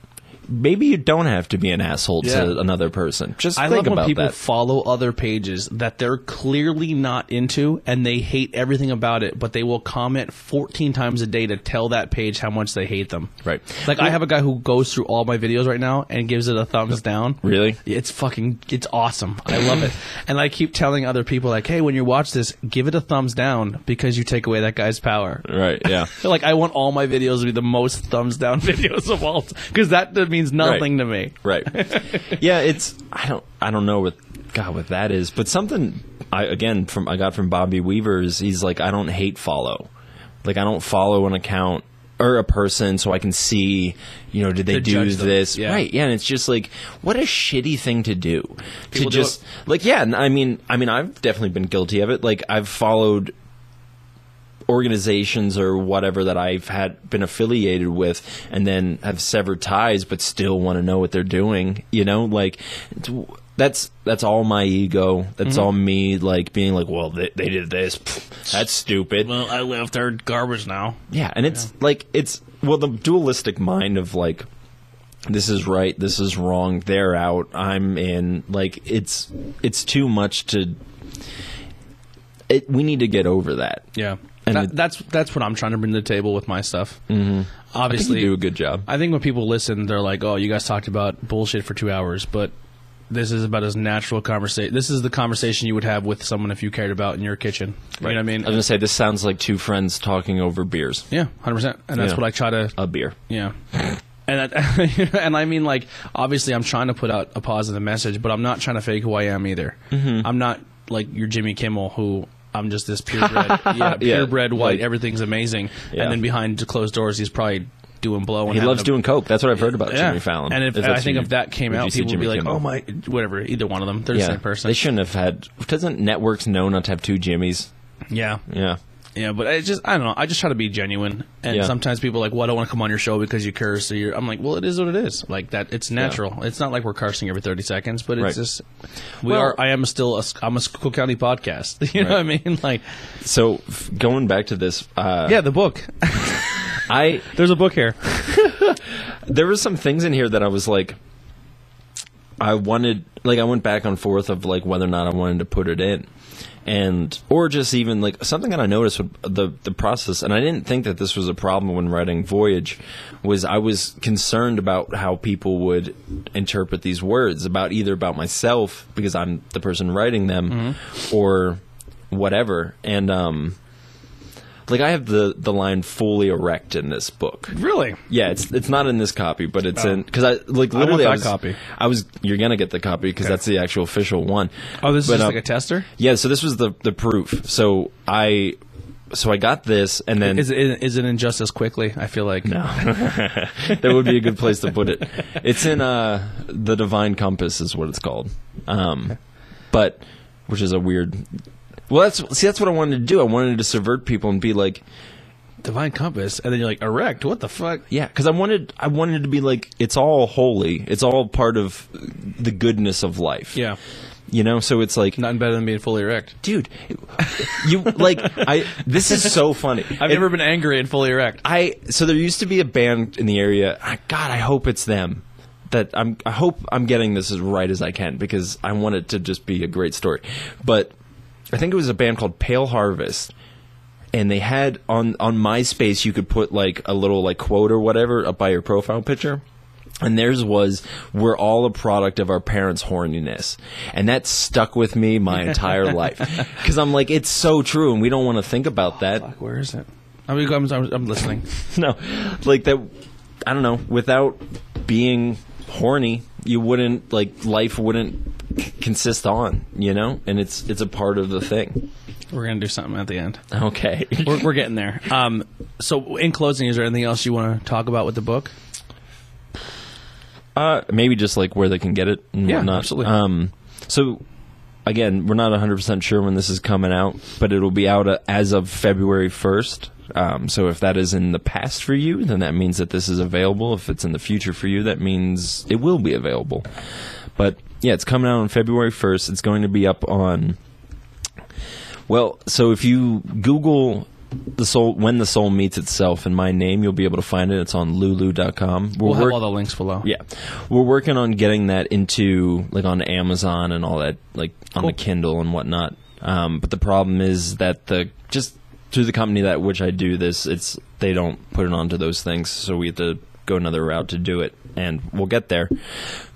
maybe you don't have to be an asshole Yeah. to another person. Just I think love when people that. follow other pages that they're clearly not into and they hate everything about it, but they will comment 14 times a day to tell that page how much they hate them. Right. Like I have a guy who goes through all my videos right now and gives it a thumbs down. Really? It's fucking it's awesome. I love it. And I keep telling other people like, "Hey, when you watch this, give it a thumbs down because you take away that guy's power." Right, yeah. like I want all my videos to be the most thumbs down videos of all, because that, that means nothing to me. Right. yeah, it's I don't I don't know what God what that is, but something I again from I got from Bobby Weaver's. he's like I don't hate follow, like I don't follow an account or a person so I can see you know did they To do judge them. this Yeah. right yeah and it's just like what a shitty thing to do People to do just like yeah and I mean I mean I've definitely been guilty of it like I've followed organizations or whatever that I've had been affiliated with and then have severed ties but still want to know what they're doing you know? Like that's that's all my ego. That's Mm-hmm. all me like being like well they, they did this. Pfft, that's stupid. Well, I left their garbage now. yeah and it's like it's well the dualistic mind of like this is right this is wrong they're out i'm in like it's it's too much to it, we need to get over that. Yeah, And That- it- that's that's what I'm trying to bring to the table with my stuff. Mm-hmm. Obviously, do a good job I think when people listen, they're like, "Oh, you guys talked about bullshit for two hours," but this is about as natural conversation. This is the conversation you would have with someone if you cared about in your kitchen. You know what I mean? I was gonna say this sounds like two friends talking over beers. yeah, hundred percent. And that's Yeah. what I try to. A beer. Yeah. And that, and I mean, like, obviously, I'm trying to put out a positive message, but I'm not trying to fake who I am either. Mm-hmm. I'm not like your Jimmy Kimmel, who I'm just this purebred, yeah, purebred white. everything's amazing, Yeah. and then behind closed doors, he's probably doing blow. And He loves a- doing coke. That's what I've heard about yeah. Jimmy Fallon. And if I think if that came out, people would be like, Kimmel? "Oh my, whatever." Either one of them, they're the same person. they shouldn't have had. Doesn't networks know not to have two Jimmys? yeah, Yeah, yeah. But I just, I don't know. I just try to be genuine. And Yeah. sometimes people are like, "Well, I don't want to come on your show because you curse." Or you're, I'm like, "Well, it is what it is. Like that. It's natural. It's not like we're cursing every 30 seconds, but it's Right. just we Well- are. I am still a, I'm a Schuylkill County podcast. You know what I mean? Like, So f- going back to this, uh, yeah, the book. I There's a book here. there were some things in here that I was like, I wanted, like, I went back and forth of like whether or not I wanted to put it in, and or just even like something that I noticed with the the process, and I didn't think that this was a problem when writing Voyage, was I was concerned about how people would interpret these words about either about myself because I'm the person writing them, or whatever, and um like I have the the line fully erect in this book. Really? Yeah, it's it's not in this copy, but it's Oh. in because I like I literally that I was, copy. I was you're gonna get the copy because Okay. that's the actual official one. Oh, this is But, just um, like a tester. Yeah, so this was the the proof. So I so I got this and then Is it is it in just as quickly? I feel like no. that would be a good place to put it. It's in uh the Divine Compass is what it's called. Um but which is a weird well, that's see. That's what I wanted to do. I wanted to subvert people and be like, divine compass, and then you're like erect. What the fuck? Yeah, because I wanted I wanted to be like it's all holy. It's all part of the goodness of life. Yeah, you know. So it's like, nothing better than being fully erect. dude, you like I. This is so funny. I've It- never been angry and fully erect. I so there used to be a band in the area. I, God, I hope it's them. That I'm. I hope I'm getting this as right as I can because I want it to just be a great story. But I think it was a band called Pale Harvest, and they had on on MySpace you could put like a little like quote or whatever up by your profile picture. And theirs was, "We're all a product of our parents' horniness," and that stuck with me my entire life. Because I'm like, it's so true, and we don't want to think about oh, that. Fuck, where is it? I'm, I'm, I'm listening. no, like that. I don't know. Without being horny, you wouldn't like life wouldn't c- consist on. You know, and it's it's a part of the thing. We're gonna do something at the end. Okay. We're, we're getting there. Um, so in closing, is there anything else you want to talk about with the book? Uh, maybe just like where they can get it and Yeah, whatnot. absolutely. Um, so again, we're not 100 percent sure when this is coming out, but it'll be out uh, as of February 1st. Um, so if that is in the past for you, then that means that this is available. If it's in the future for you, that means it will be available. But yeah, it's coming out on February 1st. It's going to be up on. Well, so if you Google the soul when the soul meets itself and my name, you'll be able to find it. It's on lulu.com. We're We'll have work- all the links below. yeah, we're working on getting that into like on Amazon and all that, like on Cool. the Kindle and whatnot. Um, but the problem is that the just through the company that which I do this, it's they don't put it onto those things, so we have to go another route to do it, and we'll get there.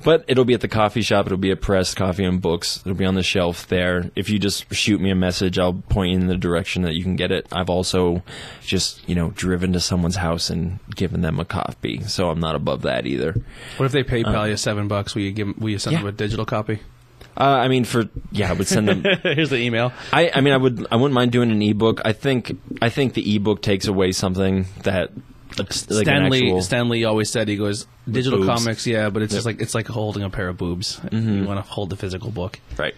But it'll be at the coffee shop. It'll be at Pressed Coffee and Books. It'll be on the shelf there. If you just shoot me a message, I'll point you in the direction that you can get it. I've also just you know driven to someone's house and given them a copy, so I'm not above that either. What if they PayPal you seven bucks? Will you give? Will you send Yeah. them a digital copy? Uh, I mean, for yeah, I would send them. Here's the email. I, I mean, I would. I wouldn't mind doing an ebook. I think. I think the ebook takes away something that like Stan Lee actual- Stan Lee always said he goes digital comics, yeah, but it's just like it's like holding a pair of boobs. Mm-hmm. You want to hold the physical book. Right.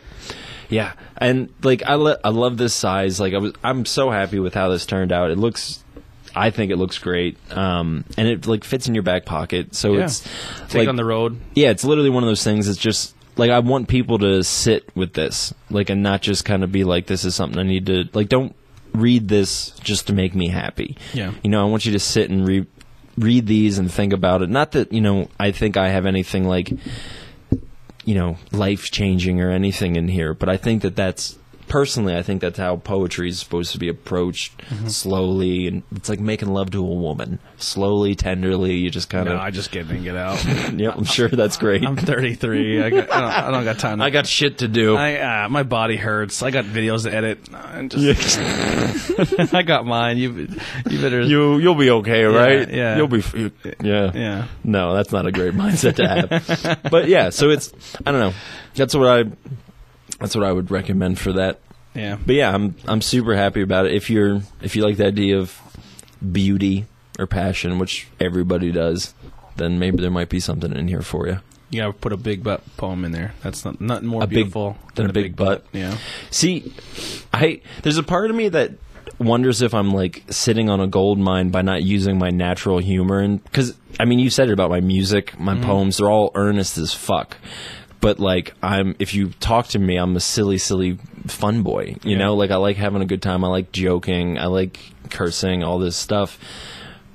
Yeah, and like I, lo- I love this size. Like I was, I'm so happy with how this turned out. It looks, I think it looks great, um, and it like fits in your back pocket. So Yeah. it's Take like on the road. yeah, it's literally one of those things. It's just like I want people to sit with this, like, and not just kind of be like, "This is something I need to like." Don't read this just to make me happy. Yeah. you know, I want you to sit and read read these and think about it. Not that you know, I think I have anything like you know life changing or anything in here, but I think that that's personally, I think that's how poetry is supposed to be approached Mm-hmm. slowly, and it's like making love to a woman, slowly, tenderly. You just kind No, of. I just get in and get out. yep, I'm sure that's great. I'm 33. I, got, I, don't, I don't got time. To, I got shit to do. I uh, my body hurts. I got videos to edit. I, just, I got mine. You you better. you you'll be okay, right? yeah. You'll be. You, yeah. yeah. No, that's not a great mindset to have. but yeah, so it's I don't know. That's what I. That's what I would recommend for that. Yeah. But yeah, I'm I'm super happy about it. If you're if you like the idea of beauty or passion, which everybody does, then maybe there might be something in here for you. You gotta put a big butt poem in there. That's not nothing more A big- beautiful than a big butt. Yeah. See, I there's a part of me that wonders if I'm like sitting on a gold mine by not using my natural humor and because I mean you said it about my music, my mm-hmm. poems, they're all earnest as fuck. But like I'm if you talk to me, I'm a silly, silly fun boy. You Yeah. know, like I like having a good time, I like joking, I like cursing, all this stuff.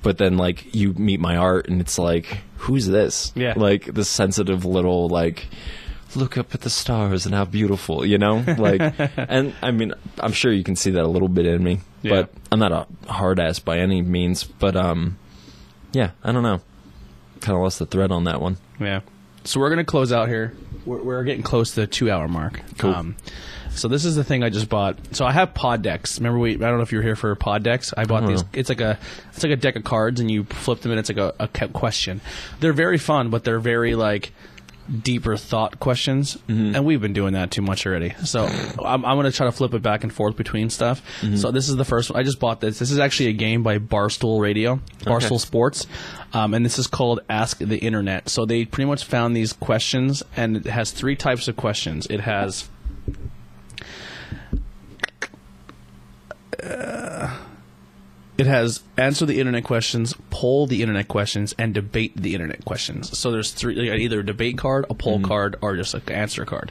But then like you meet my art and it's like, who's this? Yeah. Like this sensitive little like look up at the stars and how beautiful, you know? Like, and I mean, I'm sure you can see that a little bit in me, Yeah. but I'm not a hard ass by any means. But, um, yeah, I don't know. Kind of lost the thread on that one. Yeah. So we're gonna close out here. We're, we're getting close to the two hour mark. Cool. Um, so this is the thing I just bought. So I have pod decks. Remember we? I don't know if you were here for pod decks. I bought these. Uh-huh. It's like a it's like a deck of cards, and you flip them, and it's like a, a question. They're very fun, but they're very like deeper thought questions, mm-hmm. and we've been doing that too much already. So I'm, I'm going to try to flip it back and forth between stuff. Mm-hmm. So this is the first one. I just bought this. This is actually a game by Barstool Radio, Barstool Sports, um, and this is called Ask the Internet. So they pretty much found these questions, and it has three types of questions. It has uh, it has answer the internet questions, poll the internet questions, and debate the internet questions. So there's three, like, either a debate card, a poll card, or just an answer card.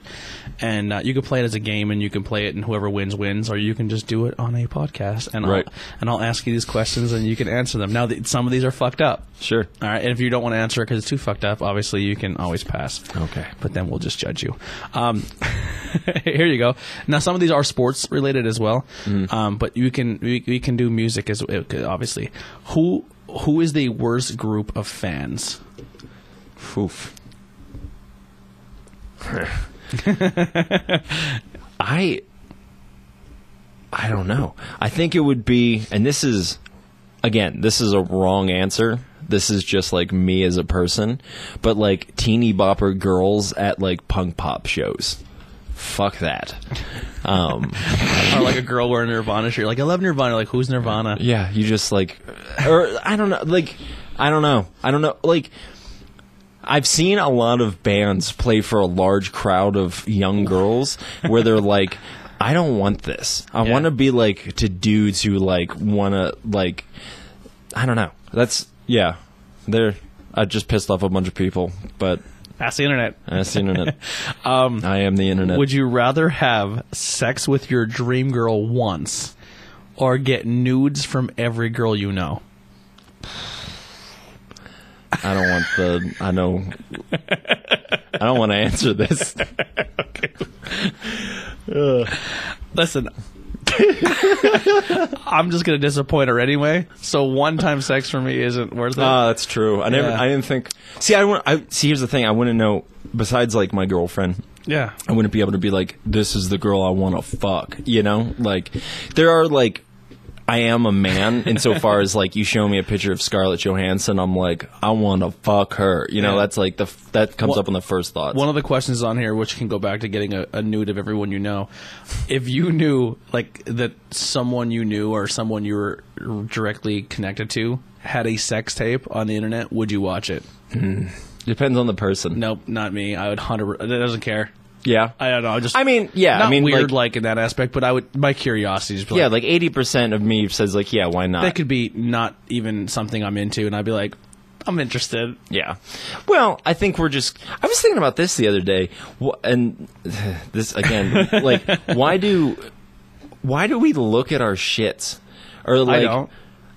And uh, you can play it as a game, and you can play it, and whoever wins wins, or you can just do it on a podcast, and Right. I'll, and I'll ask you these questions, and you can answer them. Now, th- some of these are fucked up. Sure. All right, and if you don't want to answer it because it's too fucked up, obviously you can always pass. Okay. But then we'll just judge you. Um, here you go. Now some of these are sports related as well, um, but you can we, we can do music as uh, obviously. Who who is the worst group of fans? Oof. I I don't know. I think it would be and this is again, this is a wrong answer. This is just like me as a person, but like teeny bopper girls at like punk pop shows. Fuck that. Um or like a girl wearing Nirvana shirt? Like I love Nirvana. Like who's Nirvana? Yeah, you just like, or I don't know, like, I don't know, I don't know, like, I've seen a lot of bands play for a large crowd of young girls where they're like, I don't want this. I Yeah. want to be like to dudes who like want to like, I don't know. That's yeah, they're. I just pissed off a bunch of people, but That's the internet. that's the internet. Um, I am the internet. Would you rather have sex with your dream girl once, or get nudes from every girl you know? I don't want the. I know. I don't want to answer this. okay. Listen, I'm just gonna disappoint her anyway. So one time sex for me isn't worth it. Ah, that's true. I never. Yeah. I didn't think. See, I want. I see. Here's the thing. I wouldn't know. Besides, like my girlfriend, yeah, I wouldn't be able to be like, "This is the girl I want to fuck." You know, like there are like. I am a man insofar as like you show me a picture of Scarlett Johansson, I'm like, I want to fuck her. You know, Yeah. that's like the that comes Well, up on the first thoughts. one of the questions on here, which can go back to getting a, a nude of everyone you know, if you knew like that someone you knew or someone you were directly connected to had a sex tape on the internet, would you watch it? Hmm. Depends on the person. Nope, not me. I would hundred. It doesn't care. Yeah. I don't know. I just I mean, yeah. not I mean, weird like, like, in that aspect, but I would my curiosity is like, yeah, like eighty percent of me says like, yeah, why not? that could be not even something I'm into, and I'd be like, I'm interested. Yeah. Well, I think we're just. I was thinking about this the other day, and this again, like, why do, why do we look at our shits, or like, don't.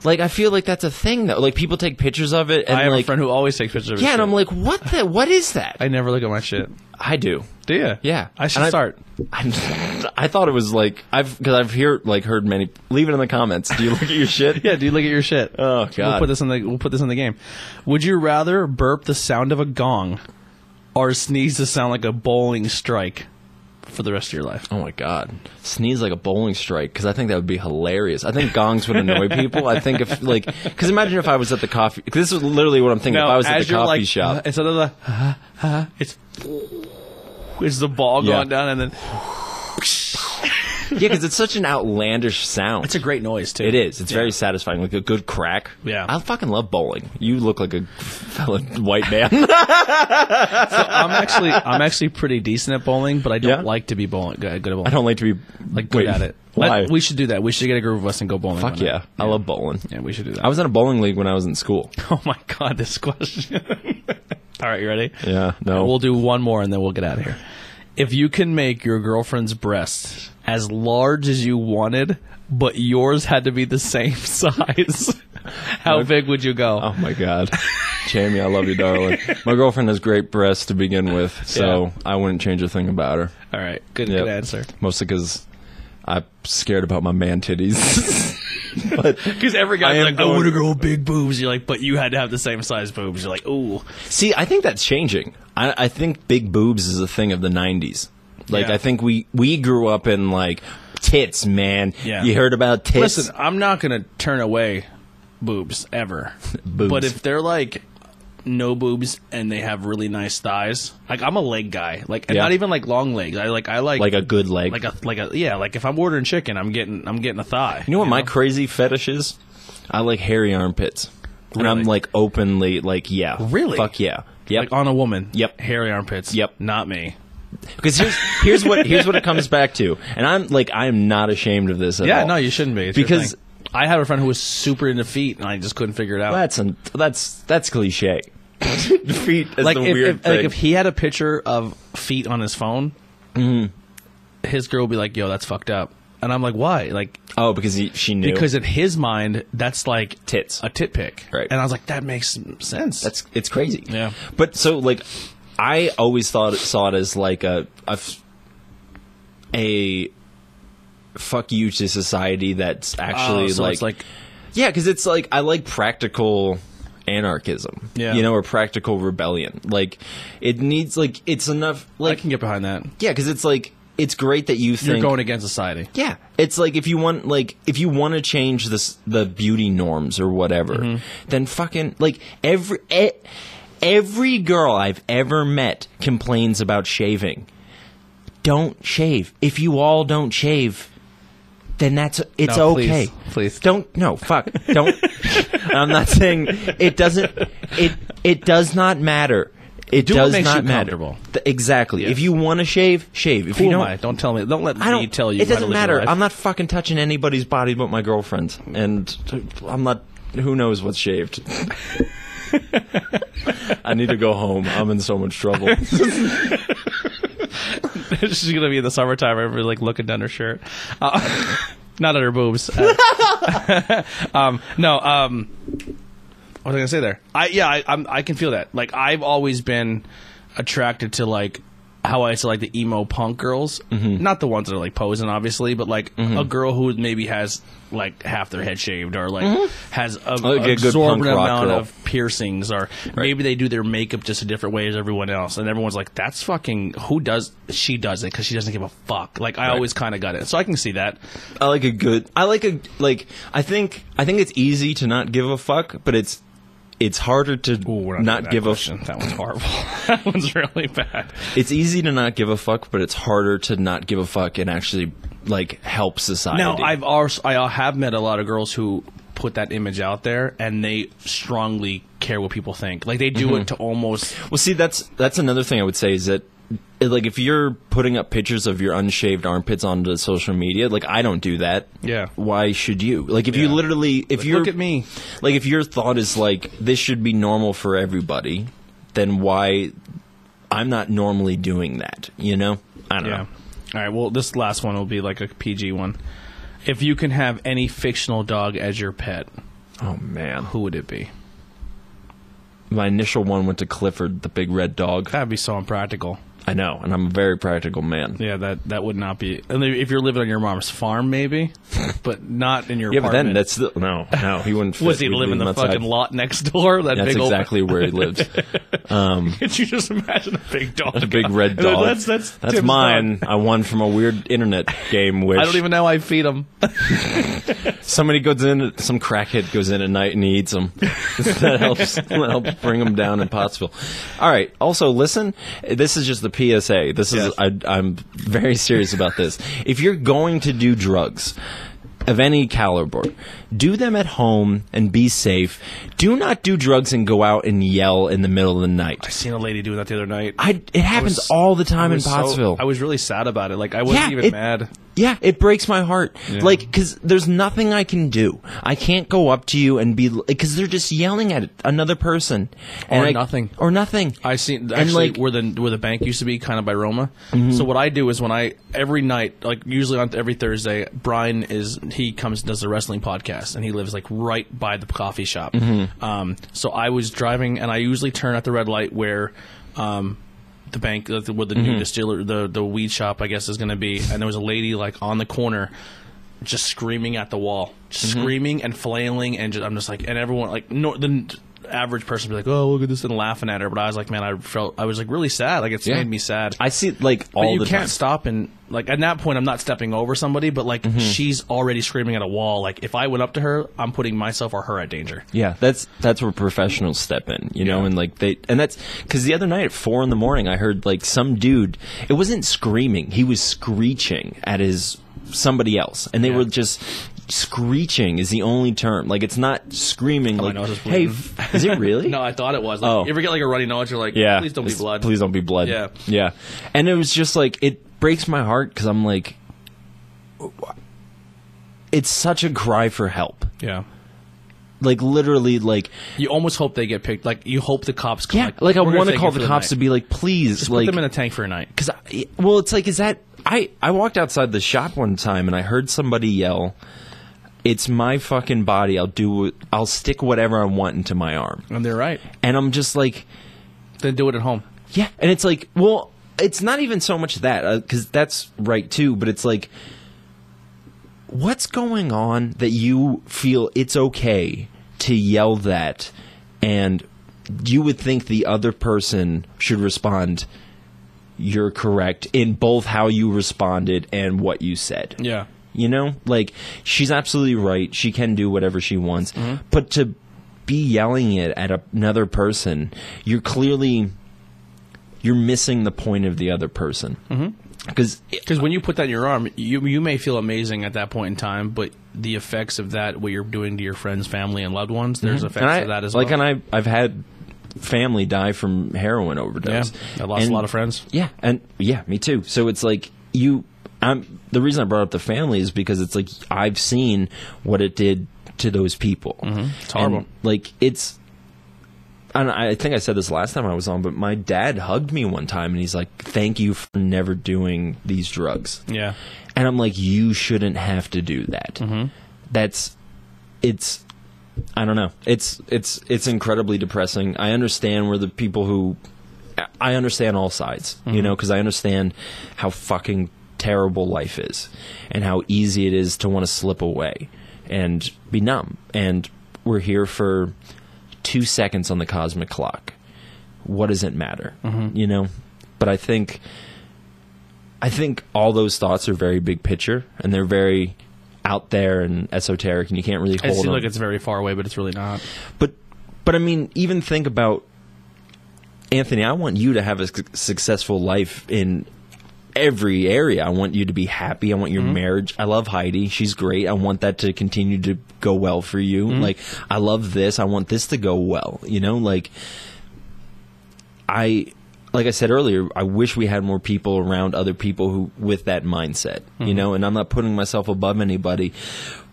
Like I feel like that's a thing though. Like people take pictures of it, and I have like, a friend who always takes pictures of his yeah, and shit. I'm like, what the, what is that? I never look at my shit. I do. Do you? Yeah. I should And start. I'm, I thought it was like I've because I've heard like heard many. Leave it in the comments. Do you look at your shit? Yeah, do you look at your shit. Oh We'll god. put this in the we'll put this in the game. Would you rather burp the sound of a gong or sneeze to sound like a bowling strike for the rest of your life? Oh my god! Sneeze like a bowling strike because I think that would be hilarious. I think gongs would annoy people. I think if like because imagine if I was at the coffee. Cause this is literally what I'm thinking. if I was at the coffee like, shop, instead of the it's it's the ball Yeah. going down and then yeah, because it's such an outlandish sound. it's a great noise too. it is. It's Yeah. very satisfying, like a good crack. Yeah. I fucking love bowling. You look like a fellow white man. I'm actually I'm actually pretty decent at bowling, but I don't Yeah? like to be bowling good, good at bowling. I don't like to be like good wait, at it. Why? Let- we should do that. We should get a group of us and go bowling. Fuck yeah. I love bowling. Yeah, we should do that. I was in a bowling league when I was in school. oh my god, this question. All right, you ready? Yeah. No. We'll do one more and then we'll get out of here. If you can make your girlfriend's breasts as large as you wanted, but yours had to be the same size, how big would you go? Oh my god, Jamie, I love you, darling. My girlfriend has great breasts to begin with, so. I wouldn't change a thing about her. All right, good, Yep. good answer. Mostly because I'm scared about my man titties. Because every I guy's am like, I want a girl with big boobs. You're like, but you had to have the same size boobs. You're like, ooh. see, I think that's changing. I, I think big boobs is a thing of the '90s. Like Yeah. I think we we grew up in like tits, man. Yeah. You heard about tits? Listen, I'm not gonna turn away boobs ever. Boobs. But if they're like no boobs and they have really nice thighs, like I'm a leg guy. Like and Yeah. not even like long legs. I like I like like a good leg. like a like a yeah. Like if I'm ordering chicken, I'm getting I'm getting a thigh. You know what my crazy fetish is? I like hairy armpits. And I'm like openly like, yeah. Really? Fuck yeah. Yep. Like on a woman. Yep. Hairy armpits. Yep. Not me. Because here's here's what here's what it comes back to. And I'm like I am not ashamed of this at Yeah. all. No, you shouldn't be. It's your Because- thing. I had a friend who was super into feet, and I just couldn't figure it out. that's an, that's that's cliche. Feet is like the if, weird if, thing. like if he had a picture of feet on his phone, mm-hmm. his girl would be like, "Yo, that's fucked up," and I'm like, "Why?" Like oh, because he, she knew. because in his mind, that's like Tits. a tit pic, Right. And I was like, "That makes sense." that's it's crazy. Yeah. But so like, I always thought saw it as like a a fuck you to society that's Oh, actually so like, it's like yeah, because it's like I like practical anarchism, Yeah. you know, or practical rebellion. Like it needs like it's enough like I can get behind that. yeah, because it's like it's great that you You're think going against society. yeah, it's like if you want like if you want to change this the beauty norms or whatever, Mm-hmm. then fucking like every e- every girl I've ever met complains about shaving. Don't shave. If you all don't shave, then that's it's No, please. okay. Please. Don't no fuck. Don't I'm not saying it doesn't it it does not matter. It Do does not matter. Th- exactly. Yes. If you want to shave, shave. If Who you don't I? Don't tell me. Don't let I don't me tell you. It doesn't matter. I'm not fucking touching anybody's body but my girlfriend's, and I'm not. Who knows what's shaved? I need to go home. I'm in so much trouble. She's gonna be in the summertime. Everybody like looking down her shirt, uh, not at her boobs. Uh, um, no. Um, what was I gonna say there? I yeah, I, I'm, I can feel that. Like I've always been attracted to like how I say like the emo punk girls, Mm-hmm. not the ones that are like posing, obviously, but like a girl who maybe has like half their head shaved or like has a, Mm-hmm. Like a exorbitant amount girl. of piercings, or maybe they do their makeup just a different way as everyone else, and everyone's like, "That's fucking who does she does it because she doesn't give a fuck." Like I always kind of got it, so I can see that. I like a good. I like a like. I think. I think it's easy to not give a fuck, but it's it's harder to Ooh, not, not doing that give question. That one's horrible. that one's really bad. It's easy to not give a fuck, but it's harder to not give a fuck and actually like help society. Now, I've also I have met a lot of girls who put that image out there, and they strongly care what people think. Like they do Mm-hmm. it to almost. Well, see, that's that's another thing I would say is that, like, if you're putting up pictures of your unshaved armpits onto social media, like, I don't do that. Yeah. Why should you? Like, if you literally, if you're, Look at me. like, if your thought is like this should be normal for everybody, then why? I'm not normally doing that. You know? I don't Yeah. know. All right. Well, this last one will be like a PG one. If you can have any fictional dog as your pet, Oh man, who would it be? my initial one went to Clifford, the big red dog. That'd be so impractical. I know, and I'm a very practical man. Yeah, that that would not be. and If you're living on your mom's farm, maybe, but not in your. Yeah, but then that's still, no, no, he wouldn't. Fit. Was he We'd live in the outside. fucking lot next door? That That's big old- exactly where he lived. Um, Could you just imagine a big dog? A big red dog. That's that's That's Tim's mine. dog. I won from a weird internet game. Which I don't even know how I feed him. somebody goes in, some crackhead goes in at night and he eats them. that helps. That helps bring them down in Pottsville. All right. Also, listen. This is just the PSA. This is. I, I'm very serious about this. If you're going to do drugs. Of any caliber, do them at home and be safe. Do not do drugs and go out and yell in the middle of the night. I seen a lady doing that the other night. I, it happens was- all the time I in was so- Pottsville. I was really sad about it. Like I wasn't Yeah, even it- mad. Yeah, it breaks my heart. Yeah. Like, because there's nothing I can do. I can't go up to you and be because they're just yelling at another person and Or I- nothing. or nothing. I seen And, actually like- Mm-hmm. where the where the bank used to be, kind of by Roma. So what I do is when I every night, like usually on every Thursday, Brian is he comes does a wrestling podcast, and he lives like right by the coffee shop. Mm-hmm. Um, so I was driving, and I usually turn at the red light where. Um, the bank uh, where the new distiller, the the weed shop, I guess, is going to be, and there was a lady like on the corner. Just screaming at the wall, just screaming and flailing, and just, I'm just like, and everyone like, no, the average person would be like, "Oh, look at this," and laughing at her. But I was like, man, I felt, I was like really sad. Like it's Yeah. made me sad. I see it, like But all you the can't time. stop and like at that point I'm not stepping over somebody, but like Mm-hmm. she's already screaming at a wall. Like if I went up to her, I'm putting myself or her at danger. Yeah, that's that's where professionals step in, you know, Yeah. and like they and that's because the other night at four in the morning, I heard like some dude. It wasn't screaming; he was screeching at his somebody else, and they Yeah. were just screeching is the only term. Like it's not screaming. Oh, like, is hey, bleeding." f- is it really? No, I thought it was. Like, Oh. You ever get like a runny nose? You're like, Yeah. please don't be blood. Please don't be blood. Yeah. Yeah. And it was just like it breaks my heart because I'm like, it's such a cry for help. Yeah. Like literally, like You almost hope they get picked. Like you hope the cops come. yeah, like, like I want to call for the cops night." to be like, please, Just like put them in a tank for a night. Because, well, it's like, is that. I, I walked outside the shop one time and I heard somebody yell, It's my fucking body. I'll do. I'll stick whatever I want into my arm. And they're right. And I'm just like, Then do it at home. yeah. And it's like, well, it's not even so much that, uh, because that's right too, but it's like, what's going on that you feel it's okay to yell that and you would think the other person should respond you're correct in both how you responded and what you said Yeah. You know like she's absolutely right she can do whatever she wants mm-hmm. but to be yelling it at a- another person you're clearly you're missing the point of the other person mm-hmm. because Because when you put that in your arm, you you may feel amazing at that point in time, but the effects of that, what you're doing to your friends, family, and loved ones, there's mm-hmm. effects I, of that as like well. Like, and I I've had family die from heroin overdose. Yeah, I lost And- a lot of friends. Yeah, and yeah, me too. So it's like you. I'm the reason I brought up the family is because it's like I've seen what it did to those people. Mm-hmm. It's horrible. And, like it's. And I think I said this last time I was on, but my dad hugged me one time and he's like, "Thank you for never doing these drugs." yeah. And I'm like, you shouldn't have to do that. Mm-hmm. That's, it's, I don't know. It's it's it's incredibly depressing. I understand where the people who, I understand all sides, you know, because I understand how fucking terrible life is, and how easy it is to want to slip away and be numb. And we're here for two seconds on the cosmic clock. What does it matter? Mm-hmm. You know, but I think. I think all those thoughts are very big picture and they're very out there and esoteric and you can't really It hold seems them. like it's very far away, but it's really not. but but I mean even think about Anthony, I want you to have a su- successful life in every area. I want you to be happy. I want your mm-hmm. marriage. I love Heidi. She's great. I want that to continue to go well for you. Mm-hmm. Like I love this. I want this to go well. You know, like I like I said earlier, I wish we had more people around other people who with that mindset, you mm-hmm. know, and I'm not putting myself above anybody,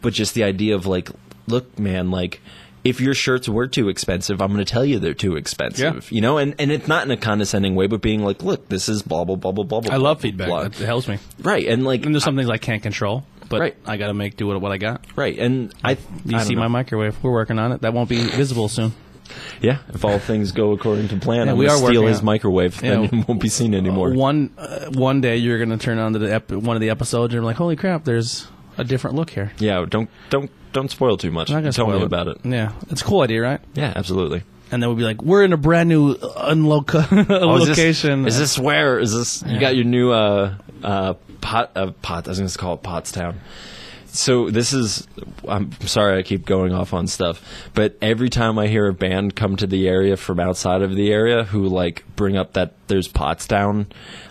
but just the idea of like, look, man, like if your shirts were too expensive, I'm going to tell you they're too expensive, Yeah. you know, and and it's not in a condescending way, but being like, look, this is blah blah blah blah blah. I love blah, feedback. blah. It helps me. right? And like, And there's some things I can't control, but Right. I got to make do with what I got. right, and I, Do I you see don't my microwave? We're working on it. That won't be visible soon. yeah. If all things go according to plan, Yeah, I'm we going are to steal his on- microwave, Yeah. and it won't be seen anymore. One uh, one day you're going to turn on to the ep- one of the episodes and you're like, holy crap, there's a different look here. yeah, don't don't don't spoil too much. I'm not gonna Tell spoil me about it. Yeah, it's a cool idea, right? Yeah, absolutely. And then we'll be like, we're in a brand new unloca- Oh, is this- location. Is this where? Is this? You got your new uh uh pot uh, pot? I was going to call it Pottstown. So this is. I'm sorry, I keep going off on stuff, but every time I hear a band come to the area from outside of the area who like bring up that there's Pottstown,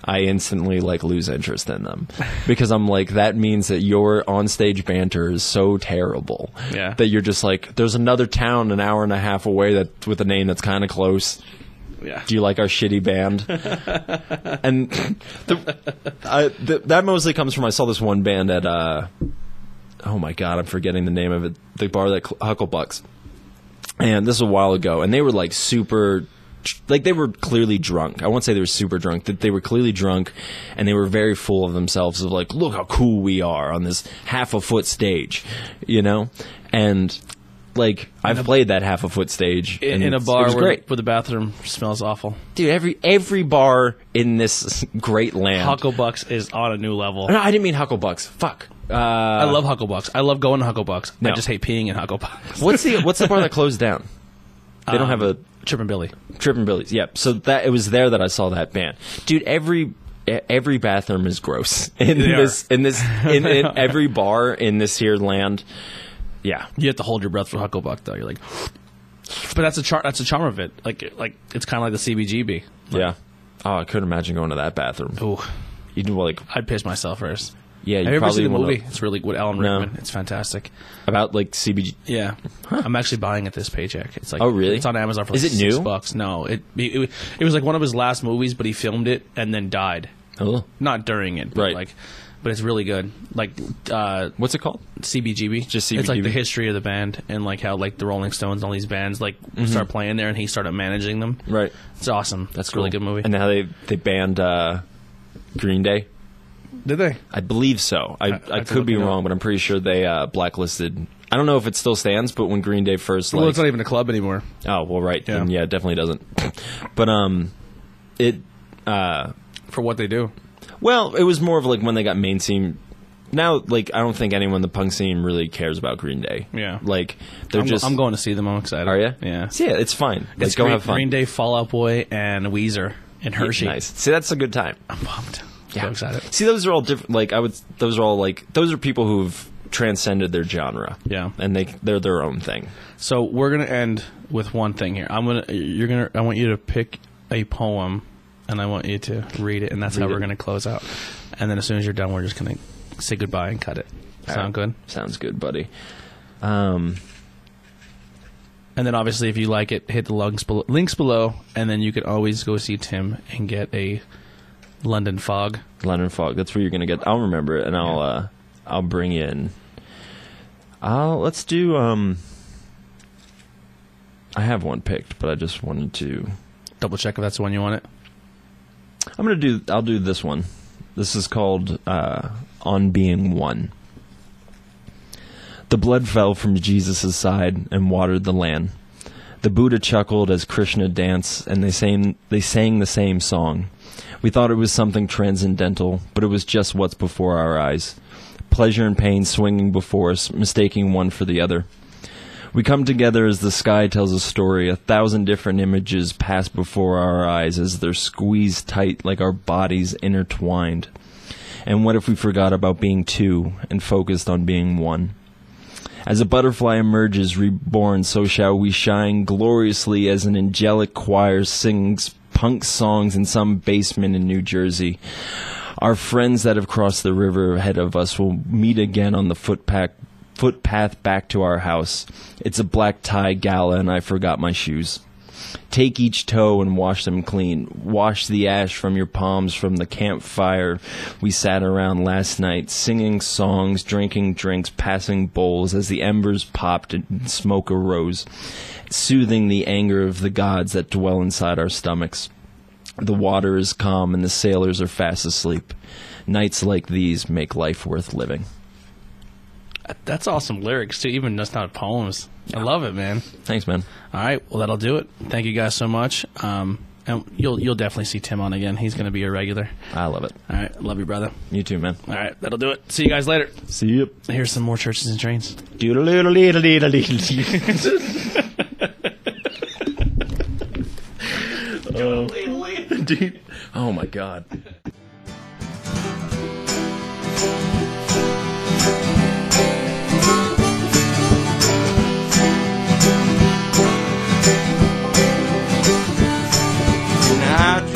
I instantly like lose interest in them because I'm like that means that your onstage banter is so terrible Yeah. that you're just like there's another town an hour and a half away that with a name that's kind of close Yeah. do you like our shitty band? and the, I, th that mostly comes from I saw this one band at uh, oh my god, I'm forgetting the name of it. The bar that Hucklebucks, and this was a while ago, and they were like super. Like they were clearly drunk. I won't say they were super drunk. That they were clearly drunk, and they were very full of themselves. Of like, look how cool we are on this half a foot stage, you know. And like I've played that half a foot stage in, in a bar where, great, where the bathroom smells awful. dude. Every every bar in this great land. Hucklebucks is on a new level. no, I didn't mean Hucklebucks. Fuck. Uh, I love Hucklebucks. I love going to Hucklebucks. I just hate peeing in Hucklebucks. what's the what's the bar that closed down? They don't have a Trippin' Billy. Trippin' Billies. Yep. So that it was there that I saw that band, dude. Every every bathroom is gross in They this in this in, in every bar in this here land. Yeah. You have to hold your breath for Hucklebuck though. You're like, but that's a char- that's a charm of it. Like like it's kind of like the CBGB. Yeah. Oh, I couldn't imagine going to that bathroom. Ooh, You'd like, I'd piss myself first. Yeah, you Have you ever probably seen the wanna- movie? It's really with Alan No. Rickman. It's fantastic. about like CBG. Yeah, I'm actually buying it this paycheck. It's like Oh, really? It's on Amazon for like Is it six new? bucks. No, it, it it was like one of his last movies, but he filmed it and then died. Oh, Not during it, but Right. like, but it's really good. Like uh, what's it called? CBGB. Just CBGB. It's like CBGB? the history of the band and like how like the Rolling Stones and all these bands like start playing there and he started managing them. Right. It's awesome. That's a really good movie. And now they they banned uh, Green Day. Did they? I believe so. I, I, have to could be it up. wrong, but I'm pretty sure they uh, blacklisted. I don't know if it still stands, but when Green Day first like well, it's not even a club anymore. oh well right Yeah. then yeah it definitely doesn't. but um, it uh For what they do. well it was more of like when they got mainstream. Now like I don't think anyone in the punk scene really cares about Green Day. Yeah. like they're I'm, just I'm going to see them. I'm excited. Are you? Yeah. Yeah, it's fine. Like, It's go Green, have fun. Green Day, Fall Out Boy, and Weezer and Hershey. Nice. See, that's a good time. I'm pumped. So excited. See, those are all different. Like I would, those are all like those are people who've transcended their genre. Yeah. and they they're their own thing. So we're gonna end with one thing here. I'm gonna. You're gonna. I want you to pick a poem, and I want you to read it, and that's how Read we're gonna close out. And then as soon as you're done, we're just gonna say goodbye and cut it. Sound good? Sounds good, buddy. Um, And then obviously, if you like it, hit the links below, links below, and then you can always go see Tim and get a London Fog. London Fog. That's where you're gonna get. I'll remember it, and I'll uh, I'll bring in. I'll let's do. Um, I have one picked, but I just wanted to. Double check if that's the one you want it. I'm gonna do. I'll do this one. This is called uh, "On Being One." The blood fell from Jesus' side and watered the land. The Buddha chuckled as Krishna danced, and they sang, they sang the same song. We thought it was something transcendental, but it was just what's before our eyes. Pleasure and pain swinging before us, mistaking one for the other. We come together as the sky tells a story. A thousand different images pass before our eyes as they're squeezed tight like our bodies intertwined. And what if we forgot about being two and focused on being one? As a butterfly emerges reborn, so shall we shine gloriously as an angelic choir sings punk songs in some basement in New Jersey. Our friends that have crossed the river ahead of us will meet again on the footpath, footpath back to our house. It's a black tie gala, and I forgot my shoes. Take each toe and wash them clean. Wash the ash from your palms from the campfire we sat around last night, singing songs, drinking drinks, passing bowls as the embers popped and smoke arose, soothing the anger of the gods that dwell inside our stomachs. The water is calm and the sailors are fast asleep. Nights like these make life worth living. That's awesome lyrics too. Even just not poems. I love it, man. Thanks, man. All right, well that'll do it. Thank you guys so much. Um, and you'll you'll definitely see Tim on again. He's going to be a regular. I love it. All right, love you, brother. You too, man. All right, that'll do it. See you guys later. See you. Here's some more churches and trains. Doodle leeda lee. Deep Oh my god. And